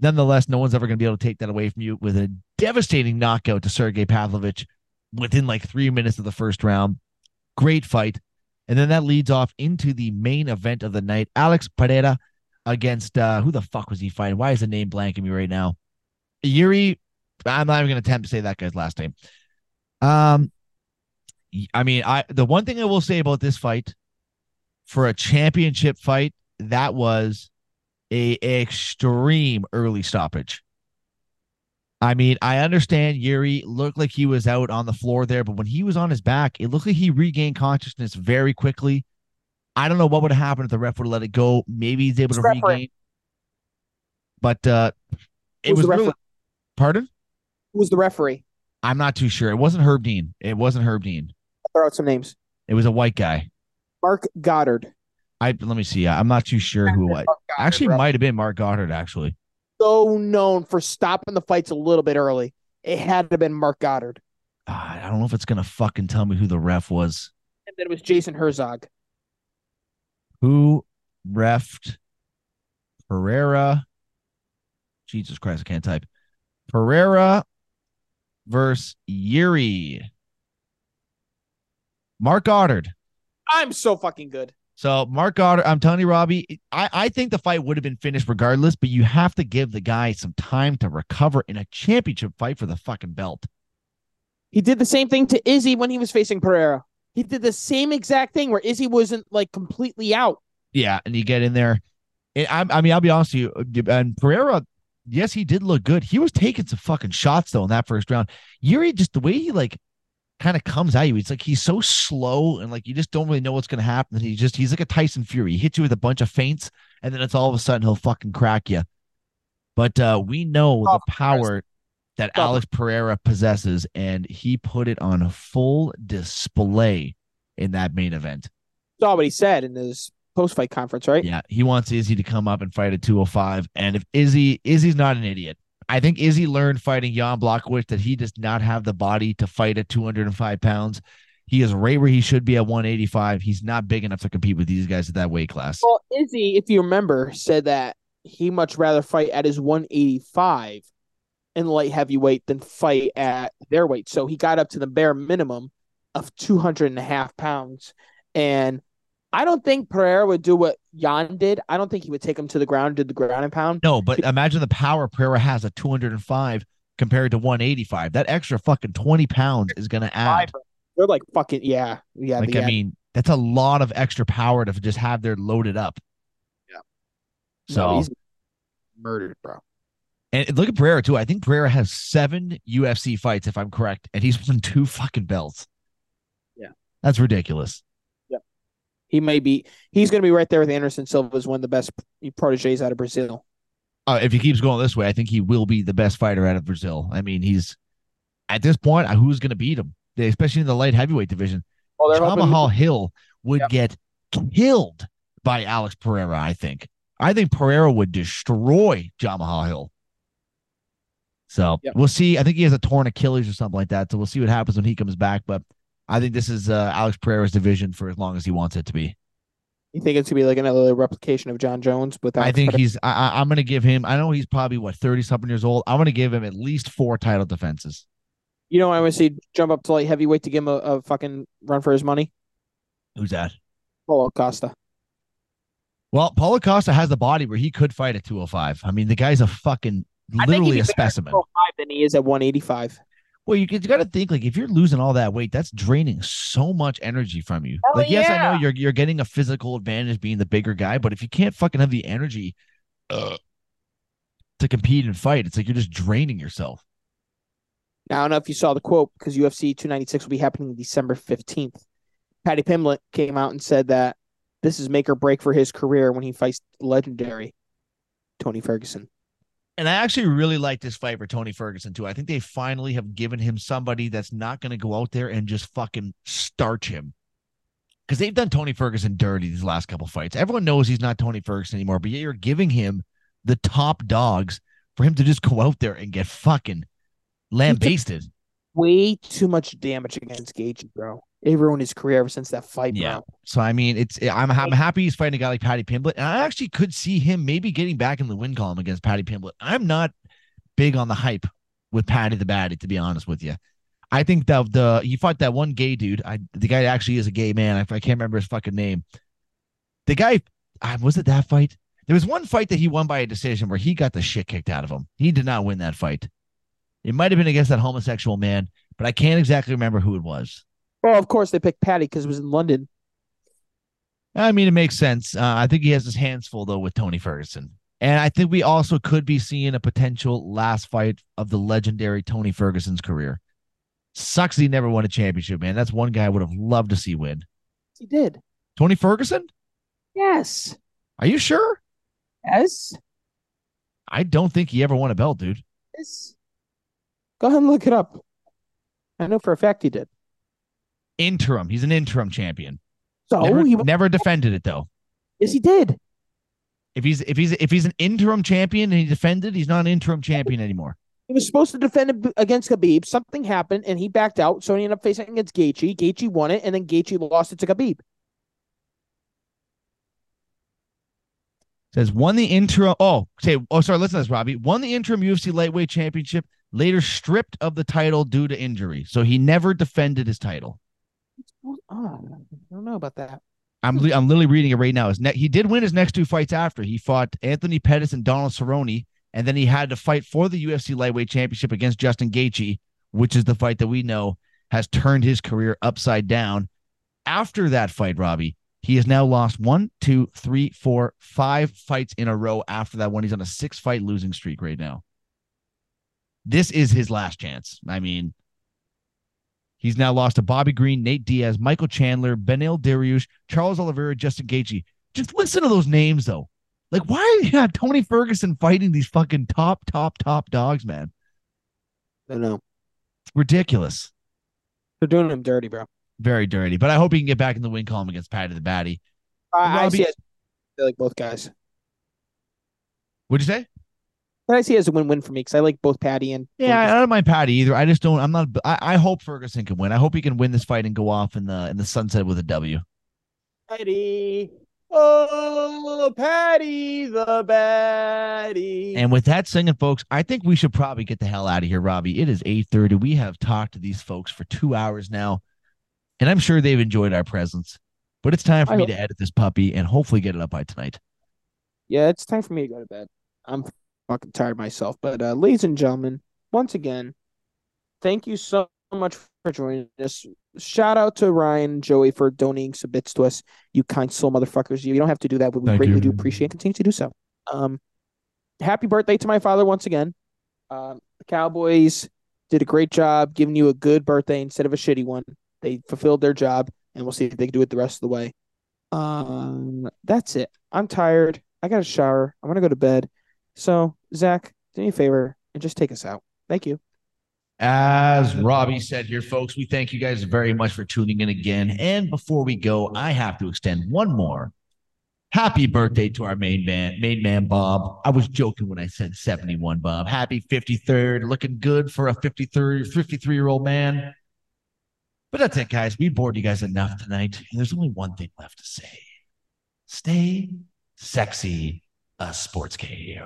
nonetheless, no one's ever going to be able to take that away from you with a devastating knockout to Sergey Pavlovich within like three minutes of the first round. Great fight. And then that leads off into the main event of the night. Alex Pereira against uh who the fuck was he fighting? Why is the name blanking me right now? Yuri. I'm not even gonna attempt to say that guy's last name. Um I mean, I the one thing I will say about this fight for a championship fight, that was a extreme early stoppage. I mean, I understand Yuri looked like he was out on the floor there, but when he was on his back, it looked like he regained consciousness very quickly. I don't know what would have happened if the ref would have let it go. Maybe he's able to regain. But uh it Who's was really pardon? Who was the referee? I'm not too sure. It wasn't Herb Dean. It wasn't Herb Dean. Throw out some names. It was a white guy. Marc Goddard. I let me see. I'm not too sure who it was. Actually, bro. might have been Marc Goddard. Actually, so known for stopping the fights a little bit early. It had to have been Marc Goddard. Ah, I don't know if it's gonna fucking tell me who the ref was. And then it was Jason Herzog. Who refed Pereira? Jesus Christ, I can't type. Pereira versus Yuri. Marc Goddard. I'm so fucking good. So Marc Goddard, I'm telling you, Robbie, I, I think the fight would have been finished regardless, but you have to give the guy some time to recover in a championship fight for the fucking belt. He did the same thing to Izzy when he was facing Pereira. He did the same exact thing where Izzy wasn't like completely out. Yeah, and you get in there. And I, I mean, I'll be honest with you. And Pereira, yes, he did look good. He was taking some fucking shots though in that first round. Yuri, just the way he like kind of comes at you, it's like he's so slow and like you just don't really know what's gonna happen. And he just he's like a Tyson Fury. He hits you with a bunch of feints, and then it's all of a sudden he'll fucking crack you. But uh we know Oh, the power that Stop. Alex Pereira possesses, and he put it on full display in that main event. Saw what he said in his post fight conference, right? Yeah, he wants Izzy to come up and fight at 205. And if Izzy, Izzy's not an idiot. I think Izzy learned fighting Jan Blachowicz that he does not have the body to fight at 205 pounds. He is right where he should be at 185. He's not big enough to compete with these guys at that weight class. Well, Izzy, if you remember, said that he much rather fight at his 185 in light heavyweight than fight at their weight. So he got up to the bare minimum of 200 and a half pounds. And I don't think Pereira would do what Jan did. I don't think he would take him to the ground, did the ground and pound. No, but imagine the power Pereira has at 205 compared to 185. That extra fucking 20 pounds is going to add. They're like fucking yeah, yeah. Like, the- I mean, that's a lot of extra power to just have there loaded up. Yeah. So, no, he's murdered, bro. and look at Pereira too. I think Pereira has seven UFC fights, if I'm correct, and he's won two fucking belts. Yeah. That's ridiculous. He may be. He's going to be right there with Anderson Silva as one of the best proteges out of Brazil. Uh, if he keeps going this way, I think he will be the best fighter out of Brazil. I mean, he's at this point, uh, who's going to beat him? Especially in the light heavyweight division. Well, they're Jamahal Hill would Yep. get killed by Alex Pereira, I think. I think Pereira would destroy Jamahal Hill. So Yep. we'll see. I think he has a torn Achilles or something like that. So we'll see what happens when he comes back. But I think this is uh, Alex Pereira's division for as long as he wants it to be. You think it's gonna be like another replication of Jon Jones without? I think Pereira? he's. I, I, I'm going to give him. I know he's probably what thirty something years old. I'm going to give him at least four title defenses. You know, I want to see jump up to light heavyweight to give him a, a fucking run for his money. Who's that? Paulo Costa. Well, Paulo Costa has the body where he could fight at 205. I mean, the guy's a fucking I think literally he's a specimen. 205 than he is at 185. Well, you, you got to think like if you're losing all that weight, that's draining so much energy from you. Hell like, yes, I know you're you're getting a physical advantage being the bigger guy, but if you can't fucking have the energy uh, to compete and fight, it's like you're just draining yourself. Now, I don't know if you saw the quote because UFC 296 will be happening December 15th. Paddy Pimblett came out and said that this is make or break for his career when he fights legendary Tony Ferguson. And I actually really like this fight for Tony Ferguson too. I think they finally have given him somebody that's not going to go out there and just fucking starch him. Because they've done Tony Ferguson dirty these last couple fights. Everyone knows he's not Tony Ferguson anymore, but yet you're giving him the top dogs for him to just go out there and get fucking lambasted. Way too much damage against Gaethje, bro. It ruined his career ever since that fight, Yeah. bro. So I mean, it's I'm I'm happy he's fighting a guy like Paddy Pimblett, and I actually could see him maybe getting back in the win column against Paddy Pimblett. I'm not big on the hype with Paddy the Baddy, to be honest with you. I think that the he fought that one gay dude. I the guy actually is a gay man. I, I can't remember his fucking name. The guy I, was it that fight? There was one fight that he won by a decision where he got the shit kicked out of him. He did not win that fight. It might have been against that homosexual man, but I can't exactly remember who it was. Well, of course they picked Paddy because it was in London. I mean, it makes sense. Uh, I think he has his hands full though with Tony Ferguson, and I think we also could be seeing a potential last fight of the legendary Tony Ferguson's career. Sucks he never won a championship, man. That's one guy I would have loved to see win. He did. Tony Ferguson? Yes. Are you sure? Yes. I don't think he ever won a belt, dude. Yes. Go ahead and look it up. I know for a fact he did. Interim. He's an interim champion. So Never, he never defended it though. yes he did. If he's if he's if he's an interim champion and he defended, he's not an interim champion anymore. He was supposed to defend against Khabib. Something happened and he backed out. So he ended up facing against Gaethje. Gaethje won it, and then Gaethje lost it to Khabib. Says won the interim. Oh, say, oh, sorry. Listen to this, Robbie. Won the interim UFC lightweight championship. Later stripped of the title due to injury, so he never defended his title. Oh, I don't know about that. I'm li- I'm literally reading it right now. His ne- he did win his next two fights after he fought Anthony Pettis and Donald Cerrone, and then he had to fight for the UFC lightweight championship against Justin Gaethje, which is the fight that we know has turned his career upside down. After that fight, Robbie, he has now lost one, two, three, four, five fights in a row. After that one, he's on a six fight losing streak right now. This is his last chance. I mean, he's now lost to Bobby Green, Nate Diaz, Michael Chandler, Beneil Dariush, Charles Oliveira, Justin Gaethje. Just listen to those names, though. Like, why are you have Tony Ferguson fighting these fucking top, top, top dogs, man? I know. It's ridiculous. They're doing him dirty, bro. Very dirty. But I hope he can get back in the win column against Paddy the Baddy. I, I Robbie- see it. I like both guys. What'd you say? But I see as a win-win for me because I like both Paddy and Yeah, I don't mind Paddy either. I just don't. I'm not. I, I hope Ferguson can win. I hope he can win this fight and go off in the in the sunset with a W. Paddy. Oh, Paddy the baddie. And with that singing, folks, I think we should probably get the hell out of here, Robbie. It is 8:30. We have talked to these folks for two hours now, and I'm sure they've enjoyed our presence. But it's time for I me hope- to edit this puppy and hopefully get it up by tonight. yeah, it's time for me to go to bed. I'm fucking tired myself. But uh, ladies and gentlemen, once again, thank you so much for joining us. Shout out to Ryan and Joey for donating some bits to us. You kind soul motherfuckers. You don't have to do that, but we Thank greatly you. do appreciate and continue to do so. Um, happy birthday to my father once again. Um, the Cowboys did a great job giving you a good birthday instead of a shitty one. They fulfilled their job, and we'll see if they can do it the rest of the way. Um, that's it. I'm tired. I got a shower. I'm gonna go to bed. So, Zach, do me a favor and just take us out. Thank you. As Robbie said here, folks, we thank you guys very much for tuning in again. And before we go, I have to extend one more happy birthday to our main man, main man Bob. I was joking when I said 71, Bob. Happy 53rd, looking good for a 53, 53 year old man. But that's it, guys. We bored you guys enough tonight. And there's only one thing left to say stay sexy, a sports cave.